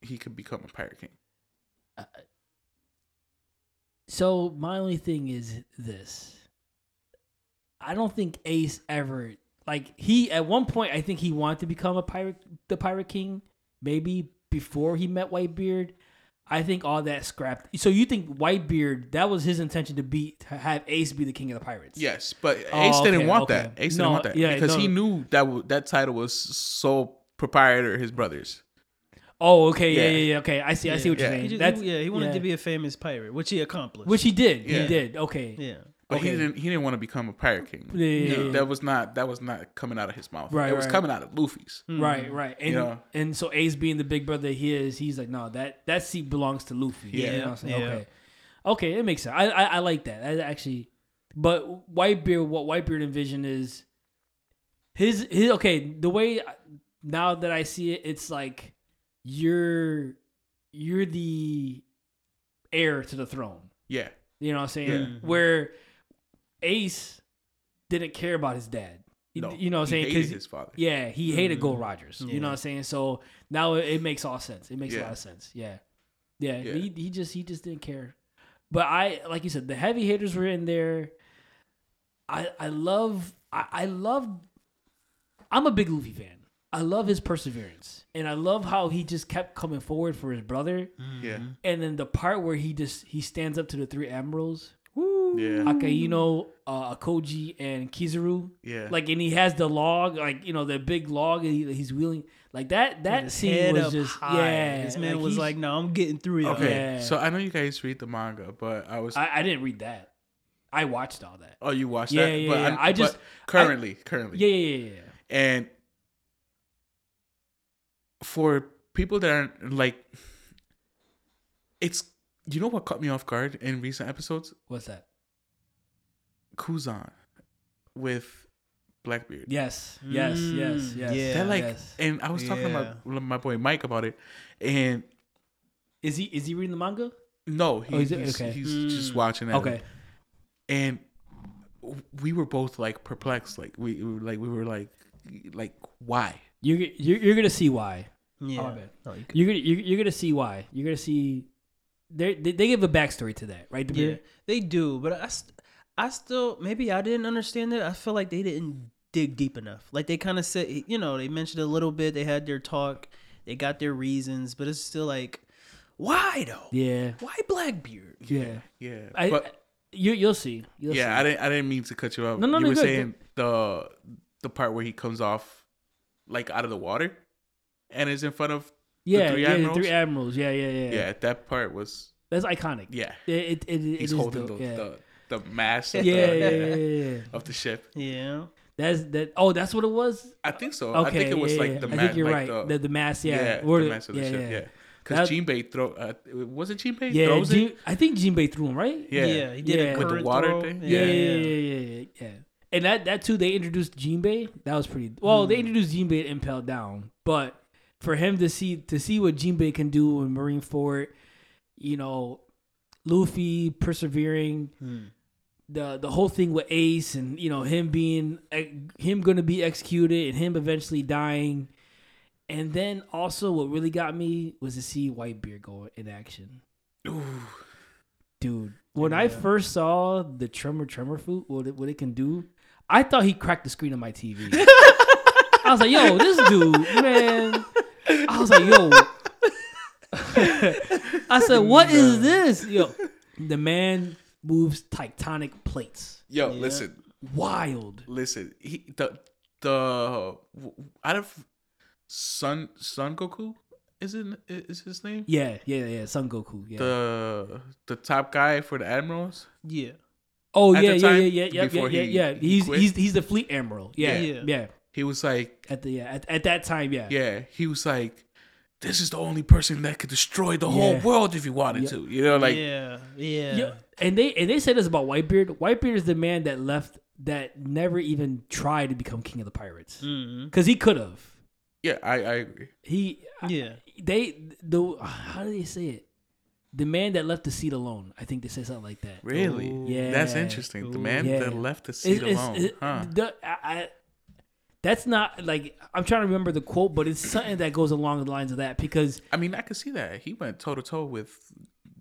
Speaker 3: he could become a pirate king uh,
Speaker 1: So my only thing is this. I don't think Ace ever like he at one point I think he wanted to become a pirate the pirate king maybe before he met Whitebeard. I think all that scrapped. So you think Whitebeard that was his intention to be to have Ace be the king of the pirates?
Speaker 3: Yes, but oh, Ace
Speaker 1: Oh,
Speaker 3: didn't
Speaker 1: okay,
Speaker 3: want
Speaker 1: okay.
Speaker 3: that. Ace
Speaker 1: No,
Speaker 3: didn't want that
Speaker 1: yeah,
Speaker 3: because he knew that w- that title was so proprietor his brothers.
Speaker 1: Oh, okay, yeah,
Speaker 3: Yeah.
Speaker 1: yeah, yeah. Okay, I see. I see what
Speaker 3: Yeah.
Speaker 1: you're
Speaker 2: He
Speaker 1: saying.
Speaker 2: just-
Speaker 1: That's
Speaker 2: he- yeah, he wanted
Speaker 1: yeah.
Speaker 2: to be a famous pirate, which he accomplished.
Speaker 1: which he did.
Speaker 3: Yeah.
Speaker 1: He did. Okay.
Speaker 2: yeah.
Speaker 3: But he
Speaker 1: Okay.
Speaker 3: didn't. He didn't want to become a pirate king.
Speaker 1: Yeah, yeah,
Speaker 3: No,
Speaker 1: yeah.
Speaker 3: That was not. That was not coming out of his mouth.
Speaker 1: Right,
Speaker 3: It was
Speaker 1: right.
Speaker 3: coming out of Luffy's. Mm-hmm.
Speaker 1: Right, right, and
Speaker 3: know?
Speaker 1: and so Ace being the big brother he is, he's like, no, that that seat belongs to Luffy.
Speaker 3: Yeah.
Speaker 1: you know what I'm saying?
Speaker 2: Yeah.
Speaker 1: okay, okay, it makes sense. I, I I like that. I actually, but Whitebeard, what Whitebeard envisioned is his his okay. The way now that I see it, it's like you're you're the heir to the throne.
Speaker 3: Yeah.
Speaker 1: You know what I'm saying?
Speaker 3: Yeah. Mm-hmm.
Speaker 1: Where Ace didn't care about his dad. You-
Speaker 3: No.
Speaker 1: you know what I'm saying?
Speaker 3: hated his father.
Speaker 1: Yeah, he hated mm-hmm. Gold Rogers. You know what I'm saying? So now it, it makes all sense. It makes a lot of sense. Yeah. yeah.
Speaker 3: Yeah.
Speaker 1: He he just he just didn't care. But I like you said, the heavy hitters were in there. I I love I, I love I'm a big Luffy fan. I love his perseverance. And I love how he just kept coming forward for his brother.
Speaker 3: Yeah.
Speaker 1: And then the part where he just he stands up to the three admirals,
Speaker 3: Yeah.
Speaker 1: Akainu, uh, Aokiji, and Kizaru
Speaker 3: Yeah.
Speaker 1: like and he has the log like you know the big log and he, he's wheeling like that that
Speaker 2: His
Speaker 1: scene
Speaker 2: head
Speaker 1: was
Speaker 2: up
Speaker 1: just
Speaker 2: high.
Speaker 1: yeah
Speaker 2: This man
Speaker 1: like,
Speaker 2: was like, "No, I'm getting through y'all."
Speaker 3: Okay.
Speaker 1: Yeah.
Speaker 3: So I know you guys read the manga, but I was.
Speaker 1: I, I didn't read that i watched all that
Speaker 3: oh, you watched
Speaker 1: Yeah,
Speaker 3: that?
Speaker 1: yeah,
Speaker 3: but
Speaker 1: yeah.
Speaker 3: I'm-
Speaker 1: I just-
Speaker 3: but currently, currently,
Speaker 1: yeah yeah yeah, yeah.
Speaker 3: and for people that aren't like, it's you know what caught me off guard in recent episodes?
Speaker 1: what's that
Speaker 3: Kuzan with Blackbeard.
Speaker 1: yes yes yes
Speaker 2: Mm,
Speaker 1: yes
Speaker 2: yeah.
Speaker 3: That like,
Speaker 1: yes.
Speaker 3: and I was talking to
Speaker 2: Yeah.
Speaker 3: my my boy Mike about it, and
Speaker 1: is he is he reading the manga
Speaker 3: no, he,
Speaker 1: Oh, is
Speaker 3: he's,
Speaker 1: Okay.
Speaker 3: he's
Speaker 2: Mm.
Speaker 3: just watching it.
Speaker 1: okay
Speaker 3: and we were both like perplexed, like we, we were like we were like like why?
Speaker 1: You're, you're you're gonna see why
Speaker 2: Yeah.
Speaker 1: Oh, my.
Speaker 2: No, you
Speaker 1: you're gonna you're, you're gonna see why you're gonna see they they they give a backstory to that right
Speaker 2: yeah, they do, but I, st- I still maybe I didn't understand it. I feel like they didn't dig deep enough. Like they kind of said, you know, they mentioned a little bit. They had their talk. They got their reasons, but it's still like, why though?
Speaker 1: yeah
Speaker 2: Why Blackbeard?
Speaker 1: yeah
Speaker 3: Yeah,
Speaker 1: I,
Speaker 3: but
Speaker 1: you you'll see you'll
Speaker 3: yeah,
Speaker 1: see.
Speaker 3: I didn't I didn't mean to cut you off.
Speaker 1: No, no,
Speaker 3: you
Speaker 1: no,
Speaker 3: were
Speaker 1: good,
Speaker 3: saying the the part where he comes off like out of the water and is in front of
Speaker 1: yeah
Speaker 3: three
Speaker 1: yeah the
Speaker 3: admirals?
Speaker 1: three admirals yeah yeah yeah
Speaker 3: yeah. That part was
Speaker 1: That's iconic.
Speaker 3: yeah.
Speaker 1: It it, it, it
Speaker 3: He's
Speaker 1: is
Speaker 3: holding
Speaker 1: dope,
Speaker 3: the,
Speaker 1: yeah.
Speaker 3: the the mast of,
Speaker 1: yeah,
Speaker 3: the,
Speaker 1: yeah, yeah, yeah, yeah.
Speaker 3: of the ship.
Speaker 2: Yeah.
Speaker 1: That's that. Oh, that's what it was.
Speaker 3: I think so.
Speaker 1: Okay,
Speaker 3: I think it was
Speaker 1: yeah,
Speaker 3: like
Speaker 1: yeah.
Speaker 3: the
Speaker 1: I
Speaker 3: mast.
Speaker 1: think you're
Speaker 3: like
Speaker 1: right.
Speaker 3: The,
Speaker 1: The the, mass, yeah,
Speaker 3: yeah,
Speaker 1: Or
Speaker 3: the mast of the
Speaker 1: yeah,
Speaker 3: ship.
Speaker 1: yeah.
Speaker 3: Yeah, because
Speaker 1: That-
Speaker 3: Jinbei throw. Uh, was it Jinbei
Speaker 1: Yeah,
Speaker 3: throws
Speaker 1: Jin,
Speaker 3: it?
Speaker 1: I think Jinbei threw him right.
Speaker 3: Yeah.
Speaker 2: Yeah. He did
Speaker 1: Yeah.
Speaker 2: a
Speaker 1: With
Speaker 3: the water
Speaker 2: throw.
Speaker 3: thing?
Speaker 1: yeah, yeah,
Speaker 3: Yeah.
Speaker 1: yeah, yeah, yeah, yeah. And that that too, they introduced Jinbei. That was pretty. Well,
Speaker 3: Hmm.
Speaker 1: they introduced Jinbei to Impel Down, but for him to see to see what Jinbei can do in Marineford, you know, Luffy persevering,
Speaker 2: Hmm.
Speaker 1: the the whole thing with Ace and you know him being him going to be executed and him eventually dying, and then also what really got me was to see Whitebeard go in action,
Speaker 3: Ooh.
Speaker 1: dude. When I first saw the tremor tremor food, what it, what it can do, I thought he cracked the screen of my TV. I was like, yo, this dude, man. I was like, yo. I said, what is this? Yo, the man moves tectonic plates.
Speaker 3: Yo,
Speaker 2: Yeah.
Speaker 3: listen,
Speaker 1: Wild.
Speaker 3: listen. He the the out of Sun Sun Goku is it is his name?
Speaker 1: Yeah, yeah, yeah. Sengoku. Yeah.
Speaker 3: The the top guy for the admirals.
Speaker 2: Yeah.
Speaker 1: Oh
Speaker 3: at
Speaker 1: yeah,
Speaker 3: the
Speaker 1: yeah,
Speaker 3: time,
Speaker 1: yeah, yeah, yeah, yeah, yeah,
Speaker 3: he-
Speaker 1: yeah. He's
Speaker 3: quit?
Speaker 1: he's he's the fleet admiral. Yeah,
Speaker 3: Yeah.
Speaker 1: yeah.
Speaker 2: Yeah.
Speaker 3: He was like,
Speaker 1: At the yeah at, at that time, yeah.
Speaker 3: yeah, he was like, this is the only person that could destroy the whole
Speaker 1: Yeah.
Speaker 3: world if he wanted
Speaker 1: Yeah.
Speaker 3: to. You know, like
Speaker 2: yeah. Yeah.
Speaker 1: Yeah, and they and they said this about Whitebeard. Whitebeard is the man that left that never even tried to become king of the pirates
Speaker 2: Mhm.
Speaker 1: because he could have.
Speaker 3: yeah, I I agree.
Speaker 1: He
Speaker 2: Yeah.
Speaker 1: they the how do they say it? The man that left the seat alone. I think they say something like that.
Speaker 3: Really,
Speaker 2: Ooh.
Speaker 1: Yeah.
Speaker 3: that's interesting. The man
Speaker 1: Yeah.
Speaker 3: that left the seat
Speaker 1: It's- it's-
Speaker 3: alone,
Speaker 1: it-
Speaker 3: huh?
Speaker 1: the- I, I- that's not like I'm trying to remember the quote, but it's something that goes along the lines of that because
Speaker 3: I mean, I could see that he went toe to toe with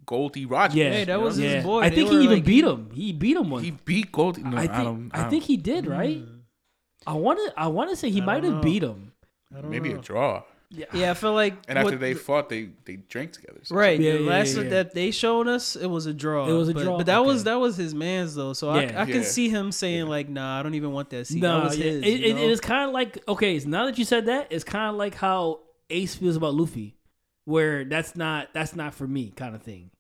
Speaker 3: Goldie Rogers.
Speaker 1: yeah,
Speaker 2: Hey, that was
Speaker 3: know?
Speaker 2: his boy.
Speaker 1: I
Speaker 2: They
Speaker 1: think
Speaker 2: were
Speaker 1: he even
Speaker 2: like-
Speaker 1: beat him. He beat him once.
Speaker 3: he beat Goldie. No,
Speaker 1: I
Speaker 3: I,
Speaker 1: think
Speaker 3: don't.
Speaker 1: I, think he did right.
Speaker 2: Mm.
Speaker 1: I want to I want to say he might have beat him.
Speaker 3: Maybe
Speaker 2: know.
Speaker 3: a draw.
Speaker 1: Yeah.
Speaker 2: Yeah, I feel like
Speaker 3: And after they fought, they they drank together. so-
Speaker 2: Right.
Speaker 1: Yeah,
Speaker 2: the
Speaker 1: yeah,
Speaker 2: last
Speaker 1: yeah, yeah.
Speaker 2: that they showed us, it was a draw.
Speaker 1: It was a
Speaker 2: but,
Speaker 1: draw?
Speaker 2: But that was that was his man's though. So
Speaker 1: Yeah.
Speaker 2: I I could
Speaker 3: Yeah.
Speaker 2: see him saying like, "Nah, I don't even want that seat."
Speaker 1: No,
Speaker 2: that was
Speaker 1: yeah.
Speaker 2: his.
Speaker 1: it, it- it's kind of like okay. So now that you said that, it's kind of like how Ace feels about Luffy, where that's not that's not for me kind of thing.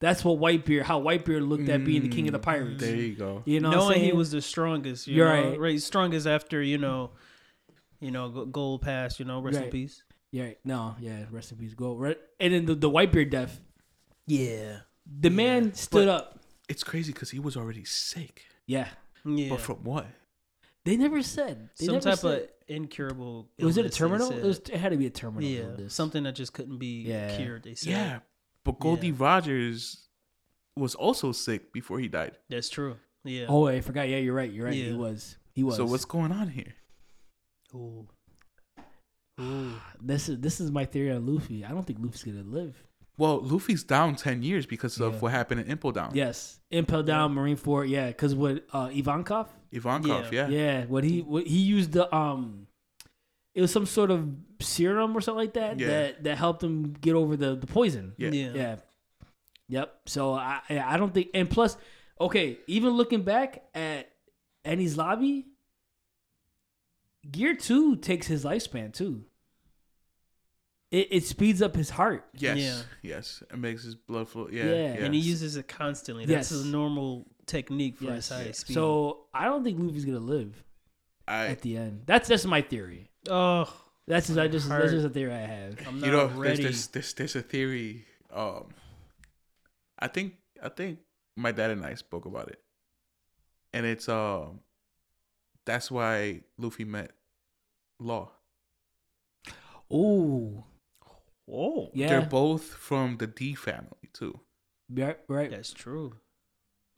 Speaker 1: That's what Whitebeard, how Whitebeard looked at being the king of the
Speaker 3: Mm,
Speaker 1: pirates.
Speaker 3: There you go.
Speaker 1: You know, what I'm
Speaker 2: knowing he was the strongest. You
Speaker 1: You're
Speaker 2: know,
Speaker 1: right.
Speaker 2: right. Strongest after you know, you know, gold pass. You know, rest in peace.
Speaker 1: Yeah, no, yeah. Rest in peace, go. Right. And then the, the Whitebeard death,
Speaker 2: Yeah.
Speaker 1: the man stood up.
Speaker 3: It's crazy because he was already sick.
Speaker 1: Yeah,
Speaker 2: Yeah.
Speaker 3: But from what?
Speaker 1: they never said they
Speaker 2: Some
Speaker 1: never
Speaker 2: type
Speaker 1: said.
Speaker 2: of incurable.
Speaker 1: was it a terminal? It, was, it had to be a terminal.
Speaker 2: yeah,
Speaker 1: illness.
Speaker 2: something that just couldn't be
Speaker 1: Yeah.
Speaker 2: cured. They said.
Speaker 3: Yeah, but Goldie
Speaker 2: Yeah.
Speaker 3: Rogers was also sick before he died.
Speaker 2: that's true. Yeah.
Speaker 1: Oh, I forgot. Yeah, you're right. You're right. He was. He was.
Speaker 3: So what's going on here?
Speaker 2: Ooh. Ooh.
Speaker 1: this is this is my theory on Luffy. I don't think Luffy's gonna live.
Speaker 3: Well, Luffy's down ten years because of
Speaker 1: Yeah.
Speaker 3: what happened in Impel Down.
Speaker 1: Yes, Impel down Marineford. Yeah, because what uh, Ivankov.
Speaker 3: Ivankov, yeah.
Speaker 1: Yeah, what he what he used the um, it was some sort of serum or something like that
Speaker 3: Yeah.
Speaker 1: that that helped him get over the the poison.
Speaker 3: Yeah.
Speaker 2: Yeah.
Speaker 1: Yeah. Yep. So I I don't think and plus okay even looking back at Enies Lobby, Gear Two takes his lifespan too. It it speeds up his heart.
Speaker 3: Yes,
Speaker 2: Yeah.
Speaker 3: yes. It makes his blood flow. Yeah,
Speaker 1: Yeah.
Speaker 3: yes.
Speaker 2: And he uses it constantly. That's
Speaker 1: Yes.
Speaker 2: a normal technique for his
Speaker 1: Yes.
Speaker 2: high speed.
Speaker 1: So I don't think Luffy's gonna live
Speaker 3: I,
Speaker 1: at the end. That's just my theory.
Speaker 2: oh,
Speaker 1: That's just I just
Speaker 2: Heart.
Speaker 1: that's just a theory I have.
Speaker 2: I'm not
Speaker 3: you know, there's,
Speaker 2: ready.
Speaker 3: there's there's there's a theory. Um, I think I think my dad and I spoke about it, and it's um, that's why Luffy met Law.
Speaker 1: Oh,
Speaker 2: Whoa.
Speaker 1: yeah,
Speaker 3: They're both from the D family too.
Speaker 1: right, right.
Speaker 2: That's true.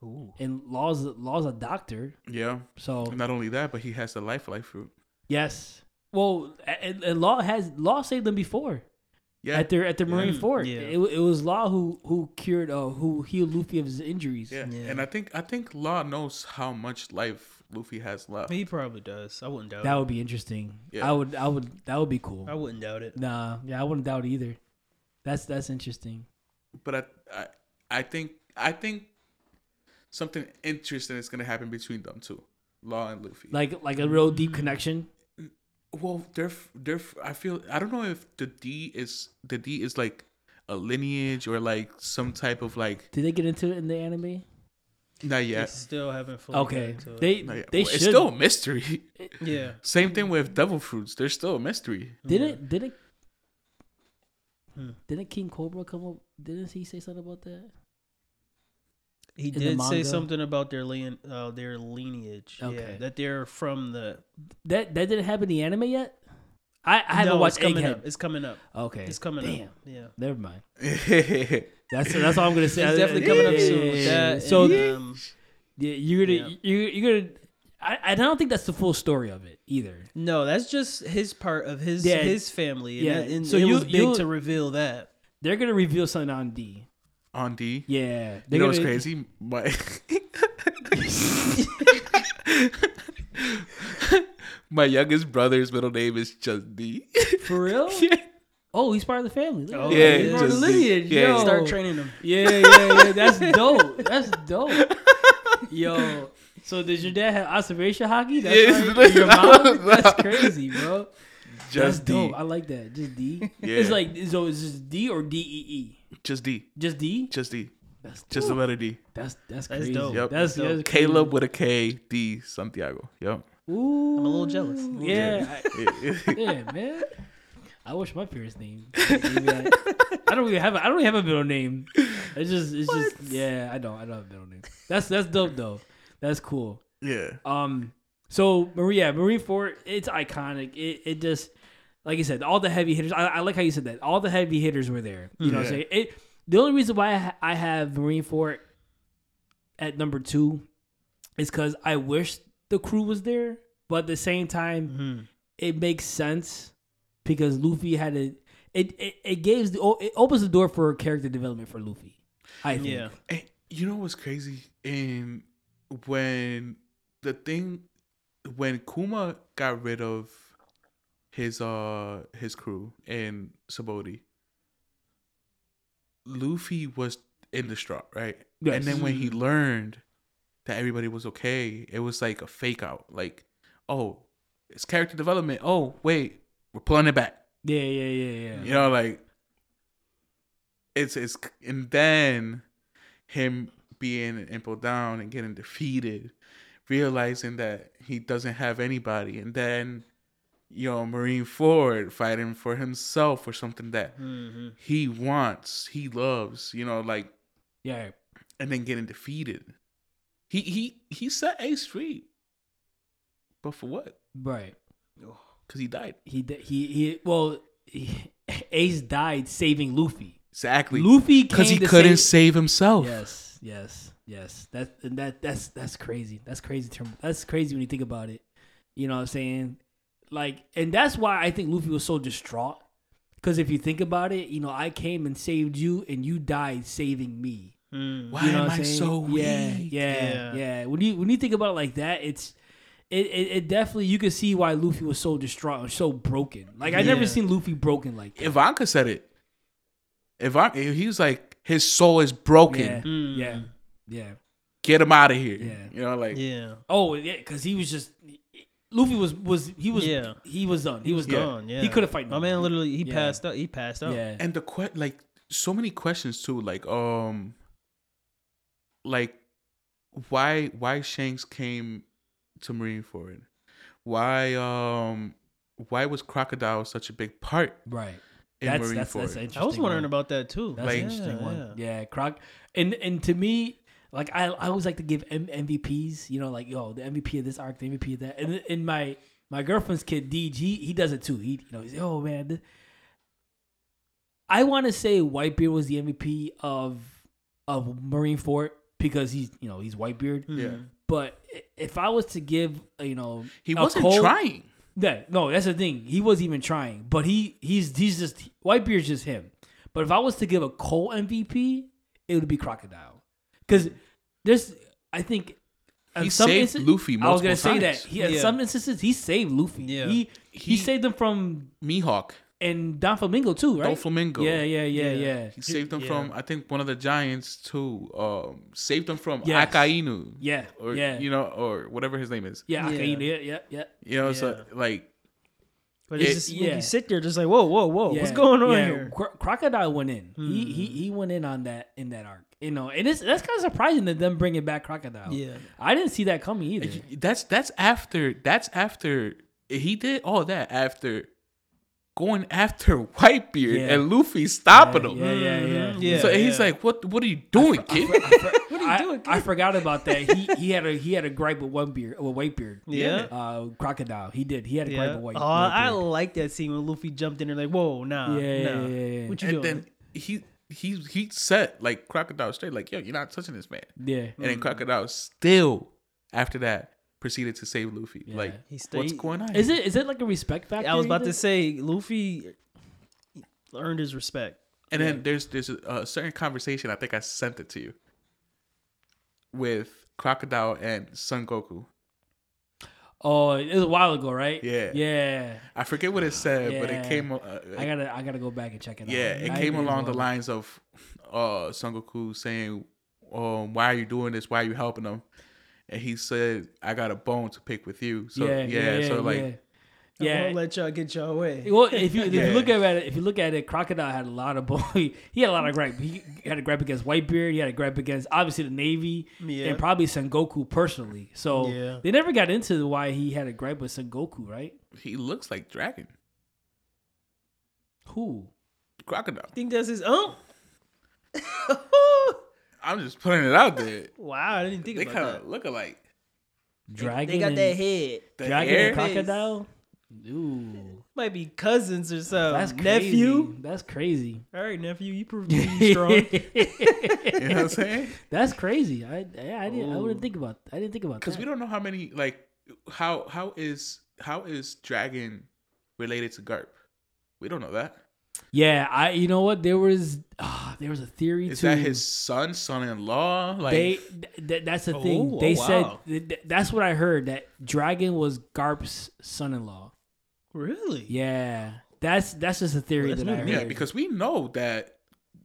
Speaker 2: Ooh.
Speaker 1: And Law's Law's a doctor,
Speaker 3: Yeah.
Speaker 1: so
Speaker 3: Not only that, but he has the life life fruit.
Speaker 1: yes. Well, and, and Law has Law saved them before
Speaker 3: Yeah.
Speaker 1: at their at the Marine
Speaker 2: Mm,
Speaker 1: Fort.
Speaker 2: yeah.
Speaker 1: It, it was Law who who cured uh who healed Luffy of his injuries.
Speaker 3: yeah.
Speaker 2: Yeah.
Speaker 3: And I think I think Law knows how much life Luffy has left.
Speaker 2: He probably does. I wouldn't doubt it.
Speaker 1: That
Speaker 2: it.
Speaker 1: would be interesting.
Speaker 3: Yeah.
Speaker 1: I would I would that would be cool.
Speaker 2: I wouldn't doubt it.
Speaker 1: Nah, yeah, I wouldn't doubt either. That's that's interesting.
Speaker 3: But I, I I think I think something interesting is gonna happen between them two, Law and Luffy.
Speaker 1: Like like a real deep connection.
Speaker 3: well, they're f- they're. f- I feel I don't know if the D is the D is like a lineage or like some type of like
Speaker 1: Did they get into it in the anime?
Speaker 3: Not
Speaker 2: They
Speaker 3: yet.
Speaker 2: still haven't fully
Speaker 1: Okay,
Speaker 2: got into
Speaker 1: they
Speaker 3: Not
Speaker 1: they
Speaker 3: Well,
Speaker 1: should.
Speaker 3: it's still a mystery.
Speaker 2: yeah.
Speaker 3: Same thing with devil fruits. There's still a mystery.
Speaker 1: Didn't didn't
Speaker 2: Hmm.
Speaker 1: didn't King Cobra come up? Didn't he say something about that?
Speaker 2: He
Speaker 1: the
Speaker 2: did say something about their lien, uh, their lineage.
Speaker 1: Okay.
Speaker 2: Yeah, that they're from the.
Speaker 1: That that didn't happen in the anime yet. I, I haven't
Speaker 2: No,
Speaker 1: watched
Speaker 2: it's coming
Speaker 1: Egghead.
Speaker 2: up. It's coming up.
Speaker 1: Okay,
Speaker 2: It's coming
Speaker 1: Damn,
Speaker 2: up. Yeah.
Speaker 1: never mind. That's that's all I'm gonna say.
Speaker 2: It's definitely coming up soon.
Speaker 1: Yeah,
Speaker 2: that,
Speaker 1: So
Speaker 2: and, um,
Speaker 1: yeah, you're gonna
Speaker 2: Yeah.
Speaker 1: you you're gonna. I, I don't think that's the full story of it either.
Speaker 2: no, that's just his part of his
Speaker 1: Yeah.
Speaker 2: his family. And
Speaker 1: Yeah,
Speaker 2: that- and
Speaker 1: so
Speaker 2: it
Speaker 1: you-
Speaker 2: was big to reveal that.
Speaker 1: They're gonna reveal something on D.
Speaker 3: on D.
Speaker 1: Yeah,
Speaker 3: You
Speaker 1: they're
Speaker 3: know what's
Speaker 1: gonna-
Speaker 3: crazy? My my youngest brother's middle name is just D.
Speaker 1: For real?
Speaker 3: Yeah.
Speaker 1: Oh, he's part of the family. Look
Speaker 2: Oh,
Speaker 3: yeah,
Speaker 1: he's part of the lineage.
Speaker 3: yeah.
Speaker 1: Yo.
Speaker 2: Start training him.
Speaker 1: Yeah, yeah, yeah. That's dope. That's dope. Yo, So does your dad have observation hockey? That's
Speaker 3: Yeah,
Speaker 1: why- your mom?
Speaker 3: no, no.
Speaker 1: That's crazy, bro. That's
Speaker 3: Just D.
Speaker 1: dope. I like that. Just D.
Speaker 3: Yeah.
Speaker 1: It's like so. Is this D or D E E?
Speaker 3: Just D.
Speaker 1: Just D.
Speaker 3: Just D.
Speaker 1: That's
Speaker 3: Just the
Speaker 1: dope.
Speaker 3: letter D.
Speaker 1: That's that's
Speaker 2: That's
Speaker 1: crazy.
Speaker 2: dope.
Speaker 3: Yep.
Speaker 1: That's,
Speaker 2: That's
Speaker 1: that's
Speaker 3: Caleb with a K, D Santiago. Yep.
Speaker 1: Ooh,
Speaker 2: I'm a little jealous. A little
Speaker 1: yeah, I- yeah, man. I wish my parents' name. I, I don't even have. A, I don't even have a middle name. It's just. It's just. Yeah, I don't. I don't have a middle name. That's that's dope though. That's cool.
Speaker 3: yeah.
Speaker 1: Um. So Maria, Marineford, it's iconic. It it just like you said, all the heavy hitters. I, I like how you said that. All the heavy hitters were there. You know, what I'm saying it. The only reason why I, ha- I have Marineford at number two is because I wish the crew was there, but at the same time,
Speaker 2: Mhm.
Speaker 1: it makes sense because Luffy had a. It it, it gives the it opens the door for character development for Luffy. I think.
Speaker 2: Yeah.
Speaker 3: And you know what's crazy? And when the thing, when Kuma got rid of his uh his crew and Sabaody, Luffy was in the straw, right?
Speaker 1: Yes.
Speaker 3: And then when he learned that everybody was okay, it was like a fake out. Like, oh, it's character development. Oh, wait, we're pulling it back.
Speaker 1: Yeah, yeah, yeah, yeah.
Speaker 3: You know, like it's it's and then him being impuled down and getting defeated, realizing that he doesn't have anybody, and then you know Marineford fighting for himself or something that
Speaker 2: Mhm.
Speaker 3: he wants, he loves, you know, like
Speaker 1: Yeah.
Speaker 3: and then getting defeated. He he he set Ace free, but for what?
Speaker 1: Right.
Speaker 3: Because he died.
Speaker 1: He di- he he. Well, he, Ace died saving Luffy.
Speaker 3: Exactly.
Speaker 1: Luffy
Speaker 3: Because he
Speaker 1: to
Speaker 3: couldn't
Speaker 1: save.
Speaker 3: save himself.
Speaker 1: Yes, yes, yes. That and that that's that's crazy. That's crazy term. That's crazy when you think about it. You know what I'm saying? Like, and that's why I think Luffy was so distraught. Because if you think about it, you know, I came and saved you, and you died saving me.
Speaker 2: Mm.
Speaker 3: Why
Speaker 1: You know
Speaker 3: am
Speaker 1: what
Speaker 3: I
Speaker 1: I'm saying?
Speaker 3: so weak?
Speaker 1: Yeah, yeah,
Speaker 2: Yeah.
Speaker 1: yeah, When you when you think about it like that, it's it, it, it definitely you can see why Luffy was so distraught and so broken. Like I never
Speaker 2: Yeah.
Speaker 1: seen Luffy broken like that.
Speaker 3: Ivanka said it. Ivanka, he was like, his soul is broken.
Speaker 1: yeah,
Speaker 2: Mm.
Speaker 1: yeah, yeah.
Speaker 3: Get him out of here.
Speaker 1: Yeah.
Speaker 3: You know, like
Speaker 2: Yeah.
Speaker 1: Oh yeah, because he was just Luffy was was he was
Speaker 2: Yeah.
Speaker 1: he was done. He was
Speaker 3: Yeah.
Speaker 1: done.
Speaker 2: Gone, yeah.
Speaker 1: He could have fight.
Speaker 2: My man literally he
Speaker 1: Yeah.
Speaker 2: passed out. He passed out.
Speaker 1: Yeah,
Speaker 3: and the que- like so many questions too. Like um, like why why Shanks came to Marine Marineford? Why um why was Crocodile such a big part
Speaker 1: right.
Speaker 3: in
Speaker 1: That's
Speaker 3: Marineford?
Speaker 1: that's that's interesting.
Speaker 2: I was wondering
Speaker 1: one.
Speaker 2: about that too.
Speaker 1: That's
Speaker 3: Like-
Speaker 1: an interesting
Speaker 2: Yeah,
Speaker 1: one.
Speaker 2: yeah.
Speaker 1: Yeah, Croc. And and to me, like I, I always like to give M- MVPs. You know, like yo, the MVP of this arc, the MVP of that. And in my my girlfriend's kid, DG, he he does it too. He you know he's oh man. th- I want to say Whitebeard was the MVP of of Marineford because he's you know he's Whitebeard.
Speaker 3: Yeah.
Speaker 1: But if I was to give uh, you know
Speaker 3: He wasn't
Speaker 1: cold-
Speaker 3: trying.
Speaker 1: yeah, no, that's the thing. He wasn't even trying, but he he's he's just Whitebeard's just him. But if I was to give a Cole MVP, it would be Crocodile, because there's I think in
Speaker 3: He
Speaker 1: some
Speaker 3: saved
Speaker 1: insta-
Speaker 3: Luffy
Speaker 1: I was gonna
Speaker 3: multiple
Speaker 1: say that
Speaker 3: times.
Speaker 1: he in
Speaker 2: Yeah.
Speaker 1: some instances he saved Luffy.
Speaker 2: Yeah.
Speaker 1: He, he
Speaker 3: He-
Speaker 1: saved them from
Speaker 3: Mihawk,
Speaker 1: and Don Flamingo too, right?
Speaker 3: Doflamingo.
Speaker 1: Yeah, yeah, yeah,
Speaker 2: Yeah.
Speaker 1: yeah.
Speaker 3: He saved them
Speaker 2: Yeah.
Speaker 3: from I think one of the giants too. Um, saved them from
Speaker 1: Yes.
Speaker 3: Akainu.
Speaker 1: Yeah,
Speaker 3: Or
Speaker 1: yeah,
Speaker 3: you know, or whatever his name is.
Speaker 1: yeah,
Speaker 2: Yeah.
Speaker 1: okay, yeah, yeah, yeah.
Speaker 3: You know, so like
Speaker 2: But it's
Speaker 3: It-
Speaker 2: just
Speaker 1: yeah.
Speaker 2: you sit there just like whoa whoa whoa what's going on
Speaker 1: yeah.
Speaker 2: here?
Speaker 1: Cro- Crocodile went in. He he he went in on that in that arc. You know, and it's that's kind of surprising that them bringing back Crocodile.
Speaker 2: Yeah.
Speaker 1: I didn't see that coming either.
Speaker 3: that's that's after that's after he did all that after going after Whitebeard
Speaker 1: Yeah.
Speaker 3: and Luffy stopping him.
Speaker 1: Yeah, yeah, yeah.
Speaker 2: Mhm. Yeah,
Speaker 3: so he's like, "What? What are you doing, kid?"
Speaker 1: what
Speaker 2: are you doing,
Speaker 1: I, forgot about that. He he had a he had a gripe with one beard with Whitebeard.
Speaker 2: Yeah.
Speaker 1: Uh, Crocodile. He did. He had a gripe with White.
Speaker 2: Oh, I like that scene when Luffy jumped in there like, whoa, nah,
Speaker 1: Yeah, yeah,
Speaker 2: nah.
Speaker 1: yeah, yeah.
Speaker 2: What you
Speaker 3: and
Speaker 2: doing?
Speaker 3: then he he he set like Crocodile straight, like, "Yo, you're not touching this man."
Speaker 1: yeah.
Speaker 3: And
Speaker 2: Mm.
Speaker 3: then Crocodile still after that proceeded to save Luffy.
Speaker 1: Yeah.
Speaker 3: Like,
Speaker 2: He stayed-
Speaker 3: what's going on?
Speaker 1: Is
Speaker 3: here?
Speaker 1: it is it like a respect factor?
Speaker 2: I was about
Speaker 1: you
Speaker 2: to say Luffy earned his respect.
Speaker 3: And then there's there's a, a certain conversation. I think I sent it to you with Crocodile and Sengoku.
Speaker 1: Oh, it was a while ago, right?
Speaker 3: Yeah.
Speaker 1: Yeah.
Speaker 3: I forget what it said, but it came. Uh,
Speaker 1: I gotta I gotta go back and check it out.
Speaker 3: yeah, it
Speaker 1: I
Speaker 3: came along the lines of uh, Sengoku saying, um, "Why are you doing this? Why are you helping them?" And he said, "I got a bone to pick with you." So
Speaker 1: yeah,
Speaker 3: yeah,
Speaker 1: yeah,
Speaker 3: so like
Speaker 1: yeah.
Speaker 2: I
Speaker 1: Yeah.
Speaker 2: won't let y'all get your way.
Speaker 1: Well, if you if
Speaker 3: Yeah.
Speaker 1: you look at it, if you look at it, Crocodile had a lot of boy. He had a lot of gripe. He had a gripe against Whitebeard. He had a gripe against obviously the Navy
Speaker 2: Yeah.
Speaker 1: and probably Sengoku personally. So
Speaker 2: Yeah.
Speaker 1: they never got into why he had a gripe with Sengoku, right?
Speaker 3: he looks like Dragon
Speaker 1: Who?
Speaker 3: Crocodile.
Speaker 2: think that's his own.
Speaker 3: I'm just putting it out there.
Speaker 2: wow, I didn't think
Speaker 3: They
Speaker 2: about
Speaker 3: kind of look alike.
Speaker 1: Dragon.
Speaker 2: They got
Speaker 1: and,
Speaker 2: that head.
Speaker 3: The
Speaker 1: Dragon
Speaker 3: hair,
Speaker 1: and Crocodile. Ooh,
Speaker 2: Might be cousins or something.
Speaker 1: that's crazy.
Speaker 2: nephew.
Speaker 1: That's crazy.
Speaker 2: All right, nephew, you prove you strong.
Speaker 3: you know what I'm saying?
Speaker 1: That's crazy. I I, I didn't. I wouldn't think about. I didn't think about that.
Speaker 3: Because we don't know how many like how how is how is Dragon related to Garp? We don't know that.
Speaker 1: Yeah, I. You know what? There was. ah, there was a theory
Speaker 3: Is
Speaker 1: too.
Speaker 3: that his son, son-in-law? Like
Speaker 1: they th- th- that's the thing.
Speaker 2: Oh,
Speaker 1: they
Speaker 2: oh,
Speaker 1: said
Speaker 2: wow.
Speaker 1: th- th- that's what I heard that Dragon was Garp's son-in-law.
Speaker 2: really?
Speaker 1: Yeah, that's that's just a theory
Speaker 2: Well,
Speaker 1: that I heard.
Speaker 3: yeah, because we know that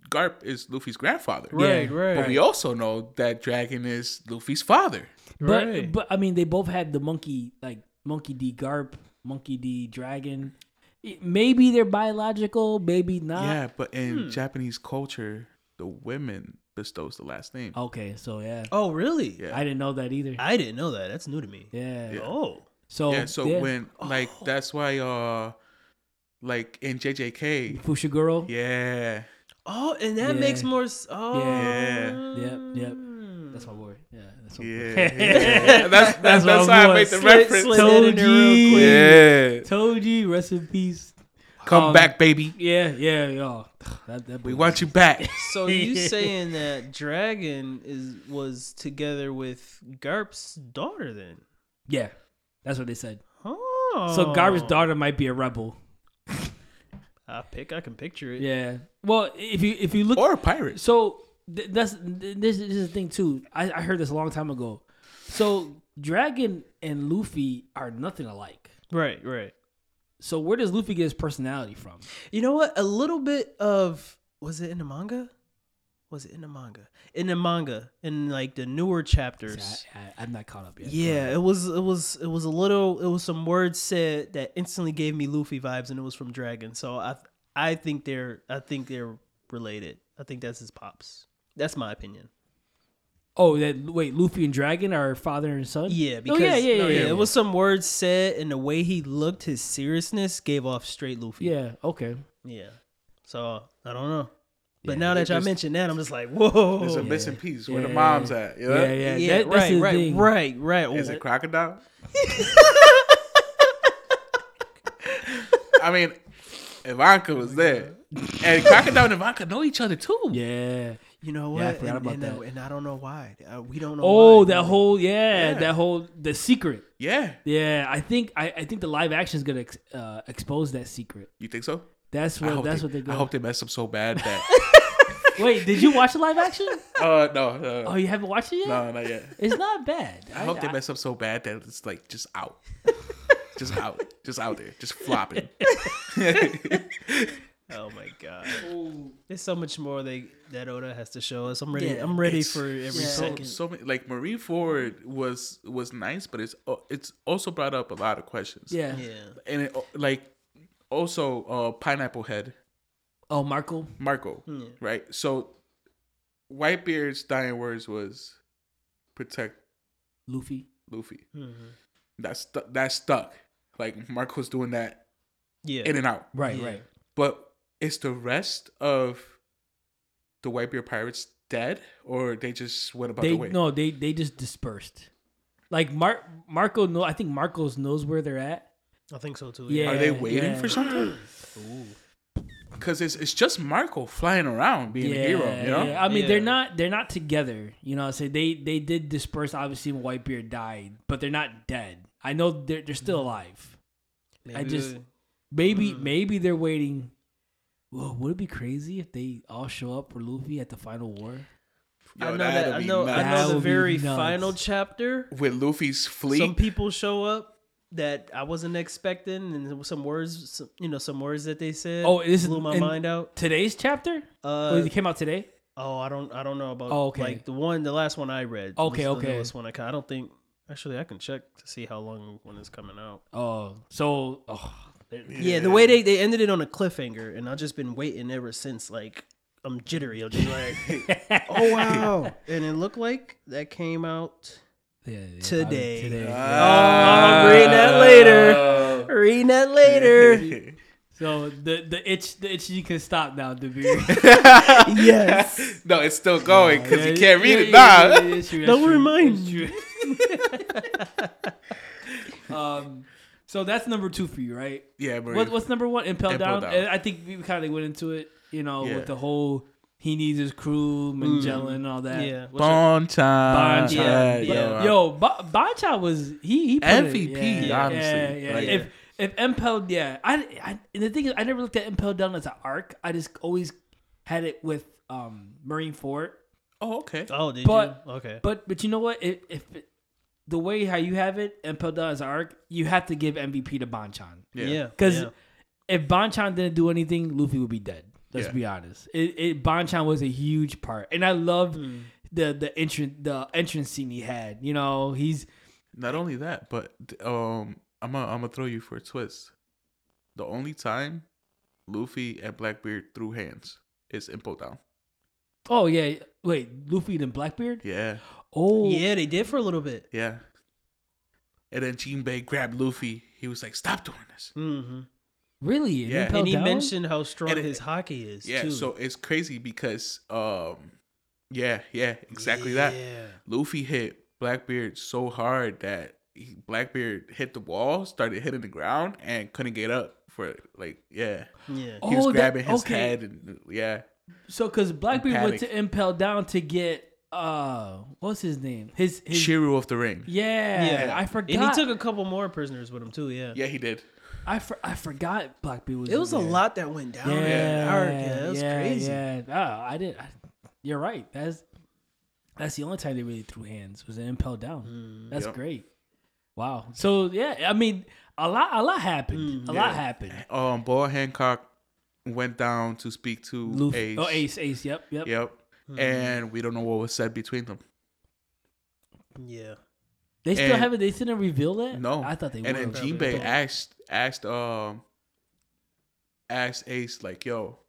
Speaker 3: Garp is Luffy's grandfather.
Speaker 2: Right,
Speaker 1: Yeah.
Speaker 2: right.
Speaker 3: But we also know that Dragon is Luffy's father.
Speaker 1: but
Speaker 2: right.
Speaker 1: but I mean they both had the monkey like Monkey D Garp, Monkey D Dragon. It- Maybe they're biological, maybe not.
Speaker 3: yeah, but in
Speaker 2: Hmm.
Speaker 3: Japanese culture, the women bestows the last name.
Speaker 1: Okay, so yeah,
Speaker 2: oh, really?
Speaker 3: Yeah.
Speaker 1: I didn't know that either.
Speaker 2: I didn't know that. That's new to me.
Speaker 1: yeah.
Speaker 3: Yeah.
Speaker 2: Oh,
Speaker 1: So
Speaker 3: yeah, so
Speaker 1: yeah.
Speaker 3: when like
Speaker 2: Oh.
Speaker 3: that's why uh like in JJK,
Speaker 1: Fushiguro.
Speaker 3: yeah.
Speaker 2: oh, and that
Speaker 1: Yeah.
Speaker 2: makes more. s- Oh,
Speaker 3: Yeah.
Speaker 1: Yep, yep. That's my boy. Yeah, that's my
Speaker 3: Yeah, yeah. that's that's,
Speaker 1: my
Speaker 3: that's how I
Speaker 1: boy.
Speaker 3: made the
Speaker 2: Slid-
Speaker 3: reference.
Speaker 2: slid that in there real
Speaker 1: Toji.
Speaker 3: Yeah,
Speaker 1: Toji, rest in peace.
Speaker 3: come
Speaker 1: Um,
Speaker 3: back, baby.
Speaker 1: Yeah, yeah, yo. That, that
Speaker 3: We want you back.
Speaker 2: So you saying that Dragon is was together with Garp's daughter then?
Speaker 1: Yeah, that's what they said.
Speaker 2: Oh,
Speaker 1: So Garp's daughter might be a rebel.
Speaker 2: I pick. I can picture it.
Speaker 1: Yeah. Well, if you if you look,
Speaker 3: or a pirate.
Speaker 1: so th- that's th- this, this is the thing too. I, I heard this a long time ago. So Dragon and Luffy are nothing alike.
Speaker 2: Right, right.
Speaker 1: So where does Luffy get his personality from?
Speaker 2: You know what? A little bit of was it in the manga? Was it in the manga? In the manga, in like the newer chapters.
Speaker 1: See, I, I, I'm not caught up yet.
Speaker 2: Yeah, it was it was it was a little it was some words said that instantly gave me Luffy vibes and it was from Dragon. So I I think they're I think they're related. I think that's his pops. That's my opinion.
Speaker 1: Oh, that wait, Luffy and Dragon are father and son.
Speaker 2: Yeah,
Speaker 1: Oh,
Speaker 2: because
Speaker 1: yeah, yeah, yeah, yeah.
Speaker 2: It was some words said and the way he looked, his seriousness gave off straight Luffy.
Speaker 1: Yeah. Okay.
Speaker 2: Yeah. So I don't know. But
Speaker 1: Yeah,
Speaker 2: now that y'all mentioned that, I'm just like, whoa.
Speaker 3: There's a
Speaker 1: yeah.
Speaker 3: missing piece. Where
Speaker 1: Yeah.
Speaker 3: the mom's at? You know?
Speaker 1: Yeah, yeah.
Speaker 2: yeah,
Speaker 1: that- that's
Speaker 2: right, right,
Speaker 1: thing.
Speaker 2: right, right.
Speaker 3: Is it crocodile? I mean, Ivankov was there, and crocodile and Ivankov know each other too.
Speaker 1: Yeah.
Speaker 2: You know
Speaker 1: Yeah, I
Speaker 2: what?
Speaker 1: forgot
Speaker 2: and,
Speaker 1: about
Speaker 2: and, uh,
Speaker 1: that.
Speaker 2: and I don't know why. Uh, we don't know.
Speaker 1: Oh,
Speaker 2: why.
Speaker 1: that whole yeah,
Speaker 3: Yeah.
Speaker 1: that whole the secret.
Speaker 3: Yeah,
Speaker 1: Yeah, I think I, I think the live action is gonna ex, uh, expose that secret.
Speaker 3: you think so?
Speaker 1: That's what that's
Speaker 3: they,
Speaker 1: what they're
Speaker 3: I hope they mess up so bad that.
Speaker 1: Wait, did you watch the live action?
Speaker 3: uh, no, no,
Speaker 1: Oh, you haven't watched it yet?
Speaker 3: no, not yet.
Speaker 1: It's not bad.
Speaker 3: I hope they mess up so bad that it's like just out, just out, just out there, just flopping.
Speaker 2: Oh my god. There's so much more they that Oda has to show us. I'm ready.
Speaker 1: Yeah,
Speaker 2: I'm ready
Speaker 3: It's
Speaker 2: for every
Speaker 1: Yeah.
Speaker 2: second.
Speaker 3: so many like Marineford was was nice, but it's uh, it's also brought up a lot of questions.
Speaker 1: Yeah.
Speaker 2: Yeah.
Speaker 3: and it, like also uh Pineapple Head
Speaker 1: Oh, Marco.
Speaker 3: Marco,
Speaker 2: Yeah.
Speaker 3: right? So Whitebeard's dying words was protect
Speaker 1: Luffy.
Speaker 3: Luffy.
Speaker 2: Mhm.
Speaker 3: That's stu- that stuck. Like Marco's doing that
Speaker 2: Yeah.
Speaker 3: in and out,
Speaker 1: Right,
Speaker 2: Yeah.
Speaker 1: right.
Speaker 3: but is the rest of the Whitebeard pirates dead, or they just went about
Speaker 1: They
Speaker 3: their way?
Speaker 1: no, they they just dispersed. Like Mar- Marco, no, I think Marcos knows where they're at.
Speaker 2: I think so too.
Speaker 1: Yeah.
Speaker 3: Are they waiting
Speaker 1: yeah.
Speaker 3: for something? Because it's it's just Marco flying around being a hero, you know?
Speaker 1: yeah. I mean, they're not they're not together. You know, so they they did disperse. Obviously, when Whitebeard died, but they're not dead. I know they're they're still alive.
Speaker 2: Maybe
Speaker 1: I just- Maybe
Speaker 2: Mm.
Speaker 1: maybe they're waiting. Whoa, would it be crazy if they all show up for Luffy at the final war?
Speaker 2: I know
Speaker 3: that'd.
Speaker 2: I know. I know the very final chapter.
Speaker 3: With Luffy's fleet,
Speaker 2: Some people show up that I wasn't expecting, and some words, some, you know, some words that they said.
Speaker 1: Oh, this
Speaker 2: blew my mind out.
Speaker 1: Today's chapter?
Speaker 2: Uh,
Speaker 1: oh, it came out today.
Speaker 2: Oh, I don't I don't know about.
Speaker 1: Oh, okay.
Speaker 2: Like the one, the last one I read.
Speaker 1: Okay,
Speaker 2: was
Speaker 1: okay.
Speaker 2: This one I, ca- I don't think. Actually, I can check to see how long when it's coming out.
Speaker 1: Oh, so oh,
Speaker 2: Yeah, the way they, they ended it on a cliffhanger, and I've just been waiting ever since. Like I'm jittery. I'm just like, oh wow, and it looked like that came out
Speaker 1: yeah, yeah,
Speaker 2: Today.
Speaker 1: Today.
Speaker 2: Oh, I'm reading that later. Reading that later.
Speaker 1: So the the itch the itch you can stop now, Dabir.
Speaker 2: yes.
Speaker 3: no, it's still going because
Speaker 1: Yeah,
Speaker 3: you can't read
Speaker 1: yeah,
Speaker 3: it
Speaker 1: yeah,
Speaker 3: now.
Speaker 1: yeah, yeah, it's true,
Speaker 2: Don't
Speaker 1: true,
Speaker 2: remind
Speaker 1: it's true. um, so that's number two for you, right?
Speaker 3: Yeah, Marie.
Speaker 1: What, what's number one? Impel,
Speaker 3: Impel
Speaker 1: down.
Speaker 3: Down.
Speaker 1: I think we kind of went into it, you know,
Speaker 3: Yeah.
Speaker 1: with the whole he needs his crew, Magellan, and all that.
Speaker 2: Yeah. What's your-
Speaker 3: time.
Speaker 1: Boncha.
Speaker 2: Yeah,
Speaker 3: Yeah,
Speaker 2: yeah.
Speaker 1: Yo, ba- Boncha was he he put it-
Speaker 3: MVP,
Speaker 1: yeah,
Speaker 3: honestly.
Speaker 1: Yeah, yeah.
Speaker 3: Like-
Speaker 1: if if Impel, yeah, I, I and the thing is, I never looked at Impel down as an arc. I just always had it with um Marineford.
Speaker 3: Oh, okay.
Speaker 2: Oh, did
Speaker 1: But-
Speaker 2: you? Okay.
Speaker 1: But but you know what? If, if it, the way how you have it, Impel down as arc, you have to give MVP to Bonchan.
Speaker 3: Yeah.
Speaker 2: Yeah.
Speaker 1: Because
Speaker 2: yeah.
Speaker 1: if Bonchan didn't do anything, Luffy would be dead. Let's
Speaker 3: Yeah.
Speaker 1: be honest. It, it Bonchan was a huge part, and I love
Speaker 2: Mm.
Speaker 1: the the entrance the entrance scene he had. You know, he's
Speaker 3: Not only that, but um, I'm gonna I'm gonna throw you for a twist. The only time Luffy and Blackbeard threw hands is Impel down.
Speaker 1: oh yeah. Wait, Luffy and Blackbeard.
Speaker 3: Yeah,
Speaker 1: Oh
Speaker 2: Yeah, they did for a little bit.
Speaker 3: yeah. And then Jinbei grabbed Luffy. He was like, "Stop doing this."
Speaker 2: Mm-hmm.
Speaker 1: really? And,
Speaker 3: Yeah.
Speaker 1: Impel
Speaker 2: And he
Speaker 1: down?
Speaker 2: mentioned how strong
Speaker 3: it-
Speaker 2: his haki is.
Speaker 3: Yeah,
Speaker 2: too.
Speaker 3: so it's crazy because um, yeah, yeah, exactly that.
Speaker 2: Yeah.
Speaker 3: Luffy hit Blackbeard so hard that he, Blackbeard hit the wall, started hitting the ground, and couldn't get up for like yeah.
Speaker 2: Yeah.
Speaker 1: Oh,
Speaker 3: He was
Speaker 1: that-
Speaker 3: grabbing his
Speaker 1: okay.
Speaker 3: head and yeah.
Speaker 1: So because Blackbeard went to Impel down to get uh what's his name? His his
Speaker 3: Shiryu of the rain.
Speaker 1: yeah, Yeah. I forgot.
Speaker 2: And he took a couple more prisoners with him too. Yeah.
Speaker 3: Yeah, he did.
Speaker 1: I for, I forgot Blackbeard was.
Speaker 2: It was a
Speaker 1: there.
Speaker 2: lot that went down
Speaker 1: Yeah,
Speaker 2: in that. Yeah, it was
Speaker 1: yeah,
Speaker 2: crazy.
Speaker 1: Yeah, oh, I did. I, you're right. That's that's the only time they really threw hands was in Impel down.
Speaker 2: Mm.
Speaker 1: That's
Speaker 3: Yep.
Speaker 1: great. Wow. So yeah, I mean, a lot a lot happened. a lot happened.
Speaker 3: Um, Boa Hancock went down to speak to
Speaker 1: Luffy.
Speaker 3: Ace.
Speaker 1: Oh, Ace, Ace. Yep, yep.
Speaker 3: Yep.
Speaker 2: Mm.
Speaker 3: And we don't know what was said between them.
Speaker 2: Yeah.
Speaker 1: They still
Speaker 3: And-
Speaker 1: haven't. They still didn't reveal that.
Speaker 3: No.
Speaker 1: I thought they
Speaker 3: and
Speaker 1: were.
Speaker 3: then
Speaker 2: probably.
Speaker 3: Jinbei asked asked um asked Ace like, "Yo,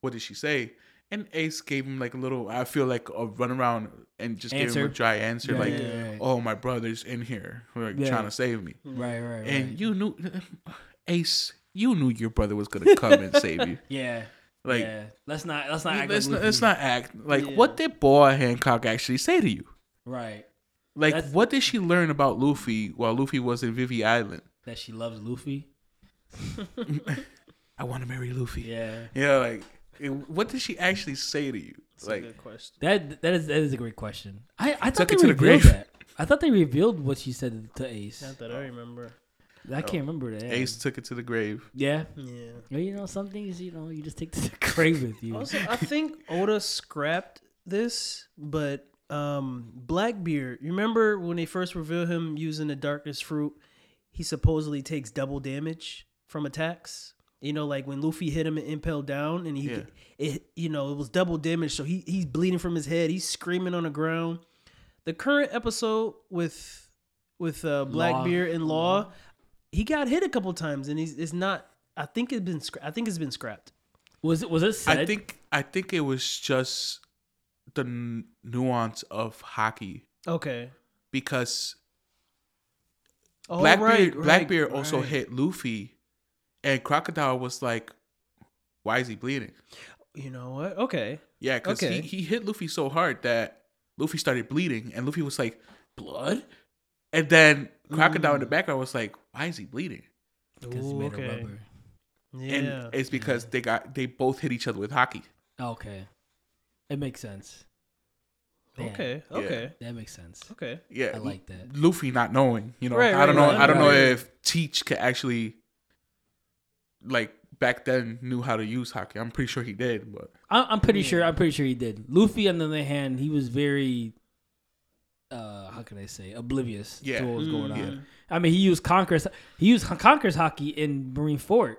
Speaker 3: what did she say?" And Ace gave him like a little. I feel like a run around and just gave him a dry answer,
Speaker 1: Yeah,
Speaker 3: like,
Speaker 1: yeah, yeah, yeah.
Speaker 3: "Oh, my brother's in here, like
Speaker 1: Yeah.
Speaker 3: trying to save me."
Speaker 1: Right, right, right.
Speaker 3: And you knew, Ace, you knew your brother was gonna come and save you.
Speaker 1: yeah,
Speaker 3: Like,
Speaker 1: yeah. Let's not. Let's not. Act
Speaker 3: let's,
Speaker 1: like
Speaker 3: not, let's not act like
Speaker 2: Yeah.
Speaker 3: what did Boa Hancock actually say to you?
Speaker 1: Right.
Speaker 3: Like,
Speaker 1: That's-
Speaker 3: what did she learn about Luffy while Luffy was in Vivi Island?
Speaker 1: That she loves Luffy.
Speaker 3: I want to marry Luffy.
Speaker 1: Yeah.
Speaker 3: Yeah, like, what did she actually say to you?
Speaker 2: That's a
Speaker 3: like,
Speaker 2: good question.
Speaker 1: That that is that is a great question. I I thought
Speaker 3: Took
Speaker 1: they
Speaker 3: it to the
Speaker 1: revealed
Speaker 3: grave.
Speaker 1: that. I thought they revealed what she said to Ace.
Speaker 2: Not that I remember.
Speaker 1: I can't remember that.
Speaker 3: Ace took it to the grave.
Speaker 1: Yeah.
Speaker 2: Yeah.
Speaker 1: Well, you know, some things you know you just take to the grave with you.
Speaker 2: Also, I think Oda scrapped this, but um, Blackbeard. You remember when they first reveal him using the darkness fruit? He supposedly takes double damage from attacks. You know, like when Luffy hit him and impel down, and he,
Speaker 3: Yeah.
Speaker 2: it, you know, it was double damage. So he he's bleeding from his head. He's screaming on the ground. The current episode with with uh, Blackbeard and Law, he got hit a couple times, and he's it's not. I think it's been scra- I think it's been scrapped.
Speaker 1: Was it was it said?
Speaker 3: I think I think it was just the n- nuance of haki
Speaker 2: Okay.
Speaker 3: because
Speaker 2: Oh,
Speaker 3: Blackbeard
Speaker 2: right, right,
Speaker 3: Blackbeard also
Speaker 2: right.
Speaker 3: hit Luffy, and Crocodile was like, "Why is he bleeding?"
Speaker 2: You know what? Okay.
Speaker 3: Yeah, because
Speaker 2: Okay.
Speaker 3: he, he hit Luffy so hard that Luffy started bleeding, and Luffy was like, "Blood," and then Crocodile in the mm. background was like, "Why is he bleeding?"
Speaker 1: because he made
Speaker 2: okay.
Speaker 1: a rubber.
Speaker 2: Yeah.
Speaker 3: And it's because they got they both hit each other with haki.
Speaker 1: Okay, it makes sense. Damn,
Speaker 2: okay.
Speaker 3: Yeah.
Speaker 2: Okay.
Speaker 1: that makes sense.
Speaker 2: Okay.
Speaker 3: Yeah,
Speaker 1: I like that.
Speaker 3: Luffy not knowing, you know.
Speaker 2: Right,
Speaker 3: I don't
Speaker 2: right,
Speaker 3: know.
Speaker 2: right,
Speaker 3: I don't know if Teach could actually, like back then, knew how to use haki. I'm pretty sure he did, but
Speaker 1: I, I'm pretty sure. I'm pretty sure he did. Luffy, on the other hand, he was very, uh, how can I say, oblivious
Speaker 3: Yeah.
Speaker 1: to what was going
Speaker 2: Mm,
Speaker 1: on.
Speaker 3: yeah.
Speaker 1: I mean, he used Conqueror's he used Conqueror's haki in Marineford.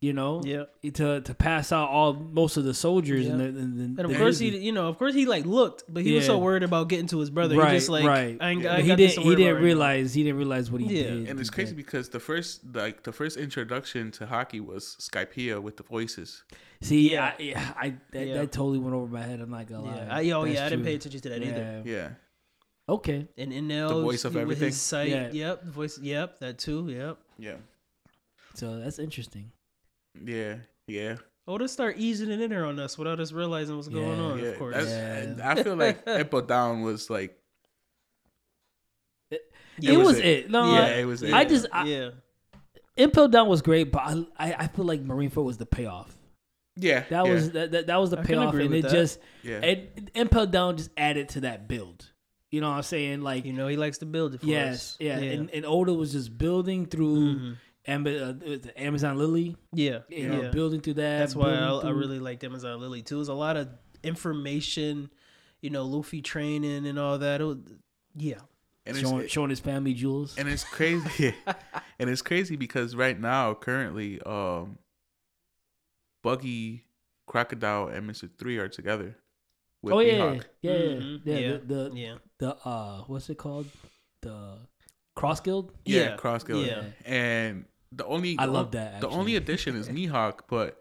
Speaker 1: You know,
Speaker 2: Yeah.
Speaker 1: to to pass out all most of the soldiers and, the, and, the,
Speaker 2: And of
Speaker 1: the
Speaker 2: course he, you know, of course he like looked, but he was so worried about getting to his brother.
Speaker 1: right,
Speaker 2: he just like,
Speaker 1: right.
Speaker 2: I ain't,
Speaker 3: Yeah.
Speaker 2: I
Speaker 1: he
Speaker 2: got
Speaker 1: didn't he didn't
Speaker 2: about right
Speaker 1: realize he didn't realize what he
Speaker 2: Yeah.
Speaker 1: did.
Speaker 3: And it's crazy
Speaker 1: did.
Speaker 3: because the first like the first introduction to haki was Skypiea with the voices.
Speaker 1: See,
Speaker 2: Yeah.
Speaker 1: I, yeah, I that,
Speaker 2: Yeah.
Speaker 1: that totally went over my head. I'm not gonna lie.
Speaker 2: Yeah, I, oh
Speaker 1: That's
Speaker 2: yeah, I didn't pay attention to that either.
Speaker 1: Yeah.
Speaker 3: Yeah.
Speaker 1: Okay.
Speaker 2: And Enel,
Speaker 3: The voice of
Speaker 2: with
Speaker 3: everything.
Speaker 2: His sight,
Speaker 1: Yeah.
Speaker 2: Yep. The voice. Yep. That too. Yep.
Speaker 3: Yeah.
Speaker 1: So that's interesting.
Speaker 3: Yeah. Yeah.
Speaker 2: Oh, they start easing it in there on us without us realizing what's going
Speaker 1: Yeah.
Speaker 2: on.
Speaker 3: yeah.
Speaker 2: Of course.
Speaker 3: That's,
Speaker 1: Yeah.
Speaker 3: I feel like Impel Down was like
Speaker 1: It,
Speaker 3: It
Speaker 1: was,
Speaker 3: was
Speaker 1: it.
Speaker 3: it.
Speaker 1: No,
Speaker 3: Yeah,
Speaker 1: I-
Speaker 3: it was it.
Speaker 1: I just I,
Speaker 2: yeah.
Speaker 1: Impel Down was great, but I, I I feel like Marineford was the payoff.
Speaker 3: yeah.
Speaker 1: That
Speaker 3: yeah,
Speaker 1: was that, that, that was the
Speaker 2: I
Speaker 1: payoff, and it
Speaker 2: that.
Speaker 1: just
Speaker 3: yeah.
Speaker 1: it, Impel Down just added to that build. You know what I'm saying? Like
Speaker 2: You know he likes to build it for
Speaker 1: yes,
Speaker 2: us.
Speaker 1: yeah, And, and Oda was just building through
Speaker 2: Mhm.
Speaker 1: Am- uh, the Amazon Lily.
Speaker 2: yeah.
Speaker 1: You know,
Speaker 2: yeah.
Speaker 1: building through that.
Speaker 2: That's why I, I
Speaker 1: through-
Speaker 2: really liked Amazon Lily too. It was a lot of information, you know, Luffy training and all that. It was, yeah.
Speaker 3: and it's,
Speaker 1: showing, showing his family jewels.
Speaker 3: and it's crazy. and it's crazy because right now, currently, um, Buggy, Crocodile, and Mister Three are together. With
Speaker 1: oh yeah,
Speaker 3: Mihawk.
Speaker 1: yeah, yeah,
Speaker 2: Mhm.
Speaker 1: yeah.
Speaker 2: Yeah.
Speaker 1: The, the
Speaker 2: Yeah.
Speaker 1: the uh, what's it called? The Cross Guild.
Speaker 3: Yeah,
Speaker 2: Yeah.
Speaker 3: Cross Guild.
Speaker 2: Yeah.
Speaker 3: And the only
Speaker 1: I love
Speaker 3: on-
Speaker 1: that,
Speaker 3: The only
Speaker 1: actually.
Speaker 3: addition is Mihawk, but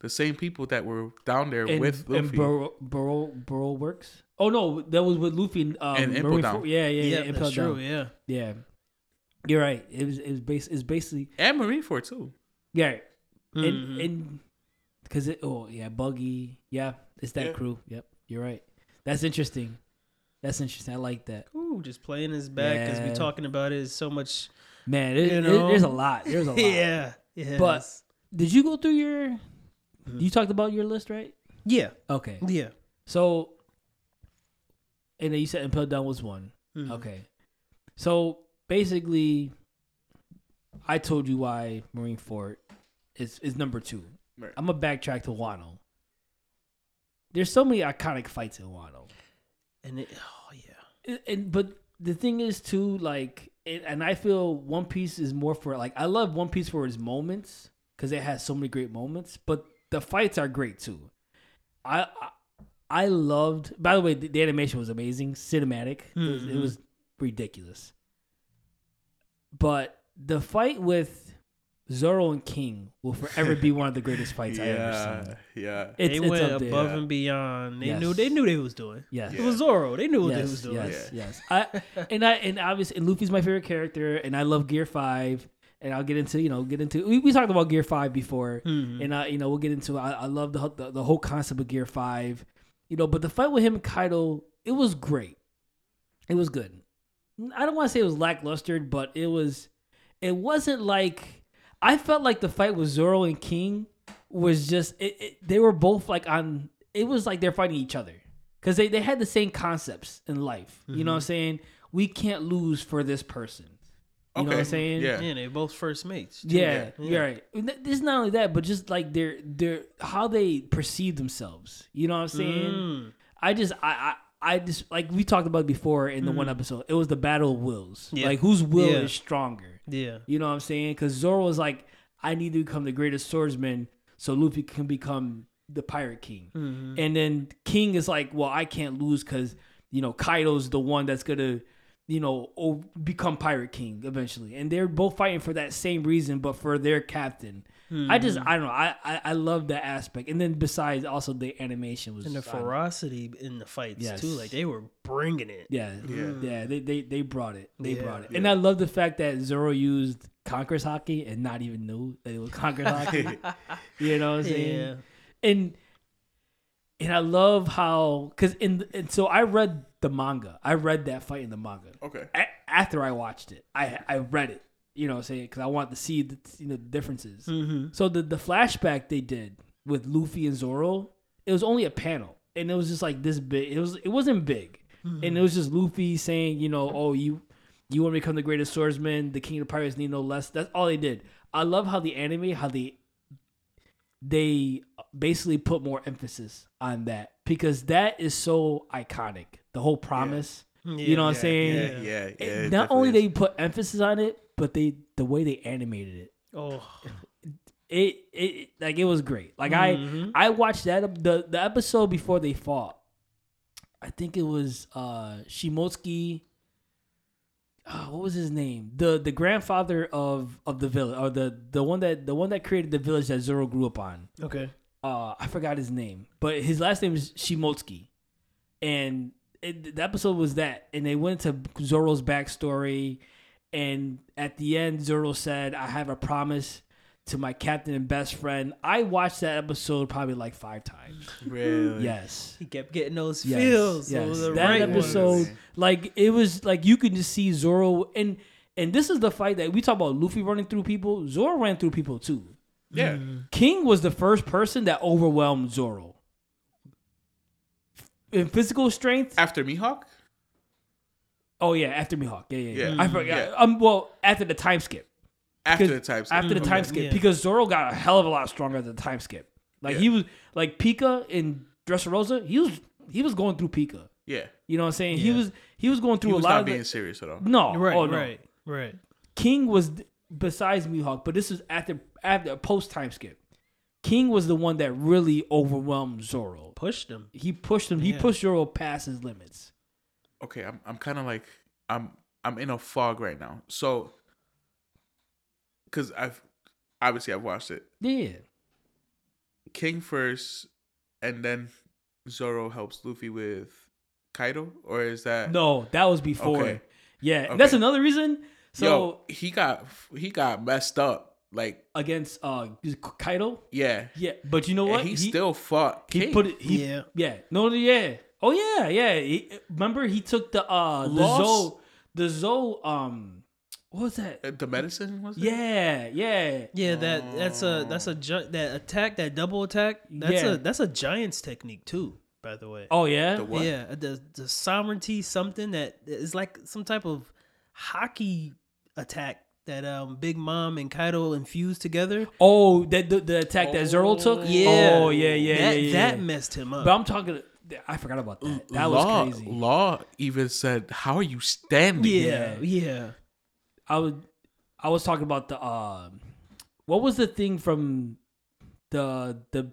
Speaker 3: the same people that were down there
Speaker 1: And,
Speaker 3: with
Speaker 1: and
Speaker 3: Luffy.
Speaker 1: Baroque, Baroque, Baroque Works. Oh no, that was with Luffy and, um,
Speaker 3: And Impel
Speaker 1: Marineford.
Speaker 3: Down.
Speaker 1: Yeah, yeah, yeah.
Speaker 2: Yeah, that's true.
Speaker 1: Down.
Speaker 2: Yeah.
Speaker 1: Yeah, you're right. It was it was base. It's basically
Speaker 3: and Marineford too.
Speaker 1: yeah, and
Speaker 2: Mhm.
Speaker 1: and because it. Oh yeah, Buggy. Yeah, it's that
Speaker 3: Yeah.
Speaker 1: crew. Yep, you're right. That's interesting. That's interesting. I like that.
Speaker 2: Ooh, just playing his back as we
Speaker 1: Yeah.
Speaker 2: talking about it is so much.
Speaker 1: Man, it,
Speaker 2: You
Speaker 1: it-
Speaker 2: know?
Speaker 1: there's a lot. There's a lot.
Speaker 2: Yeah. Yeah.
Speaker 1: But- Did you go through your?
Speaker 2: Mhm.
Speaker 1: You talked about your list, right?
Speaker 2: yeah.
Speaker 1: Okay.
Speaker 2: Yeah.
Speaker 1: So, and then you said Impel Down was one.
Speaker 2: Mhm.
Speaker 1: Okay. So basically, I told you why Marineford is is number two.
Speaker 3: Right.
Speaker 1: I'm gonna backtrack to Wano. There's so many iconic fights in Wano,
Speaker 2: And it, oh yeah.
Speaker 1: and, and- but the thing is too like, and, and I feel One Piece is more for like I love One Piece for its moments because it has so many great moments, but the fights are great too. I. I I loved. By the way, the, the animation was amazing, cinematic. It, was, it
Speaker 2: Mhm.
Speaker 1: was ridiculous. But the fight with Zoro and King will forever be one of the greatest fights I ever seen.
Speaker 3: Yeah, yeah.
Speaker 1: It's,
Speaker 2: they
Speaker 1: it's
Speaker 2: went
Speaker 1: up there.
Speaker 2: above and beyond. They
Speaker 1: Yes.
Speaker 2: knew they knew they was doing.
Speaker 1: Yes.
Speaker 2: It was Zoro. They knew what they was doing.
Speaker 1: yes, yes. I and I and obviously and Luffy's my favorite character, and I love Gear Five. And I'll get into you know get into we, we talked about Gear Five before,
Speaker 2: Mhm.
Speaker 1: and I you know we'll get into I, I love the, the the whole concept of Gear Five, you know. But the fight with him and Kaido, it was great. It was good. I don't want to say it was lackluster, but it was. It wasn't like I felt like the fight with Zoro and King was just it, it, they were both like on. It was like they're fighting each other because they they had the same concepts in life. You know what I'm saying? We can't lose for this person. You know what I'm saying?
Speaker 3: yeah.
Speaker 2: Yeah, they both first mates. too.
Speaker 1: Yeah,
Speaker 2: Yeah.
Speaker 1: you're right. And th- This is not only that, but just like their their how they perceive themselves. You know what I'm saying?
Speaker 2: Mm.
Speaker 1: I just I, I just like we talked about before in the one episode. It was the battle of wills.
Speaker 2: Yeah.
Speaker 1: Like whose will
Speaker 2: Yeah.
Speaker 1: is stronger.
Speaker 2: Yeah.
Speaker 1: You know what I'm saying? Because Zoro was like, I need to become the greatest swordsman so Luffy can become the pirate king.
Speaker 2: Mhm.
Speaker 1: And then King is like, well, I can't lose because you know Kaido's the one that's gonna, you know, o- become pirate king eventually. And they're both fighting for that same reason, but for their captain. I just,
Speaker 2: Mm-hmm.
Speaker 1: I don't know, I, I, I love that aspect. And then besides, also the animation was
Speaker 2: And the ferocity in the fights
Speaker 1: Yes.
Speaker 2: too. Like they were bringing it.
Speaker 1: Yeah,
Speaker 3: Yeah.
Speaker 1: yeah, They, they they brought it. They
Speaker 2: Yeah.
Speaker 1: brought it. And I love the fact that Zoro used Conqueror's haki and not even knew that it was Conqueror's haki. You know what I'm saying?
Speaker 2: Yeah.
Speaker 1: and and I love how because in and so I read the manga. I read that fight in the manga
Speaker 3: Okay.
Speaker 1: A- after I watched it. I I read it. You know, what I'm saying because I want to see the you know the differences.
Speaker 2: Mm-hmm.
Speaker 1: So the the flashback they did with Luffy and Zoro, it was only a panel, and it was just like this big. It was it wasn't big, and it was just Luffy saying, you know, oh you you want to become the greatest swordsman. The king of pirates need no less. That's all they did. I love how the anime how they they basically put more emphasis on that because that is so iconic. The whole promise. you know what I'm saying?
Speaker 3: Yeah, yeah.
Speaker 1: It-
Speaker 3: yeah,
Speaker 1: not only
Speaker 3: definitely
Speaker 1: they put emphasis on it, but they the way they animated it
Speaker 2: Oh,
Speaker 1: it it like it was great. Like
Speaker 2: Mhm.
Speaker 1: I I watched that the the episode before they fought. I think it was uh Shimotsuki. Uh, what was his name? The the grandfather of of the village, or the the one that the one that created the village that Zoro grew up on.
Speaker 2: Okay.
Speaker 1: Uh, I forgot his name, but his last name is Shimotsuki, and it, the episode was that, and they went to Zoro's backstory, and at the end, Zoro said, "I have a promise." To my captain and best friend, I watched that episode probably like five times.
Speaker 3: Really?
Speaker 1: Yes,
Speaker 2: He kept getting those
Speaker 1: Yes,
Speaker 2: feels.
Speaker 1: yes.
Speaker 2: Those are the
Speaker 1: That
Speaker 2: right
Speaker 1: episode-
Speaker 2: ones.
Speaker 1: like it was like you could just see Zoro and and this is the fight that we talk about Luffy running through people. Zoro ran through people too.
Speaker 3: Yeah.
Speaker 1: King was the first person that overwhelmed Zoro. In physical strength,
Speaker 3: After Mihawk?
Speaker 1: oh yeah, after Mihawk, yeah, yeah, yeah.
Speaker 3: Yeah.
Speaker 1: I forgot.
Speaker 3: Yeah.
Speaker 1: Um, well, after the time skip,
Speaker 3: After the time skip.
Speaker 1: after the
Speaker 3: mm-hmm.
Speaker 1: time skip,
Speaker 2: Yeah.
Speaker 1: because Zoro got a hell of a lot stronger than the time skip. Like
Speaker 3: Yeah.
Speaker 1: he was like Pika in Dressrosa, he was he was going through Pika.
Speaker 3: Yeah.
Speaker 1: You know what I'm saying? He was he was going through
Speaker 3: He
Speaker 1: a lot
Speaker 3: not
Speaker 1: of
Speaker 3: being
Speaker 1: the,
Speaker 3: serious at all.
Speaker 1: no,
Speaker 2: Right,
Speaker 1: oh, no.
Speaker 2: right, right.
Speaker 1: King was besides Mihawk, but this was after after post time skip. King was the one that really overwhelmed Zoro.
Speaker 2: Pushed him.
Speaker 1: He pushed him. He pushed Zoro past his limits.
Speaker 3: Okay, I'm I'm kind of like I'm I'm in a fog right now. So cuz I've obviously I've watched it.
Speaker 1: Yeah.
Speaker 3: King first and then Zoro helps Luffy with Kaido or is that
Speaker 1: No, that was before.
Speaker 3: Okay.
Speaker 1: Yeah, and that's another reason. So
Speaker 3: Yo, he got he got messed up. Like
Speaker 1: against uh Kaido,
Speaker 3: yeah.
Speaker 1: yeah, but you know what?
Speaker 3: And he, still fought
Speaker 1: he
Speaker 3: King.
Speaker 1: put it. He,
Speaker 2: Yeah.
Speaker 1: yeah, no, yeah. Oh yeah, yeah. He, remember he took the uh the
Speaker 3: Lost?
Speaker 1: Zo the Zo um what was that?
Speaker 3: Uh, the medicine was it?
Speaker 1: Yeah, yeah.
Speaker 2: Yeah, that that's a that's a gi- that attack that double attack. That's
Speaker 1: Yeah.
Speaker 2: a that's a giant's technique too. By the way.
Speaker 1: Oh yeah.
Speaker 3: The what?
Speaker 2: Yeah, the the sovereignty something that is like some type of haki attack that um Big Mom and Kaido infused together.
Speaker 1: Oh, that the, the attack that Zoro took.
Speaker 2: Yeah.
Speaker 1: Oh yeah, yeah,
Speaker 2: that,
Speaker 1: yeah, yeah.
Speaker 2: That messed him up.
Speaker 1: But I'm talking. I forgot about that. That
Speaker 3: Law,
Speaker 1: was crazy.
Speaker 3: Law even said, "How are you standing?"
Speaker 2: yeah, yeah.
Speaker 1: I was I was talking about the um what was the thing from the the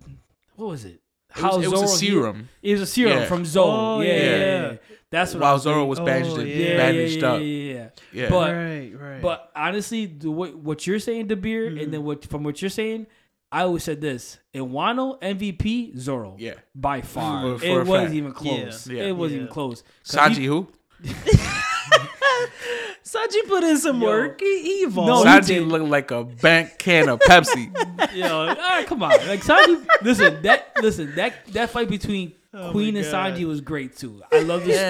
Speaker 1: what was it?
Speaker 3: It was, it was a
Speaker 1: Zoro-
Speaker 3: serum.
Speaker 1: It was a serum
Speaker 3: Yeah.
Speaker 1: from Zoro.
Speaker 2: Oh,
Speaker 1: yeah, yeah,
Speaker 2: yeah.
Speaker 1: yeah. That's what I
Speaker 3: While
Speaker 1: was
Speaker 3: Zoro was
Speaker 2: Oh,
Speaker 3: bandaged,
Speaker 2: yeah.
Speaker 1: yeah,
Speaker 3: bandaged
Speaker 1: yeah, yeah,
Speaker 3: up.
Speaker 1: yeah, yeah.
Speaker 3: Yeah.
Speaker 1: But-
Speaker 2: right, right.
Speaker 1: But honestly, the way, what you're saying, Dabir,
Speaker 2: Mm-hmm.
Speaker 1: and then what from what you're saying, I always said this: in Wano MVP, Zoro.
Speaker 3: Yeah.
Speaker 1: by far.
Speaker 3: For- for
Speaker 1: it wasn't
Speaker 3: fact.
Speaker 1: even close.
Speaker 3: Yeah.
Speaker 1: It wasn't
Speaker 2: Yeah.
Speaker 1: even close.
Speaker 3: Sanji
Speaker 1: he-
Speaker 3: who?
Speaker 2: Sanji put in some
Speaker 1: Yo.
Speaker 2: work. He, he evolved.
Speaker 1: No, he
Speaker 3: Sanji
Speaker 1: did.
Speaker 3: looked like a bank can of Pepsi.
Speaker 1: Yo, know, all right, come on. Like Sanji, listen, that listen, that that fight between
Speaker 2: Oh
Speaker 1: Queen and
Speaker 2: God.
Speaker 1: Sanji was great too. I love the
Speaker 3: Yeah.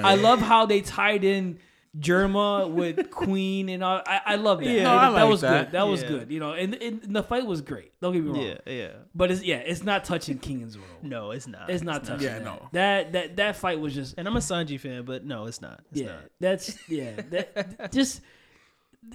Speaker 1: story. I love how they tied in Germa with Queen and all. I, I love that.
Speaker 2: Yeah.
Speaker 1: that,
Speaker 3: No, I
Speaker 1: that was
Speaker 3: that.
Speaker 1: good. That was good. You know, and, and the fight was great. Don't get me wrong.
Speaker 2: Yeah, yeah.
Speaker 1: But it's yeah, it's not touching King and Zoro.
Speaker 2: No, it's not.
Speaker 1: It's not touching.
Speaker 3: Yeah,
Speaker 1: that.
Speaker 3: no.
Speaker 1: That that that fight was just
Speaker 2: And I'm a Sanji fan, but no, it's not. It's
Speaker 1: yeah.
Speaker 2: not.
Speaker 1: That's yeah. That just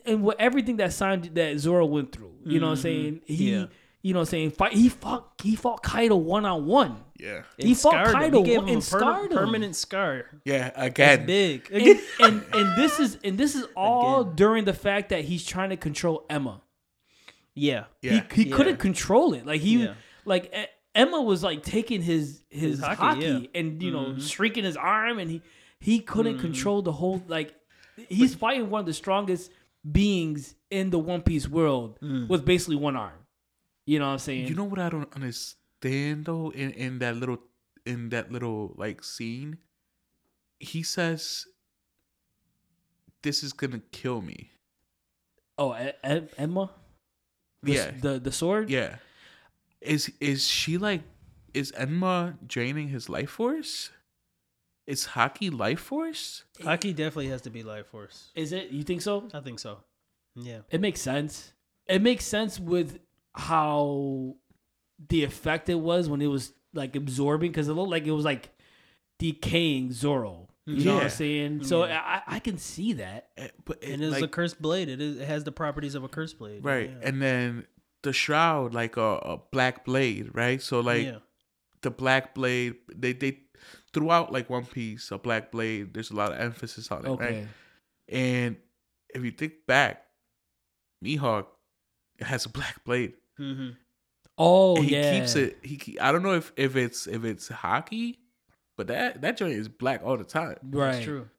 Speaker 1: and what everything that Sanji that Zoro went through. You know what I'm mm-hmm. saying? He
Speaker 2: Yeah.
Speaker 1: you know what I'm saying? Fight he fought he fought Kaido one on one.
Speaker 3: Yeah.
Speaker 1: He
Speaker 2: It
Speaker 1: fought
Speaker 2: scarred him.
Speaker 1: Kaido
Speaker 2: He
Speaker 1: and
Speaker 2: him a per-
Speaker 1: scarred him.
Speaker 2: permanent scar.
Speaker 3: Yeah.
Speaker 2: It's
Speaker 3: Again.
Speaker 2: big.
Speaker 1: And, and and this is and this is all
Speaker 2: Again.
Speaker 1: during the fact that he's trying to control Enma.
Speaker 2: yeah.
Speaker 3: Yeah.
Speaker 1: He he
Speaker 2: Yeah.
Speaker 1: couldn't control it. Like he
Speaker 2: Yeah.
Speaker 1: like Enma was like taking his his,
Speaker 2: His
Speaker 1: haki,
Speaker 2: haki, yeah.
Speaker 1: and you know
Speaker 2: Mhm.
Speaker 1: shrinking his arm and he he couldn't
Speaker 2: Mhm.
Speaker 1: control the whole like he's fighting one of the strongest beings in the One Piece world
Speaker 2: Mm.
Speaker 1: with basically one arm. You know what I'm saying?
Speaker 3: You know what I don't understand though in in that little in that little like scene, he says, "This is gonna kill me."
Speaker 1: oh, Enma. The,
Speaker 3: Yeah.
Speaker 1: the the sword.
Speaker 3: Yeah. Is is she like is Enma draining his life force? Is haki life force?
Speaker 2: Haki definitely has to be life force.
Speaker 1: Is it? You think so?
Speaker 2: I think so. Yeah.
Speaker 1: It makes sense. It makes sense with how the effect it was when it was like absorbing because it looked like it was like decaying Zoro. You know what I'm saying? So
Speaker 2: Yeah.
Speaker 1: I, I can see that.
Speaker 3: Eh, But it,
Speaker 2: And it's a cursed blade. It is. It has the properties of a cursed blade.
Speaker 3: right,
Speaker 2: Yeah.
Speaker 3: and then the shroud like a, a black blade, right? So like
Speaker 2: yeah.
Speaker 3: the black blade, they they throughout like One Piece, a black blade. There's a lot of emphasis on it, right? And if you think back, Mihawk has a black blade.
Speaker 2: Mm-hmm.
Speaker 1: Oh
Speaker 3: And he
Speaker 1: yeah,
Speaker 3: keeps it. He I don't know if if it's if it's haki, but that that joint is black all the time.
Speaker 1: right.
Speaker 2: That's true.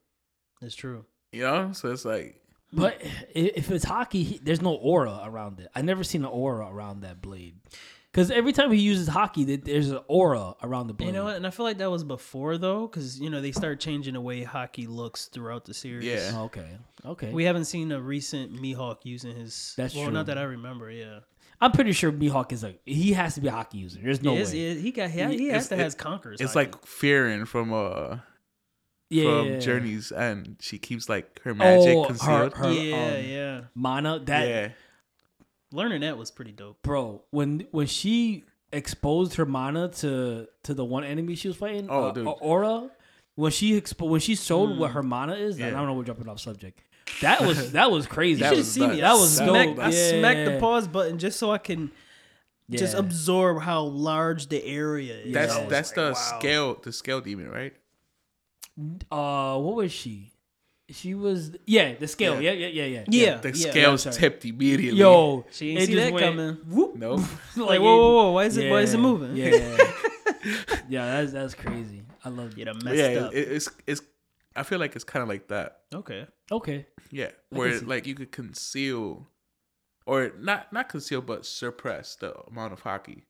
Speaker 2: That's true.
Speaker 3: You know, so it's like
Speaker 1: But if it's haki, he, there's no aura around it. I never seen an aura around that blade. Because every time he uses haki, th- there's an aura around the blade.
Speaker 2: You know what? And I feel like that was before though, because you know they start changing the way haki looks throughout the series.
Speaker 3: Yeah.
Speaker 1: Okay. Okay.
Speaker 2: We haven't seen a recent Mihawk using his.
Speaker 1: That's
Speaker 2: well,
Speaker 1: true.
Speaker 2: not that I remember. Yeah,
Speaker 1: I'm pretty sure Mihawk is a he has to be a haki user. There's no
Speaker 2: He is-
Speaker 1: way.
Speaker 2: he, is- he got he, he has to
Speaker 3: it-
Speaker 2: has conquerors.
Speaker 3: it's
Speaker 2: haki.
Speaker 3: like Fearing from uh
Speaker 1: yeah.
Speaker 3: from Journey's and she keeps like her magic
Speaker 1: Oh,
Speaker 3: concealed.
Speaker 1: her
Speaker 2: yeah,
Speaker 1: um,
Speaker 2: yeah.
Speaker 1: mana that
Speaker 3: yeah,
Speaker 2: Learning that was pretty dope.
Speaker 1: bro when when she exposed her mana to to the one enemy she was fighting
Speaker 3: Oh,
Speaker 1: uh,
Speaker 3: dude.
Speaker 1: aura when she expo- when she showed what her mana is
Speaker 3: Yeah.
Speaker 1: i don't know we're jumping off subject that was that was crazy
Speaker 2: You
Speaker 3: That
Speaker 2: should
Speaker 3: was
Speaker 2: see me.
Speaker 1: that
Speaker 2: I
Speaker 1: was
Speaker 2: smacked,
Speaker 1: dope.
Speaker 2: I smacked the pause button just so I can just absorb how large the area is.
Speaker 3: that's
Speaker 2: I
Speaker 3: that's
Speaker 2: like,
Speaker 3: the
Speaker 2: wow.
Speaker 3: scale the scale demon, right?
Speaker 1: uh what was she she was yeah the scale yeah
Speaker 3: Yeah.
Speaker 1: yeah yeah yeah
Speaker 2: Yeah,
Speaker 3: The
Speaker 2: yeah.
Speaker 3: scales
Speaker 1: sorry.
Speaker 3: tipped immediately.
Speaker 1: yo
Speaker 2: She ain't
Speaker 1: it
Speaker 2: see
Speaker 1: just
Speaker 2: that
Speaker 1: went
Speaker 2: coming.
Speaker 1: whoop.
Speaker 3: Nope.
Speaker 2: Like, whoa, whoa, whoa! Why is it? Why is it
Speaker 1: Yeah,
Speaker 2: moving?
Speaker 1: yeah yeah that's that's crazy i love
Speaker 2: Get
Speaker 1: it
Speaker 2: a messed
Speaker 3: yeah,
Speaker 2: up.
Speaker 3: it, it's it's. I feel like it's kind of like that.
Speaker 2: okay.
Speaker 1: okay
Speaker 3: Yeah, where like you could conceal, or not not conceal, but suppress the amount of haki.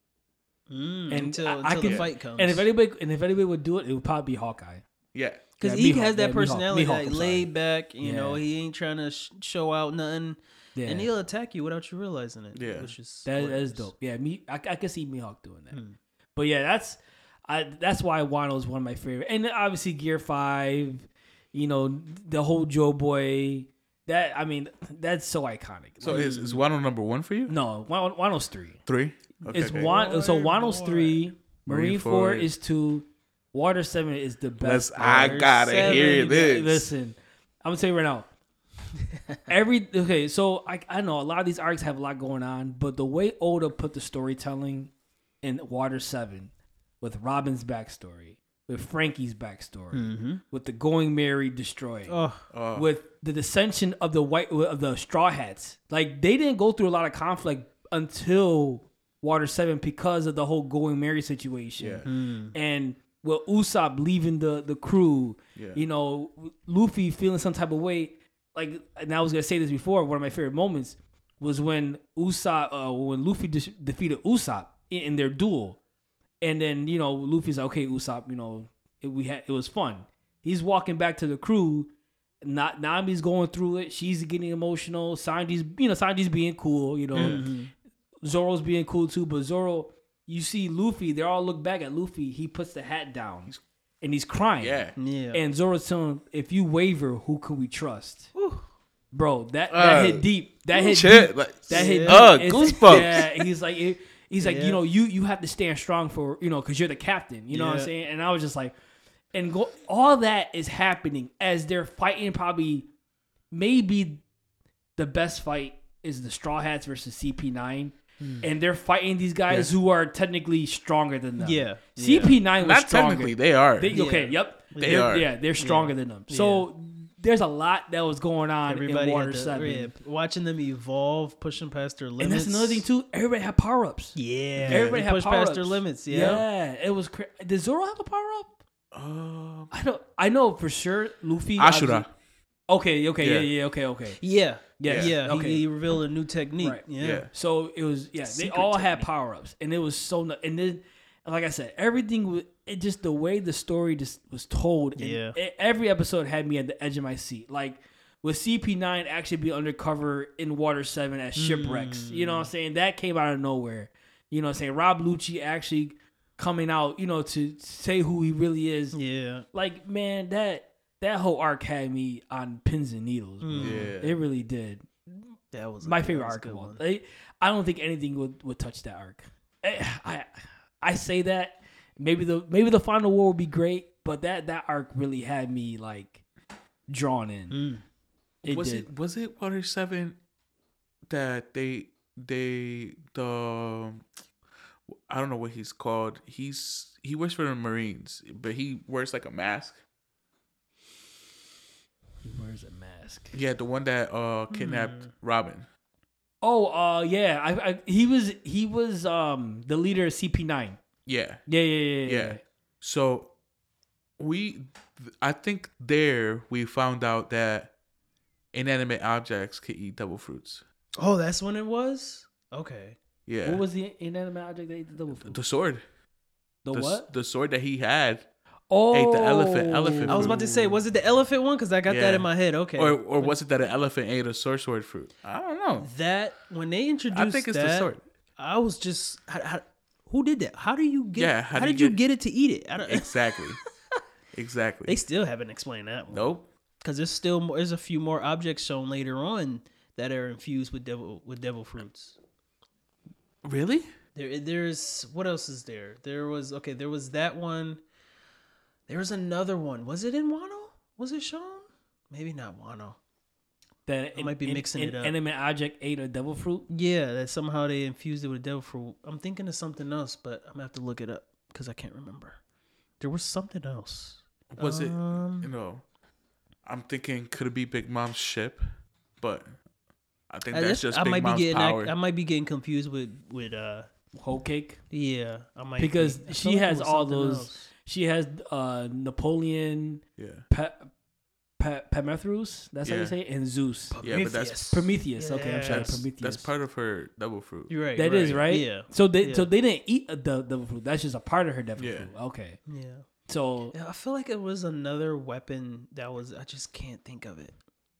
Speaker 2: Mm,
Speaker 1: And
Speaker 2: until
Speaker 1: I- I
Speaker 2: until the
Speaker 1: can-
Speaker 2: fight comes.
Speaker 1: and if anybody and if anybody would do it it would probably be hawkeye
Speaker 3: Yeah,
Speaker 2: because
Speaker 1: Yeah,
Speaker 2: he
Speaker 1: Mihawk,
Speaker 2: has that
Speaker 1: yeah,
Speaker 2: personality,
Speaker 1: Mihawk,
Speaker 2: like laid back. You know, he ain't trying to sh- show out nothing,
Speaker 1: yeah
Speaker 2: and he'll attack you without you realizing it.
Speaker 3: Yeah.
Speaker 2: which is
Speaker 1: That, that is dope. Yeah, me. I, I can see Mihawk doing that.
Speaker 2: Hmm.
Speaker 1: But yeah, that's I. That's why Wano is one of my favorite. And obviously Gear Five. You know the whole Joy Boy. That I mean, that's so iconic.
Speaker 3: So
Speaker 1: Like,
Speaker 3: is is Wano number one for you?
Speaker 1: no Wano, Wano's three.
Speaker 3: Three. Okay,
Speaker 1: It's
Speaker 3: okay.
Speaker 1: one. So
Speaker 2: Boy,
Speaker 1: Wano's
Speaker 2: boy.
Speaker 1: three. Marine,
Speaker 3: Marine
Speaker 1: Four
Speaker 3: Four.
Speaker 1: is two. Water Seven is the
Speaker 3: Let's.
Speaker 1: best.
Speaker 3: I gotta
Speaker 2: seven,
Speaker 3: hear this.
Speaker 1: Listen, I'm gonna tell you right now. Every okay, so I I know a lot of these arcs have a lot going on, but the way Oda put the storytelling in Water Seven, with Robin's backstory, with Franky's backstory,
Speaker 2: Mm-hmm.
Speaker 1: with the Going Merry destroyed,
Speaker 2: Oh,
Speaker 3: Uh,
Speaker 1: with the dissension of the white of the Straw Hats, like they didn't go through a lot of conflict until Water Seven because of the whole Going Merry situation
Speaker 3: yeah.
Speaker 2: mm.
Speaker 1: and with Usopp leaving the the crew,
Speaker 3: Yeah.
Speaker 1: you know, Luffy feeling some type of way. Like, and I was gonna say this before. One of my favorite moments was when Usopp, uh, when Luffy de- defeated Usopp in, in their duel, and then you know Luffy's like, okay, Usopp, you know, it, we had it was fun. He's walking back to the crew. Not Nami's going through it. She's getting emotional. Sanji's, you know, Sanji's being cool. You know,
Speaker 2: Mm-hmm.
Speaker 1: Zoro's being cool too, but Zoro, you see Luffy, they all look back at Luffy. He puts the hat down and he's crying.
Speaker 3: Yeah.
Speaker 2: yeah.
Speaker 1: And Zoro's telling him, if you waver, who can we trust?
Speaker 2: Whew.
Speaker 1: Bro, that, that
Speaker 3: Uh,
Speaker 1: hit deep. That hit
Speaker 3: Shit,
Speaker 1: deep.
Speaker 3: like,
Speaker 1: That hit deep.
Speaker 3: uh,
Speaker 1: It's-
Speaker 3: goosebumps.
Speaker 1: Yeah, he's like, it- he's like,
Speaker 2: Yeah.
Speaker 1: you know, you you have to stand strong for, you know, because you're the captain. You know what I'm saying? And I was just like, and go, all that is happening as they're fighting. Probably, maybe the best fight is the Straw Hats versus CP9. Hmm. And they're fighting these guys who are technically stronger than them.
Speaker 2: Yeah.
Speaker 1: CP9 was
Speaker 3: not
Speaker 1: stronger.
Speaker 3: technically, they are.
Speaker 1: They, okay, yep.
Speaker 3: They
Speaker 1: They're-
Speaker 3: are.
Speaker 1: Yeah, they're stronger than them. So there's a lot that was going on
Speaker 2: Everybody
Speaker 1: in Water
Speaker 2: to,
Speaker 1: 7.
Speaker 2: yeah, watching them evolve, pushing past their limits.
Speaker 1: And that's another thing too. Everybody had power ups.
Speaker 2: Yeah,
Speaker 1: Everybody
Speaker 2: they
Speaker 1: had
Speaker 2: push
Speaker 1: power
Speaker 2: past
Speaker 1: ups.
Speaker 2: their limits. Yeah,
Speaker 1: Yeah, it was. Cra- Did Zoro have a power up?
Speaker 3: Um,
Speaker 1: I don't. I know for sure. Luffy.
Speaker 3: Ashura.
Speaker 1: Okay. Okay. Yeah.
Speaker 3: Yeah.
Speaker 1: Yeah. Okay. Okay.
Speaker 2: yeah,
Speaker 1: Yeah,
Speaker 2: yeah.
Speaker 1: okay.
Speaker 2: He, he revealed a new technique.
Speaker 1: Right.
Speaker 2: Yeah,
Speaker 3: Yeah.
Speaker 1: So it was. Yeah. They
Speaker 2: Secret
Speaker 1: all had power ups, and it was so. And then, like I said, everything was. It just the way the story just was told. and
Speaker 2: Yeah.
Speaker 1: e- every episode had me at the edge of my seat. Like with CP9 actually be undercover in Water 7 as shipwrights. You know what I'm saying? That came out of nowhere. You know what I'm saying? Rob Lucci actually coming out, you know, to say who he really is.
Speaker 2: yeah.
Speaker 1: Like, man, that that whole arc had me on pins and needles. bro.
Speaker 3: Yeah.
Speaker 1: It really did.
Speaker 2: That was
Speaker 1: My
Speaker 2: that
Speaker 1: favorite
Speaker 2: was
Speaker 1: arc of all.
Speaker 2: one.
Speaker 1: Like, I don't think anything would, would touch that arc. Eh, I I say that maybe the maybe the final war would be great, but that that arc really had me like drawn in.
Speaker 2: Mm.
Speaker 1: It
Speaker 3: was
Speaker 1: did.
Speaker 3: it was it Water Seven that they they the I don't know what he's called. He's he works for the Marines, but he wears like a mask.
Speaker 1: He wears a mask.
Speaker 3: Yeah, the one that uh kidnapped Robin.
Speaker 1: Oh, uh, yeah. I, I he was he was um the leader of CP9.
Speaker 3: Yeah.
Speaker 1: Yeah, yeah, yeah, yeah.
Speaker 3: Yeah. So we I think there we found out that inanimate objects can eat devil fruits.
Speaker 2: Oh, that's when it was. Okay.
Speaker 3: Yeah.
Speaker 1: What was the inanimate object that ate the devil fruit?
Speaker 3: the sword?
Speaker 1: The,
Speaker 3: the,
Speaker 1: what?
Speaker 3: The sword that he had.
Speaker 1: Oh,
Speaker 3: ate the oh. elephant- elephant
Speaker 2: I was about to say, was it the elephant one? Because I got that in my head. Okay.
Speaker 3: Or or was it that an elephant ate a sorcerer fruit? I don't know.
Speaker 2: that when they introduced
Speaker 3: I think it's
Speaker 2: that,
Speaker 3: the sword.
Speaker 2: I was just, how, how, who did that? How do you get?
Speaker 3: Yeah,
Speaker 2: How,
Speaker 3: how you
Speaker 2: did you
Speaker 3: get-
Speaker 2: get it to eat it? I don't,
Speaker 3: Exactly. exactly.
Speaker 2: they still haven't explained that one.
Speaker 3: nope.
Speaker 2: Because there's still more, there's a few more objects shown later on that are infused with devil with devil fruits.
Speaker 3: Really?
Speaker 2: There, there's what else is there? There was okay. There was that one. There was another one. Was it in Wano? Was it shown? Maybe not Wano.
Speaker 1: that
Speaker 2: I might be mixing it up.
Speaker 1: Inanimate object ate a devil fruit.
Speaker 2: Yeah, that somehow they infused it with devil fruit. I'm thinking of something else, but I'm gonna have to look it up because I can't remember. There was something else.
Speaker 3: Was it
Speaker 2: Um,
Speaker 3: you know I'm thinking could it be Big Mom's ship? But I think
Speaker 2: I,
Speaker 3: that's
Speaker 2: just,
Speaker 3: just
Speaker 2: I
Speaker 3: Big
Speaker 2: might
Speaker 3: Mom's
Speaker 2: be getting
Speaker 3: power.
Speaker 2: I, might be getting confused with with uh
Speaker 1: Whole cake.
Speaker 2: yeah I might
Speaker 1: Because
Speaker 2: be. I
Speaker 1: she
Speaker 2: feel like it
Speaker 1: has all those-
Speaker 2: else.
Speaker 1: She has uh Napoleon,
Speaker 3: yeah.
Speaker 1: pa- pa- Prometheus. That's how
Speaker 3: Yeah.
Speaker 1: you say it, and Zeus.
Speaker 3: Yeah, but that's-
Speaker 1: Prometheus. Okay, I'm sorry,
Speaker 2: Yes.
Speaker 1: Prometheus.
Speaker 3: That's part of her devil fruit.
Speaker 2: You're right.
Speaker 1: That is right.
Speaker 2: Yeah.
Speaker 1: So they
Speaker 2: Yeah.
Speaker 1: so they didn't eat the devil fruit. That's just a part of her devil
Speaker 3: Yeah.
Speaker 1: fruit. Okay.
Speaker 2: Yeah.
Speaker 1: So
Speaker 2: Yeah, I feel like it was another weapon that was. I just can't think of it.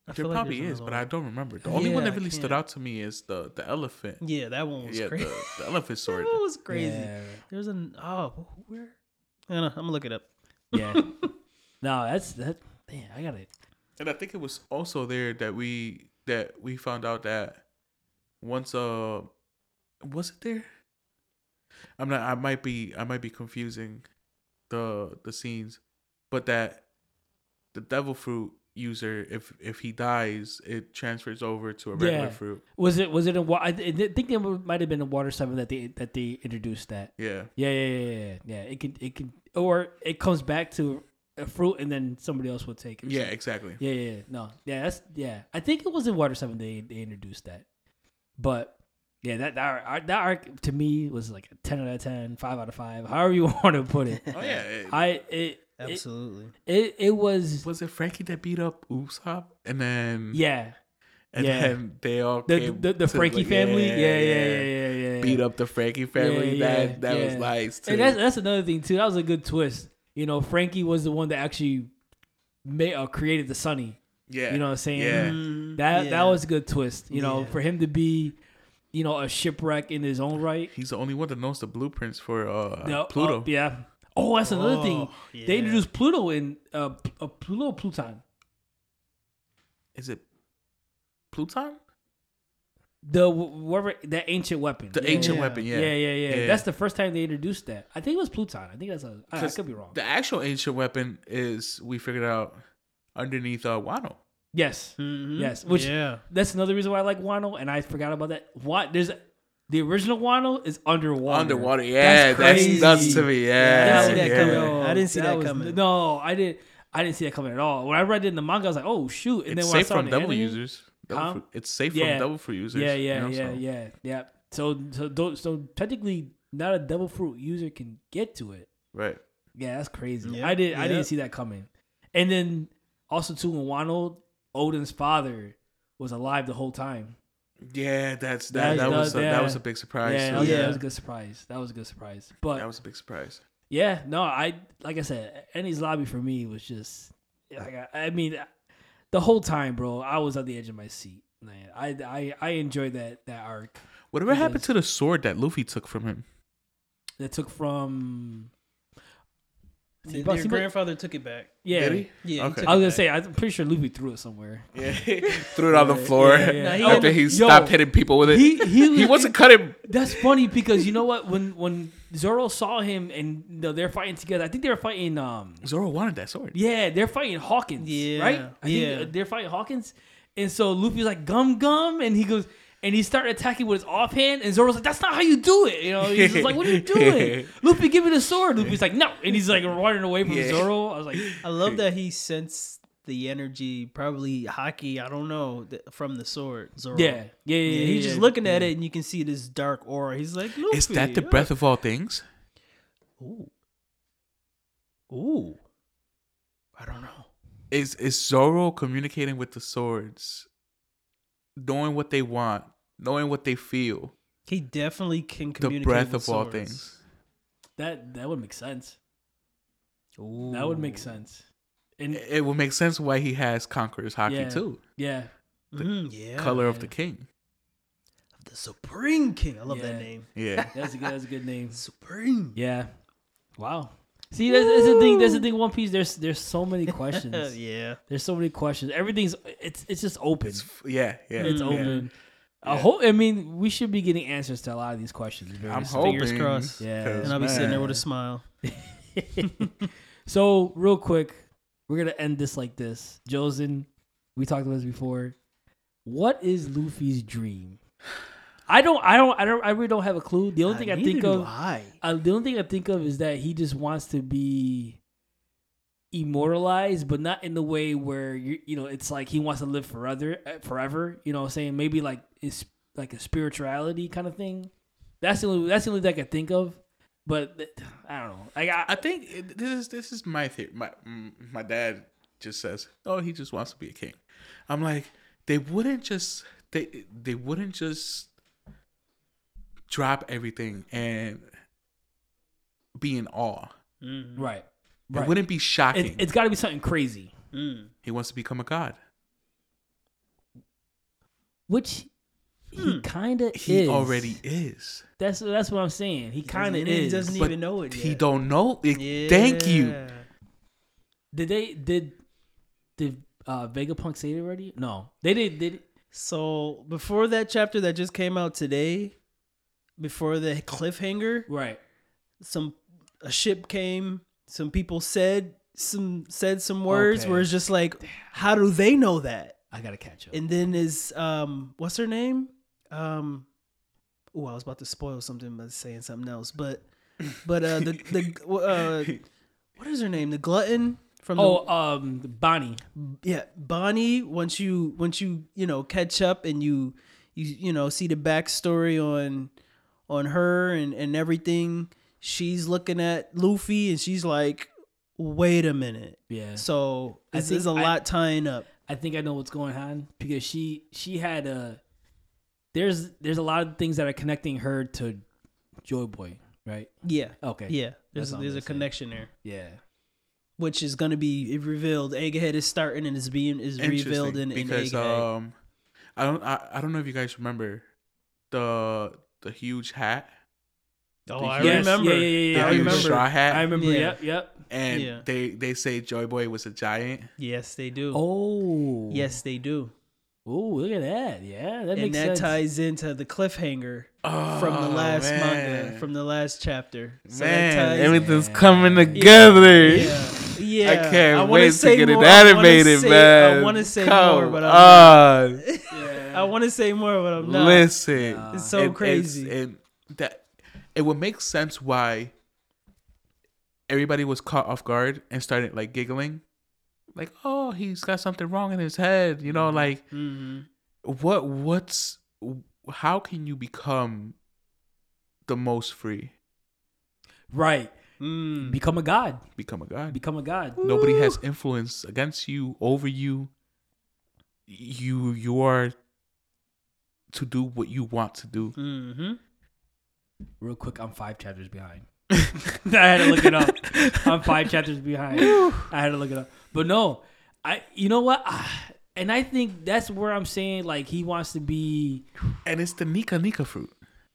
Speaker 2: I
Speaker 3: There
Speaker 2: feel like
Speaker 3: probably
Speaker 2: there's
Speaker 3: is, but
Speaker 2: another
Speaker 3: I don't remember. The only one
Speaker 2: Yeah,
Speaker 3: that
Speaker 2: I
Speaker 3: really stood
Speaker 2: can't.
Speaker 3: out to me is the the elephant.
Speaker 2: one. Yeah, that one was
Speaker 3: Yeah,
Speaker 2: crazy.
Speaker 3: the, the elephant
Speaker 2: that
Speaker 3: sword.
Speaker 2: one was crazy.
Speaker 1: Yeah.
Speaker 2: There's an oh where? I don't know. I'm gonna look it up.
Speaker 1: Yeah. no, that's that. Damn, I got it.
Speaker 3: And I think it was also there that we that we found out that once uh was it there? I'm not I might be I might be confusing the the scenes, but that the devil fruit user if if he dies it transfers over to a regular
Speaker 1: Yeah.
Speaker 3: fruit.
Speaker 1: Was it was it in wa- I think it might have been in Water Seven that they that they introduced that.
Speaker 3: Yeah.
Speaker 1: Yeah, yeah, yeah, yeah, yeah. yeah. It can it can or it comes back to a fruit and then somebody else will take it.
Speaker 3: Yeah,
Speaker 1: something.
Speaker 3: exactly.
Speaker 1: Yeah, yeah, yeah. No. Yeah, that's yeah. I think it was in Water Seven they they introduced that. But yeah, that that arc, that arc to me was like a ten out of 10, 5 out of five, however you want to put it.
Speaker 3: Oh yeah. it-
Speaker 1: I it it,
Speaker 2: Absolutely.
Speaker 1: it it was
Speaker 3: was it Franky that beat up Usopp and then
Speaker 1: yeah
Speaker 3: and
Speaker 1: yeah.
Speaker 3: then they all
Speaker 1: the
Speaker 3: came
Speaker 1: the, the
Speaker 3: to,
Speaker 1: Franky
Speaker 3: like,
Speaker 1: family yeah yeah yeah yeah, yeah.
Speaker 3: Beat up the Franky family.
Speaker 1: Yeah, yeah,
Speaker 3: that that was nice too.
Speaker 1: And that's that's another thing too. That was a good twist. You know, Franky was the one that actually made uh, created the Sunny.
Speaker 3: yeah,
Speaker 1: You know what I'm saying?
Speaker 3: Yeah.
Speaker 2: Mm,
Speaker 1: That
Speaker 2: yeah.
Speaker 1: that was a good twist. You know,
Speaker 2: Yeah.
Speaker 1: for him to be, you know, a shipwright in his own right.
Speaker 3: He's the only one that knows the blueprints for uh,
Speaker 1: Yeah,
Speaker 3: Pluto.
Speaker 1: uh, yeah. Oh, that's another thing.
Speaker 2: Oh,
Speaker 1: They introduced Pluto in uh, uh Pluto Pluton.
Speaker 3: Is it Pluton?
Speaker 1: The whatever that ancient weapon.
Speaker 3: The
Speaker 1: Yeah,
Speaker 3: ancient
Speaker 1: yeah.
Speaker 3: weapon, yeah.
Speaker 1: Yeah, yeah, yeah,
Speaker 3: Yeah.
Speaker 1: That's the first time they introduced that. I think it was Pluton. I think that's a. I, I
Speaker 3: 'Cause
Speaker 1: could be wrong.
Speaker 3: The actual ancient weapon is we figured out underneath uh, Wano.
Speaker 1: yes,
Speaker 2: Mhm.
Speaker 1: Yes, which-
Speaker 2: yeah.
Speaker 1: that's another reason why I like Wano, and I forgot about that. What there's the original Wano is underwater.
Speaker 3: Underwater, yeah, that's,
Speaker 1: crazy.
Speaker 3: nuts to me.
Speaker 2: I
Speaker 3: Yeah,
Speaker 2: didn't see that
Speaker 3: yeah.
Speaker 2: coming. I didn't see that
Speaker 1: was-
Speaker 2: coming.
Speaker 1: No, I didn't. I didn't see that coming at all. When I read it in the manga, I was like, "Oh shoot!" And
Speaker 3: It's
Speaker 1: then when I
Speaker 3: safe
Speaker 1: saw
Speaker 3: from
Speaker 1: the
Speaker 3: devil
Speaker 1: anime-
Speaker 3: users. Devil
Speaker 1: Huh?
Speaker 3: fruit- It's safe
Speaker 1: Yeah.
Speaker 3: from devil fruit users.
Speaker 1: Yeah, yeah,
Speaker 3: you know,
Speaker 1: yeah,
Speaker 3: so-
Speaker 1: yeah, yeah. So, so, so technically, not a devil fruit user can get to it.
Speaker 3: Right.
Speaker 1: Yeah, that's crazy.
Speaker 2: Yeah,
Speaker 1: I did. I didn't see that coming. And then also too, in Wano, Oden's father was alive the whole time.
Speaker 3: Yeah, that's
Speaker 1: That
Speaker 3: that. That,
Speaker 1: was-
Speaker 3: was a,
Speaker 1: yeah.
Speaker 3: that was a big surprise.
Speaker 1: yeah,
Speaker 3: too.
Speaker 1: that was,
Speaker 2: Yeah.
Speaker 1: that was a good surprise. That was a good surprise. But
Speaker 3: that was a big surprise.
Speaker 1: Yeah, no, I like I said, Enies Lobby for me was just like I, I mean, the whole time, bro, I was on the edge of my seat. Man, I I I enjoyed that that arc
Speaker 3: Whatever happened to the sword that Luffy took from him?
Speaker 1: that took from.
Speaker 2: Their
Speaker 1: But- but-
Speaker 2: grandfather took it back.
Speaker 1: Yeah,
Speaker 3: Did he?
Speaker 2: Yeah.
Speaker 3: Okay.
Speaker 2: He
Speaker 1: I was gonna
Speaker 2: back.
Speaker 1: say I'm pretty sure Luffy threw it somewhere.
Speaker 3: Yeah, threw it on the floor
Speaker 1: yeah, yeah.
Speaker 2: Nah,
Speaker 3: after
Speaker 2: had-
Speaker 3: he
Speaker 1: Yo,
Speaker 3: stopped hitting people with it.
Speaker 1: He he,
Speaker 3: he wasn't cutting.
Speaker 1: That's funny because you know what? When when Zoro saw him and you know, they're fighting together, I think they were fighting. Um,
Speaker 3: Zoro wanted that sword.
Speaker 1: Yeah, they're fighting Hawkins.
Speaker 2: Yeah,
Speaker 1: right. I think
Speaker 2: yeah.
Speaker 1: they're fighting Hawkins, and so Luffy's like gum gum, and he goes and he started attacking with his offhand, and Zoro's like, "That's not how you do it." You know, he's just like, "What are you doing?" Luffy, give me the sword. Luffy's like, "No," and he's like running away from
Speaker 3: Yeah.
Speaker 1: Zoro. I was like,
Speaker 2: I love that he sensed the energy, probably haki. I don't know th- from the sword. Zoro.
Speaker 1: Yeah, yeah, yeah.
Speaker 2: Yeah,
Speaker 1: yeah,
Speaker 2: he's
Speaker 1: yeah,
Speaker 2: just looking at
Speaker 1: yeah.
Speaker 2: it, and you can see this dark aura. He's like,
Speaker 3: Is that the
Speaker 2: "Luffy,
Speaker 3: breath of all things?
Speaker 2: uh." Ooh, ooh. I don't know.
Speaker 3: Is is Zoro communicating with the swords, knowing what they want, knowing what they feel?
Speaker 2: He definitely can
Speaker 3: The
Speaker 2: communicate.
Speaker 3: breath
Speaker 2: with
Speaker 3: of all things.
Speaker 1: That that would make sense.
Speaker 2: Ooh.
Speaker 1: That would make sense. And
Speaker 3: It it would make sense why he has Conqueror's haki
Speaker 1: Yeah.
Speaker 3: too.
Speaker 1: yeah,
Speaker 3: the
Speaker 2: Mhm, yeah,
Speaker 3: Color of the king.
Speaker 2: of the Supreme King. I love
Speaker 1: Yeah.
Speaker 2: that name.
Speaker 3: Yeah.
Speaker 1: that's a good that's a good name.
Speaker 2: Supreme.
Speaker 1: Yeah. Wow. See, that's, that's the thing. That's the thing. One Piece. There's there's so many questions.
Speaker 2: yeah.
Speaker 1: There's so many questions. Everything's it's it's just open.
Speaker 3: It's, yeah, yeah.
Speaker 1: It's
Speaker 2: Mm.
Speaker 1: open. I
Speaker 3: Yeah.
Speaker 1: hope. I mean, we should be getting answers to a lot of these questions. very
Speaker 3: I'm hoping.
Speaker 2: Fingers crossed.
Speaker 1: Yeah.
Speaker 3: 'cause,
Speaker 2: And I'll be sitting there with a smile.
Speaker 1: so real quick, we're gonna end this like this. Joesen, we talked about this before. What is Luffy's dream? I don't. I don't. I don't. I really don't have a clue. The only thing I think of.
Speaker 2: I.
Speaker 1: Uh, the only thing I think of is that he just wants to be immortalized, but not in the way where you you know it's like he wants to live forever, uh, forever. You know, what I'm saying maybe like it's like a spirituality kind of thing. That's the only that's the only thing I can think of. But I don't know. Like I,
Speaker 3: I think this is this is my theory. My mm, my dad just says, "Oh, he just wants to be a king." I'm like, they wouldn't just they they wouldn't just drop everything and be in awe.
Speaker 2: Mm.
Speaker 1: right,
Speaker 3: It
Speaker 1: right.
Speaker 3: wouldn't be shocking.
Speaker 1: It, it's got to be something crazy,
Speaker 2: Mm.
Speaker 3: he wants to become a god.
Speaker 1: which he kind of
Speaker 3: He
Speaker 1: is.
Speaker 3: already is.
Speaker 1: That's that's what I'm saying. He kind of
Speaker 2: doesn't- He
Speaker 1: is.
Speaker 2: doesn't
Speaker 3: But
Speaker 2: even know it yet.
Speaker 3: He don't know. it. Thank you.
Speaker 1: Did they did did uh Vegapunk say it already? No, they did. Did
Speaker 2: So before that chapter that just came out today, before the cliffhanger,
Speaker 1: right.
Speaker 2: some a ship came. Some people said some said some words
Speaker 1: Okay.
Speaker 2: where it's just like, how do they know that?
Speaker 1: I gotta catch up.
Speaker 2: And then is um, what's her name? Um, oh, I was about to spoil something by saying something else, but but uh, the the uh, what is her name? The glutton from the
Speaker 1: oh, um, Bonnie.
Speaker 2: yeah bonnie once you once you you know catch up and you you you know see the backstory on on her and and everything she's looking at luffy and she's like wait a minute
Speaker 1: Yeah.
Speaker 2: so this is a
Speaker 1: think I-
Speaker 2: lot tying up
Speaker 1: I think I know what's going on because she she had a there's there's a lot of things that are connecting her to Joy Boy, right?
Speaker 2: yeah
Speaker 1: Okay.
Speaker 2: yeah there's
Speaker 1: That's all I'm
Speaker 2: there's a connection there
Speaker 1: Yeah.
Speaker 2: which is going to be revealed egghead is starting and is being is revealed in, in
Speaker 3: because
Speaker 2: egghead
Speaker 3: um, I don't I, I don't know if you guys remember the the huge hat,
Speaker 2: oh i
Speaker 1: Yes,
Speaker 2: remember
Speaker 1: Yeah, yeah, yeah.
Speaker 3: the.
Speaker 1: I
Speaker 3: huge
Speaker 1: remember.
Speaker 3: straw hat,
Speaker 1: I remember.
Speaker 2: Yeah.
Speaker 1: Yep. Yep.
Speaker 3: and
Speaker 2: Yeah.
Speaker 3: they they say Joy Boy was a giant.
Speaker 2: yes they do
Speaker 1: Oh.
Speaker 2: yes they do
Speaker 1: Oh, look at that. Yeah, that
Speaker 2: and
Speaker 1: makes
Speaker 2: that
Speaker 1: sense.
Speaker 2: ties into the cliffhanger
Speaker 3: Oh,
Speaker 2: from the oh, last
Speaker 3: man.
Speaker 2: manga, from the last chapter. So
Speaker 3: man, everything's
Speaker 1: Yeah.
Speaker 3: coming together.
Speaker 2: yeah, yeah.
Speaker 3: I can't
Speaker 2: wanna
Speaker 3: wait to
Speaker 2: say
Speaker 3: get it
Speaker 2: more, I wanna
Speaker 3: animated,
Speaker 2: say-
Speaker 3: man.
Speaker 2: I want to say
Speaker 3: Come
Speaker 2: more, but I'm
Speaker 3: on.
Speaker 1: Yeah.
Speaker 2: I want to say more, but I'm not.
Speaker 3: Listen,
Speaker 1: Nah.
Speaker 2: It's so
Speaker 3: And- and-
Speaker 2: crazy.
Speaker 3: and that it would make sense why everybody was caught off guard and started like giggling, like, "Oh, he's got something wrong in his head," you know, like
Speaker 2: hmm
Speaker 3: what what's how can you become the most free?
Speaker 1: Right.
Speaker 2: Mm.
Speaker 1: Become a god.
Speaker 3: Become a god.
Speaker 1: Become a god.
Speaker 3: Nobody has influence against you, over you. You you are to do what you want to do.
Speaker 2: Mm-hmm.
Speaker 1: Real quick, I'm five chapters behind. I had to look it up. I'm five chapters behind. I had to look it up. But no, I. You know what? Ah, And I think that's where I'm saying like he wants to be.
Speaker 3: And it's the Nika Nika fruit.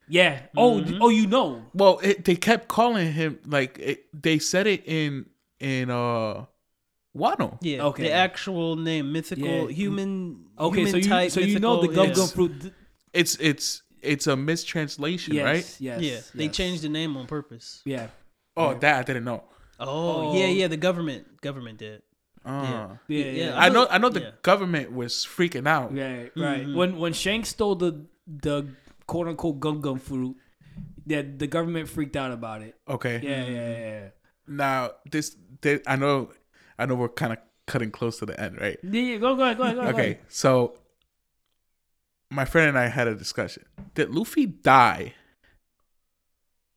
Speaker 1: Yeah. Oh.
Speaker 2: Mhm.
Speaker 1: Oh, you know.
Speaker 3: Well, it, they kept calling him like it, they said it in in uh Wano.
Speaker 2: Yeah.
Speaker 1: Okay.
Speaker 2: The actual name, mythical
Speaker 1: Yeah.
Speaker 2: human.
Speaker 1: Okay.
Speaker 2: human
Speaker 1: So you.
Speaker 2: type,
Speaker 1: So you know the
Speaker 2: mythical-
Speaker 1: gum gum fruit. th-
Speaker 3: It's it's it's a mistranslation,
Speaker 1: Yes.
Speaker 3: right?
Speaker 1: Yes.
Speaker 2: Yeah, they changed the name on purpose.
Speaker 1: Yeah.
Speaker 3: Oh,
Speaker 1: Yeah.
Speaker 3: that I didn't know.
Speaker 2: Oh,
Speaker 1: Oh.
Speaker 2: yeah, yeah. The government, government did.
Speaker 3: Uh,
Speaker 1: Yeah.
Speaker 2: Yeah.
Speaker 1: Yeah.
Speaker 3: I know I know the
Speaker 2: Yeah.
Speaker 3: government was freaking out.
Speaker 1: Right, right.
Speaker 2: Mhm.
Speaker 1: When when Shanks stole the the quote unquote gum gum fruit, that the government freaked out about it.
Speaker 3: Okay.
Speaker 1: Yeah, yeah, yeah.
Speaker 3: Now this, thi- I know I know we're kind of cutting close to the end, right?
Speaker 1: Yeah, yeah, go, go ahead, go ahead, go ahead.
Speaker 3: Okay, so my friend and I had a discussion. Did Luffy die?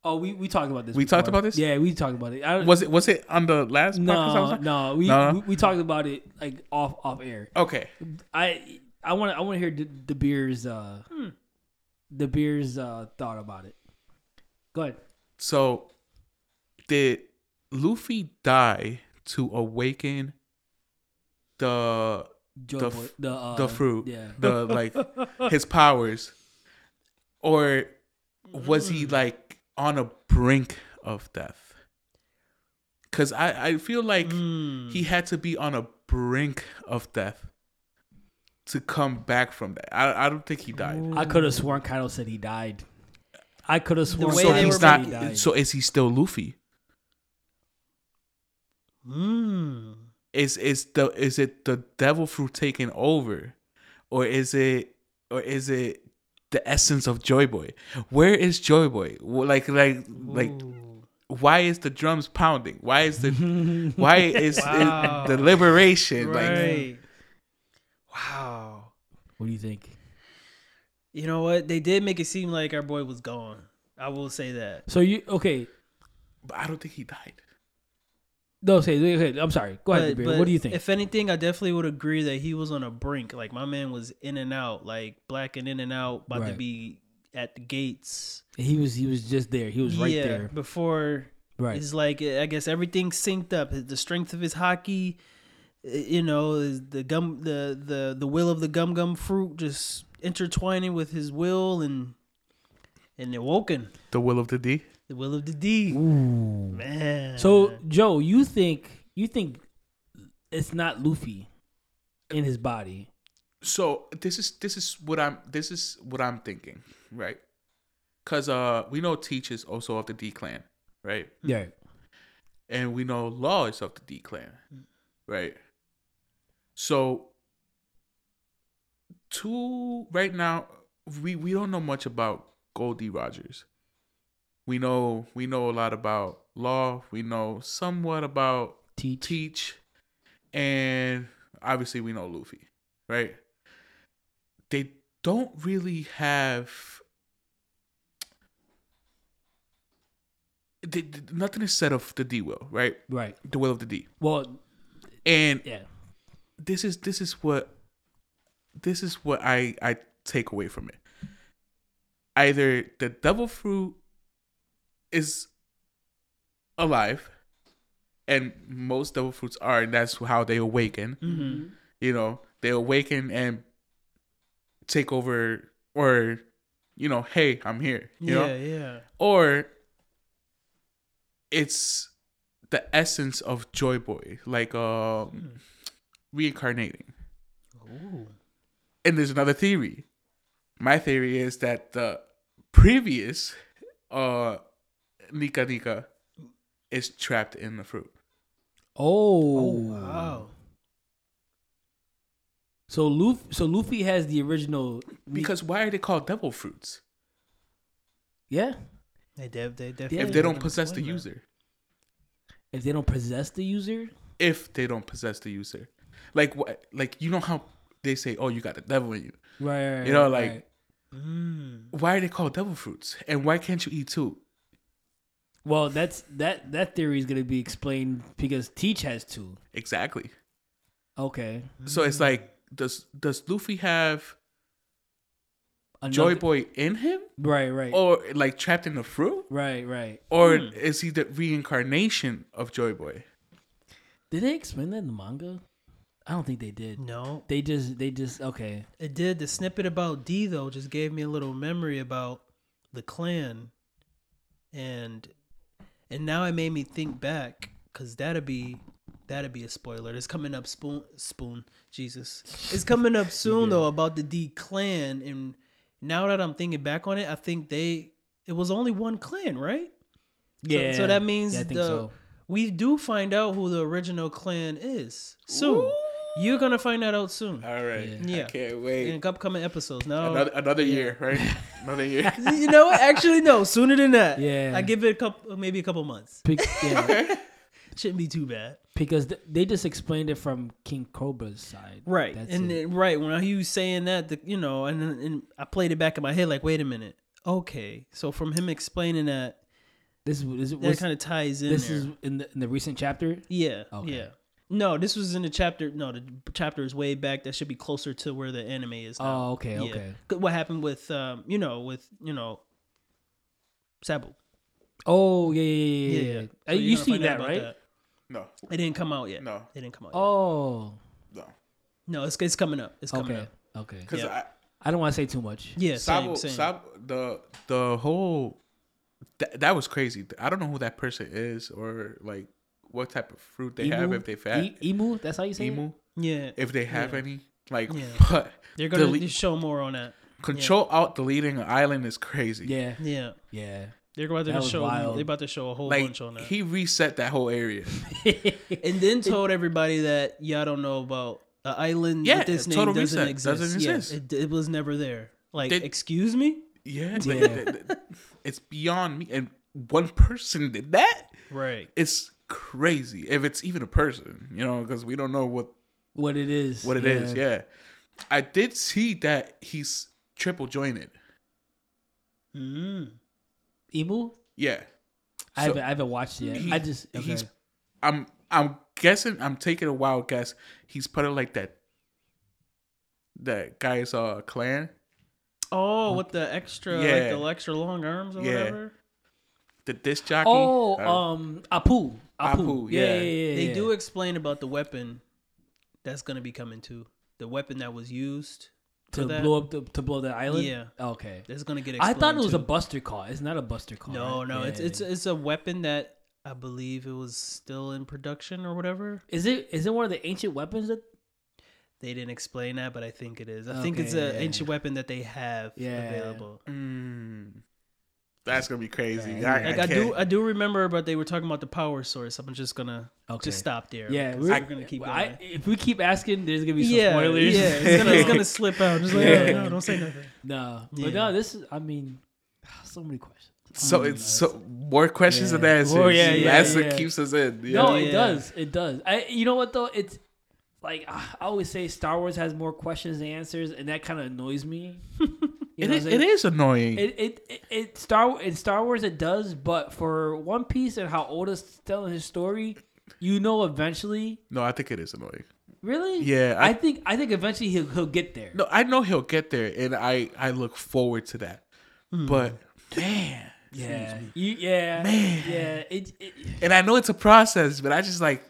Speaker 1: Oh, we, we talked about this.
Speaker 3: We talked about this?
Speaker 1: Yeah, we talked about it. I,
Speaker 3: Was it was it on the last podcast? I was
Speaker 1: no,
Speaker 3: on?
Speaker 1: no, we,
Speaker 3: No?
Speaker 1: we we talked about it like off off air.
Speaker 3: Okay,
Speaker 1: I I want to I want to hear the, Dabir's uh Dabir's uh thought about it. Go ahead.
Speaker 3: so did Luffy die to awaken the
Speaker 1: Joy
Speaker 3: The
Speaker 1: Boy, the uh,
Speaker 3: the fruit,
Speaker 1: Yeah.
Speaker 3: the like his powers, or was he like on a brink of death? Because I I feel like
Speaker 2: Mm.
Speaker 3: he had to be on a brink of death to come back from that. I I don't think he died.
Speaker 1: I could have sworn Kaido said he died. I could have sworn
Speaker 3: so he's not.
Speaker 1: he died.
Speaker 3: So is he still Luffy?
Speaker 2: Mm.
Speaker 3: Is is the is it the devil fruit taking over, or is it or is it the essence of Joy Boy? Where is Joy Boy? Like like like
Speaker 2: Ooh.
Speaker 3: why is the drums pounding? Why is the why is, is
Speaker 2: Wow.
Speaker 3: the liberation like?
Speaker 2: Right. Wow.
Speaker 1: what do you think?
Speaker 2: You know what? They did make it seem like our boy was gone. I will say that.
Speaker 1: So you okay?
Speaker 3: But I don't think he died.
Speaker 1: No, say okay. I'm sorry. Go ahead,
Speaker 2: But-
Speaker 1: Beer.
Speaker 2: but
Speaker 1: What do you think?
Speaker 2: If anything, I definitely would agree that he was on a brink. Like my man was in and out, like black and in and out, about to be at the gates.
Speaker 1: he was he was just there. He was right
Speaker 2: yeah,
Speaker 1: there.
Speaker 2: before
Speaker 1: Right.
Speaker 2: it's like I guess everything synced up. The strength of his haki, you know, the gum, the the the will of the gum gum fruit just intertwining with his will and and awoken
Speaker 3: The will of the D.
Speaker 2: the will of the D.
Speaker 1: Ooh.
Speaker 2: Man.
Speaker 1: So Joe, you think you think it's not Luffy in his body?
Speaker 3: So this is this is what I'm this is what I'm thinking, right? Cause uh we know Teach is also of the D clan, right?
Speaker 1: Yeah.
Speaker 3: And we know Law is of the D clan, right? So two right now we we don't know much about Gol D. Rogers. We know we know a lot about Law. We know somewhat about
Speaker 1: Teach.
Speaker 3: Teach, and obviously we know Luffy, right? They don't really have. They, nothing is said of the D will, right?
Speaker 1: Right.
Speaker 3: The will of the D,
Speaker 1: Well,
Speaker 3: and
Speaker 1: yeah.
Speaker 3: this is this is what this is what I I take away from it. Either the devil fruit is alive, and most devil fruits are, and that's how they awaken.
Speaker 2: Mhm.
Speaker 3: You know, they awaken and take over, or you know, hey, I'm here. You
Speaker 2: yeah,
Speaker 3: know,
Speaker 2: yeah.
Speaker 3: or it's the essence of Joy Boy, like um, reincarnating.
Speaker 2: Ooh.
Speaker 3: And there's another theory. My theory is that the previous uh Nika Nika is trapped in the fruit.
Speaker 1: Oh.
Speaker 2: Oh wow.
Speaker 1: So Luffy, so Luffy has the original
Speaker 3: Because why are they called devil fruits
Speaker 2: They
Speaker 1: yeah.
Speaker 2: dev they definitely
Speaker 3: if they don't possess the user?
Speaker 1: If they don't possess the user,
Speaker 3: If they don't possess the user, like what? Like you know how they say, "Oh, you got the devil in you."
Speaker 1: right? right
Speaker 3: You know,
Speaker 1: right,
Speaker 3: like-
Speaker 1: right.
Speaker 2: Mm.
Speaker 3: Why are they called devil fruits? And why can't you eat two?
Speaker 1: Well, that's that that theory is gonna be explained because Teach has two.
Speaker 3: Exactly.
Speaker 1: Okay.
Speaker 3: So
Speaker 2: Mm.
Speaker 3: it's like, does does Luffy have
Speaker 1: Another-
Speaker 3: Joy Boy in him,
Speaker 1: Right. Right.
Speaker 3: or like trapped in the fruit,
Speaker 1: Right. Right.
Speaker 3: or
Speaker 2: Hmm.
Speaker 3: is he the reincarnation of Joy Boy?
Speaker 1: Did they explain that in the manga? I don't think they did.
Speaker 2: No,
Speaker 1: They just they just okay.
Speaker 2: it did. The snippet about D though just gave me a little memory about the clan, and and now it made me think back because that'd be that'd be a spoiler. It's coming up spoon spoon Jesus. It's coming up soon though about the D clan, and now that I'm thinking back on it, I think they it was only one clan, right?
Speaker 1: Yeah.
Speaker 2: so that means
Speaker 1: yeah,
Speaker 2: the-
Speaker 1: so.
Speaker 2: We do find out who the original clan is soon. You're gonna find that out soon
Speaker 3: All right,
Speaker 2: Yeah.
Speaker 3: I can't wait.
Speaker 2: in
Speaker 3: wait.
Speaker 2: upcoming episodes. Now
Speaker 3: Another another year, right? Another year.
Speaker 2: you know what? Actually, no. Sooner than that.
Speaker 1: Yeah.
Speaker 2: I give it a couple, maybe a couple months.
Speaker 1: Pick- yeah.
Speaker 2: Shouldn't be too bad.
Speaker 1: because th- they just explained it from King Cobra's side.
Speaker 2: Right.
Speaker 1: That's
Speaker 2: and
Speaker 1: it.
Speaker 2: then, right when he was saying that, the, you know, and and I played it back in my head like, wait a minute. Okay, so from him explaining that,
Speaker 1: this is this,
Speaker 2: that kind of ties in.
Speaker 1: this
Speaker 2: there.
Speaker 1: is in the in the recent chapter.
Speaker 2: Yeah.
Speaker 1: Okay.
Speaker 2: Yeah. No, this was in the chapter. No, the chapter is way back. That should be closer to where the anime is. Now.
Speaker 1: Oh, okay,
Speaker 2: Yeah.
Speaker 1: okay.
Speaker 2: 'Cause What happened with, um, you know, with you know, Sabo?
Speaker 1: Oh yeah, yeah, yeah. yeah.
Speaker 2: So
Speaker 1: Uh,
Speaker 2: you're
Speaker 1: seen that, right?
Speaker 2: that.
Speaker 3: No,
Speaker 2: It didn't come out yet.
Speaker 3: no,
Speaker 2: It didn't come out. Yet.
Speaker 1: Oh,
Speaker 3: no.
Speaker 2: No, it's it's coming up. It's coming
Speaker 1: okay,
Speaker 2: up.
Speaker 1: okay.
Speaker 3: Because
Speaker 2: Yeah.
Speaker 3: I
Speaker 1: I don't want to say too much.
Speaker 2: Yeah, same,
Speaker 3: Sabo,
Speaker 2: same.
Speaker 3: Sab, the the whole that, that was crazy. I don't know who that person is or like what type of fruit they have if they've had
Speaker 1: E- Imu. That's how you say
Speaker 3: Imu.
Speaker 1: it.
Speaker 2: yeah,
Speaker 3: If they have
Speaker 2: Yeah.
Speaker 3: any, like,
Speaker 2: Yeah.
Speaker 3: but
Speaker 2: they're gonna
Speaker 3: delete-
Speaker 2: show more on that.
Speaker 3: control out deleting an island is crazy.
Speaker 1: Yeah,
Speaker 2: Yeah,
Speaker 1: yeah.
Speaker 2: they're about to
Speaker 1: was
Speaker 2: show.
Speaker 1: wild.
Speaker 2: They're about to show a whole
Speaker 3: like
Speaker 2: bunch on that.
Speaker 3: he reset that whole area.
Speaker 2: and then told everybody that y'all don't know about an island
Speaker 3: Yeah,
Speaker 2: with this name
Speaker 3: total
Speaker 2: doesn't
Speaker 3: reset.
Speaker 2: exist.
Speaker 3: Doesn't
Speaker 2: Yeah,
Speaker 3: exist.
Speaker 2: it, it was never there. Like,
Speaker 3: Did-
Speaker 2: excuse me?
Speaker 3: Yeah, like,
Speaker 1: Yeah.
Speaker 3: th- th- it's beyond me. And one person did that.
Speaker 2: Right.
Speaker 3: It's crazy. If it's even a person, you know, because we don't know what
Speaker 1: what it is.
Speaker 3: what it is. Yeah, I did see that he's triple jointed.
Speaker 2: Mm.
Speaker 1: Imu.
Speaker 3: Yeah,
Speaker 1: I
Speaker 3: So,
Speaker 1: haven't I haven't watched it yet.
Speaker 3: he-
Speaker 1: I just okay.
Speaker 3: he's. I'm I'm guessing. I'm taking a wild guess. He's put it like that. That guy's uh clan.
Speaker 2: Oh, with the extra, like
Speaker 3: Yeah.
Speaker 2: the extra long arms or
Speaker 3: Yeah.
Speaker 2: whatever.
Speaker 3: The disc jockey.
Speaker 1: oh,
Speaker 3: uh,
Speaker 1: um, Apu. Apu.
Speaker 3: Apu,
Speaker 1: yeah,
Speaker 3: yeah.
Speaker 1: yeah, yeah,
Speaker 2: They
Speaker 1: yeah.
Speaker 2: do explain about the weapon that's gonna be coming too. The weapon that was used
Speaker 1: to
Speaker 2: that.
Speaker 1: blow up the to blow the island.
Speaker 2: Yeah.
Speaker 1: Okay.
Speaker 2: That's gonna get.
Speaker 1: I thought it
Speaker 2: explained,
Speaker 1: was a. Buster call. It's not a Buster call.
Speaker 2: No,
Speaker 1: right?
Speaker 2: no, it's
Speaker 1: Yeah.
Speaker 2: it's it's a weapon that I believe it was still in production or whatever.
Speaker 1: Is it is it one of the ancient weapons that?
Speaker 2: They didn't explain that, but I think it is. I think it's an
Speaker 1: yeah.
Speaker 2: ancient weapon that they have
Speaker 1: Yeah.
Speaker 2: available.
Speaker 3: mm, that's gonna be crazy.
Speaker 1: Yeah.
Speaker 3: I,
Speaker 2: Like
Speaker 3: I,
Speaker 2: I, do, I do remember, but they were talking about the power source. I'm just gonna
Speaker 1: Okay.
Speaker 2: just stop there.
Speaker 1: Yeah, we're,
Speaker 2: we're gonna keep going.
Speaker 1: I, if we keep asking, there's gonna be some
Speaker 2: yeah,
Speaker 1: spoilers.
Speaker 2: yeah, it's gonna, it's gonna slip out. Just like,
Speaker 1: Yeah.
Speaker 2: oh, no, don't say nothing.
Speaker 1: no,
Speaker 2: Yeah.
Speaker 1: but no, this is. I mean, so many questions.
Speaker 3: So oh, it's so more questions
Speaker 1: Yeah.
Speaker 3: than answers.
Speaker 1: Oh, yeah, yeah,
Speaker 3: That's
Speaker 1: yeah.
Speaker 3: what keeps us in. Yeah.
Speaker 1: No,
Speaker 2: Yeah.
Speaker 1: it does. It does. I. You know what though? It's like I always say, Star Wars has more questions than answers, and that kind of annoys me.
Speaker 3: It
Speaker 1: know
Speaker 3: is, it is annoying.
Speaker 1: It, it it it Star in Star Wars it does, but for One Piece and how Oda's telling his story, you know, eventually,
Speaker 3: no, I think it is annoying.
Speaker 1: really,
Speaker 3: Yeah,
Speaker 1: I,
Speaker 3: I-
Speaker 1: think I think eventually he'll he'll get there.
Speaker 3: No, I know he'll get there, and I I look forward to that. Hmm. But man,
Speaker 1: yeah, you, yeah,
Speaker 3: Man.
Speaker 1: yeah. It, it
Speaker 3: and I know it's a process, but I just like.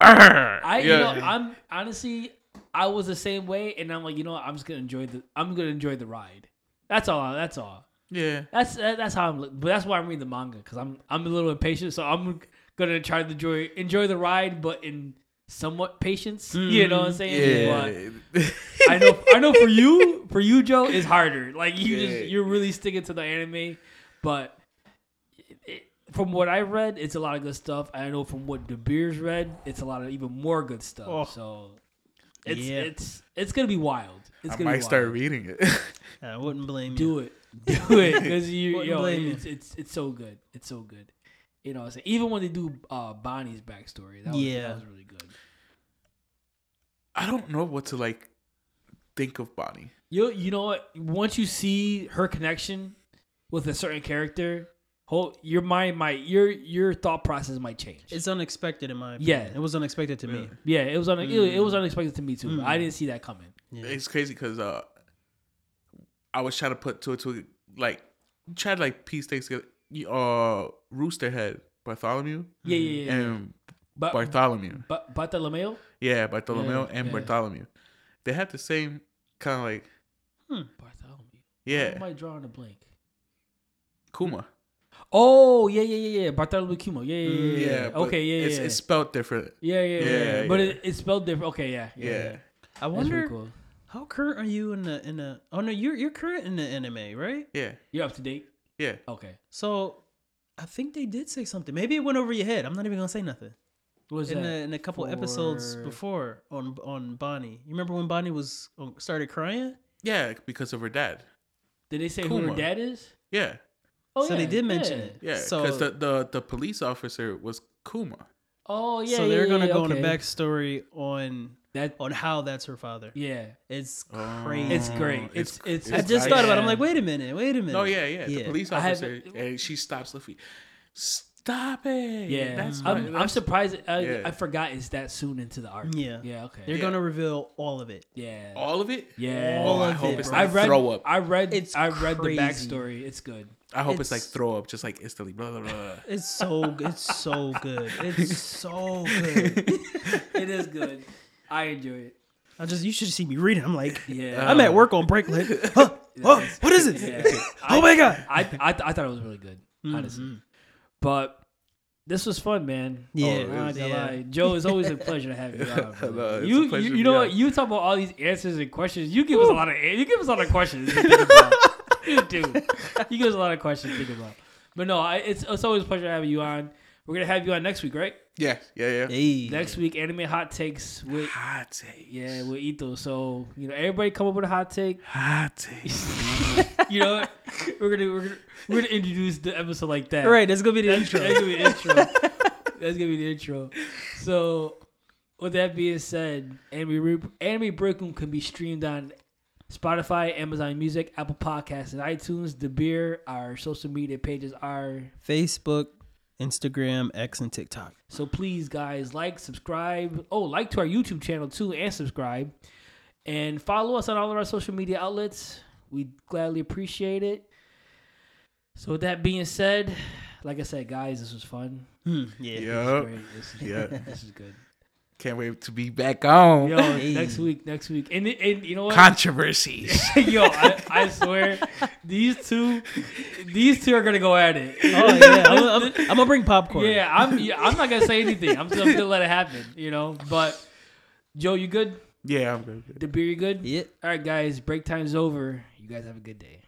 Speaker 3: I
Speaker 1: I you know I'm honestly I was the same way, and I'm like you know what, I'm just gonna enjoy the I'm gonna enjoy the ride. That's all. That's all.
Speaker 3: yeah.
Speaker 1: That's that's how I'm. But that's why I'm reading the manga because I'm I'm a little impatient. So I'm gonna try to enjoy enjoy the ride, but in somewhat patience. You know what I'm saying? Mm-hmm.
Speaker 3: Yeah.
Speaker 1: I know I know for you for you Joe it's harder. Like you
Speaker 3: Yeah.
Speaker 1: just you're really sticking to the anime, but it, from what I read, it's a lot of good stuff. I know from what Dabir's read, it's a lot of even more good stuff.
Speaker 2: Oh.
Speaker 1: So it's
Speaker 2: Yeah.
Speaker 1: it's it's gonna be wild. It's
Speaker 3: I
Speaker 1: gonna
Speaker 3: might
Speaker 1: be
Speaker 3: start reading it.
Speaker 2: I wouldn't blame you.
Speaker 1: Do it, do it, because you yo,
Speaker 2: blame you.
Speaker 1: it's, it's it's so good. It's so good. You know, what I'm even when they do uh, Bonnie's backstory, that was,
Speaker 2: Yeah.
Speaker 1: that was really good.
Speaker 3: I don't know what to like think of Bonnie.
Speaker 1: You you know what? Once you see her connection with a certain character, whole your mind might your your thought process might change.
Speaker 2: It's unexpected in my opinion.
Speaker 1: Yeah.
Speaker 2: It was unexpected to me.
Speaker 1: yeah, it was un- it, it was unexpected to me too.
Speaker 2: Mm.
Speaker 1: I didn't see that coming.
Speaker 2: Yeah.
Speaker 3: It's crazy because uh, I was trying to put two and two like try to like piece things together. Uh, Rooster Roosterhead, Bartholomew,
Speaker 1: Yeah, yeah, yeah.
Speaker 3: and
Speaker 1: But
Speaker 3: Bartholomew.
Speaker 1: but Bartolomeo,
Speaker 3: Yeah, Bartholomew
Speaker 1: Yeah,
Speaker 3: and
Speaker 1: yeah.
Speaker 3: Bartholomew. They have the same kind of like
Speaker 1: Bartholomew.
Speaker 3: yeah,
Speaker 1: Why am I drawing a blank?
Speaker 3: Kuma.
Speaker 1: Oh yeah, yeah, yeah, yeah. Bartholomew Kuma. Yeah, yeah, yeah. yeah.
Speaker 3: Yeah,
Speaker 1: okay, yeah,
Speaker 3: It's,
Speaker 1: yeah.
Speaker 3: it's spelled different.
Speaker 1: yeah, yeah, yeah,
Speaker 3: Yeah,
Speaker 1: But
Speaker 3: yeah.
Speaker 1: it, it's spelled different. Okay, yeah, yeah.
Speaker 3: Yeah.
Speaker 1: yeah.
Speaker 2: I wonder
Speaker 1: really cool.
Speaker 2: how current are you in the in the Oh no, you're you're current in the anime, right?
Speaker 3: Yeah,
Speaker 1: You're up to date.
Speaker 3: yeah.
Speaker 1: Okay.
Speaker 2: So I think they did say something. Maybe it went over your head. I'm not even gonna say nothing.
Speaker 1: Was
Speaker 2: in
Speaker 1: that?
Speaker 2: a, in a couple episodes before on on Bonnie. You remember when Bonnie was uh, started crying?
Speaker 3: Yeah, because of her dad.
Speaker 1: Did they say who her dad is?
Speaker 3: Yeah.
Speaker 1: Oh,
Speaker 2: so they did mention
Speaker 1: yeah.
Speaker 2: it.
Speaker 3: Yeah,
Speaker 2: So
Speaker 3: because the, the the police officer was Kuma.
Speaker 1: Oh yeah.
Speaker 2: so
Speaker 1: yeah,
Speaker 2: they're gonna
Speaker 1: yeah,
Speaker 2: go
Speaker 1: okay.
Speaker 2: a backstory on
Speaker 1: That
Speaker 2: on how that's her father.
Speaker 1: yeah.
Speaker 2: It's
Speaker 3: Oh,
Speaker 2: crazy.
Speaker 1: It's great. It's- it's-
Speaker 2: I
Speaker 1: it's
Speaker 2: just
Speaker 1: nice.
Speaker 2: thought about. it. I'm like, wait a minute, wait a minute.
Speaker 3: No, yeah, yeah. The
Speaker 2: Yeah.
Speaker 3: police officer
Speaker 1: haven't-
Speaker 3: and she stops Luffy. Stop it.
Speaker 1: Yeah,
Speaker 3: that's
Speaker 1: I'm,
Speaker 3: my-
Speaker 1: I'm surprised. I,
Speaker 3: Yeah.
Speaker 1: I forgot it's that soon into the arc.
Speaker 2: Yeah.
Speaker 1: yeah, okay,
Speaker 2: They're
Speaker 3: Yeah.
Speaker 2: gonna reveal all of it.
Speaker 1: yeah,
Speaker 3: all of it.
Speaker 1: yeah.
Speaker 2: All
Speaker 3: Oh, I
Speaker 2: of
Speaker 3: hope
Speaker 2: it,
Speaker 3: it's
Speaker 2: bro.
Speaker 1: I
Speaker 3: like
Speaker 1: read.
Speaker 3: throw up.
Speaker 1: I read.
Speaker 2: It's
Speaker 1: I read
Speaker 2: crazy.
Speaker 1: the backstory. It's good.
Speaker 3: I hope it's, like
Speaker 2: It's-
Speaker 3: throw up, just like instantly. Blah blah blah.
Speaker 2: It's so it's so good. It's so good.
Speaker 1: it is good. I enjoy it.
Speaker 2: I just you should see me reading. I'm like,
Speaker 1: Yeah.
Speaker 2: I'm at work on break. Like, huh, huh, what is it?
Speaker 1: Yeah.
Speaker 2: Oh my god.
Speaker 1: I, I I thought it was really good, mm-hmm. honestly. But this was fun, man.
Speaker 2: Yeah,
Speaker 1: oh, not
Speaker 3: was-
Speaker 1: gonna
Speaker 2: yeah.
Speaker 1: lie. Joe, it's always a pleasure to have you on.
Speaker 3: No,
Speaker 1: brother.
Speaker 3: it's a
Speaker 1: you, you, you know what? You talk about all these answers and questions. You give us a lot of you give us a lot of questions. To think about. you do. You give us a lot of questions to think about. But no, I, it's it's always a pleasure having you on. We're gonna have you on next week, right?
Speaker 3: Yeah, yeah, yeah.
Speaker 2: Hey.
Speaker 1: Next week, anime hot takes with
Speaker 3: Hot take.
Speaker 1: yeah with Ito. So you know everybody come up with a hot take.
Speaker 3: Hot take.
Speaker 1: You know what? we're gonna we're gonna we're gonna introduce the episode like that.
Speaker 2: All right, that's gonna be the
Speaker 1: That's,
Speaker 2: intro.
Speaker 1: that's gonna be the intro. that's gonna be the intro. So, with that being said, Anime Re- Anime Break Room can be streamed on Spotify, Amazon Music, Apple Podcasts, and iTunes. Dabir, our social media pages are.
Speaker 2: Facebook, Instagram, X, and TikTok.
Speaker 1: So please, guys, like, subscribe. Oh, like to our YouTube channel too, and subscribe, and follow us on all of our social media outlets. We gladly appreciate it. So with that being said, like I said, guys, this was fun.
Speaker 2: Hmm, yeah.
Speaker 1: This is great. This is,
Speaker 3: Yeah.
Speaker 1: this is good.
Speaker 3: Can't wait to be back on.
Speaker 1: Yo,
Speaker 2: Hey.
Speaker 1: next week, next week, and and you know what?
Speaker 3: Controversies.
Speaker 1: Yo, I, I swear, these two, these two are gonna go at it.
Speaker 2: Oh yeah, I'm, I'm, I'm gonna bring popcorn.
Speaker 1: Yeah, I'm. Yeah, I'm not gonna say anything. I'm just gonna let it happen. You know. But Joe, you good?
Speaker 3: yeah, I'm good.
Speaker 1: Dabir, you good?
Speaker 2: Yeah.
Speaker 1: All right, guys. Break time's over. You guys have a good day.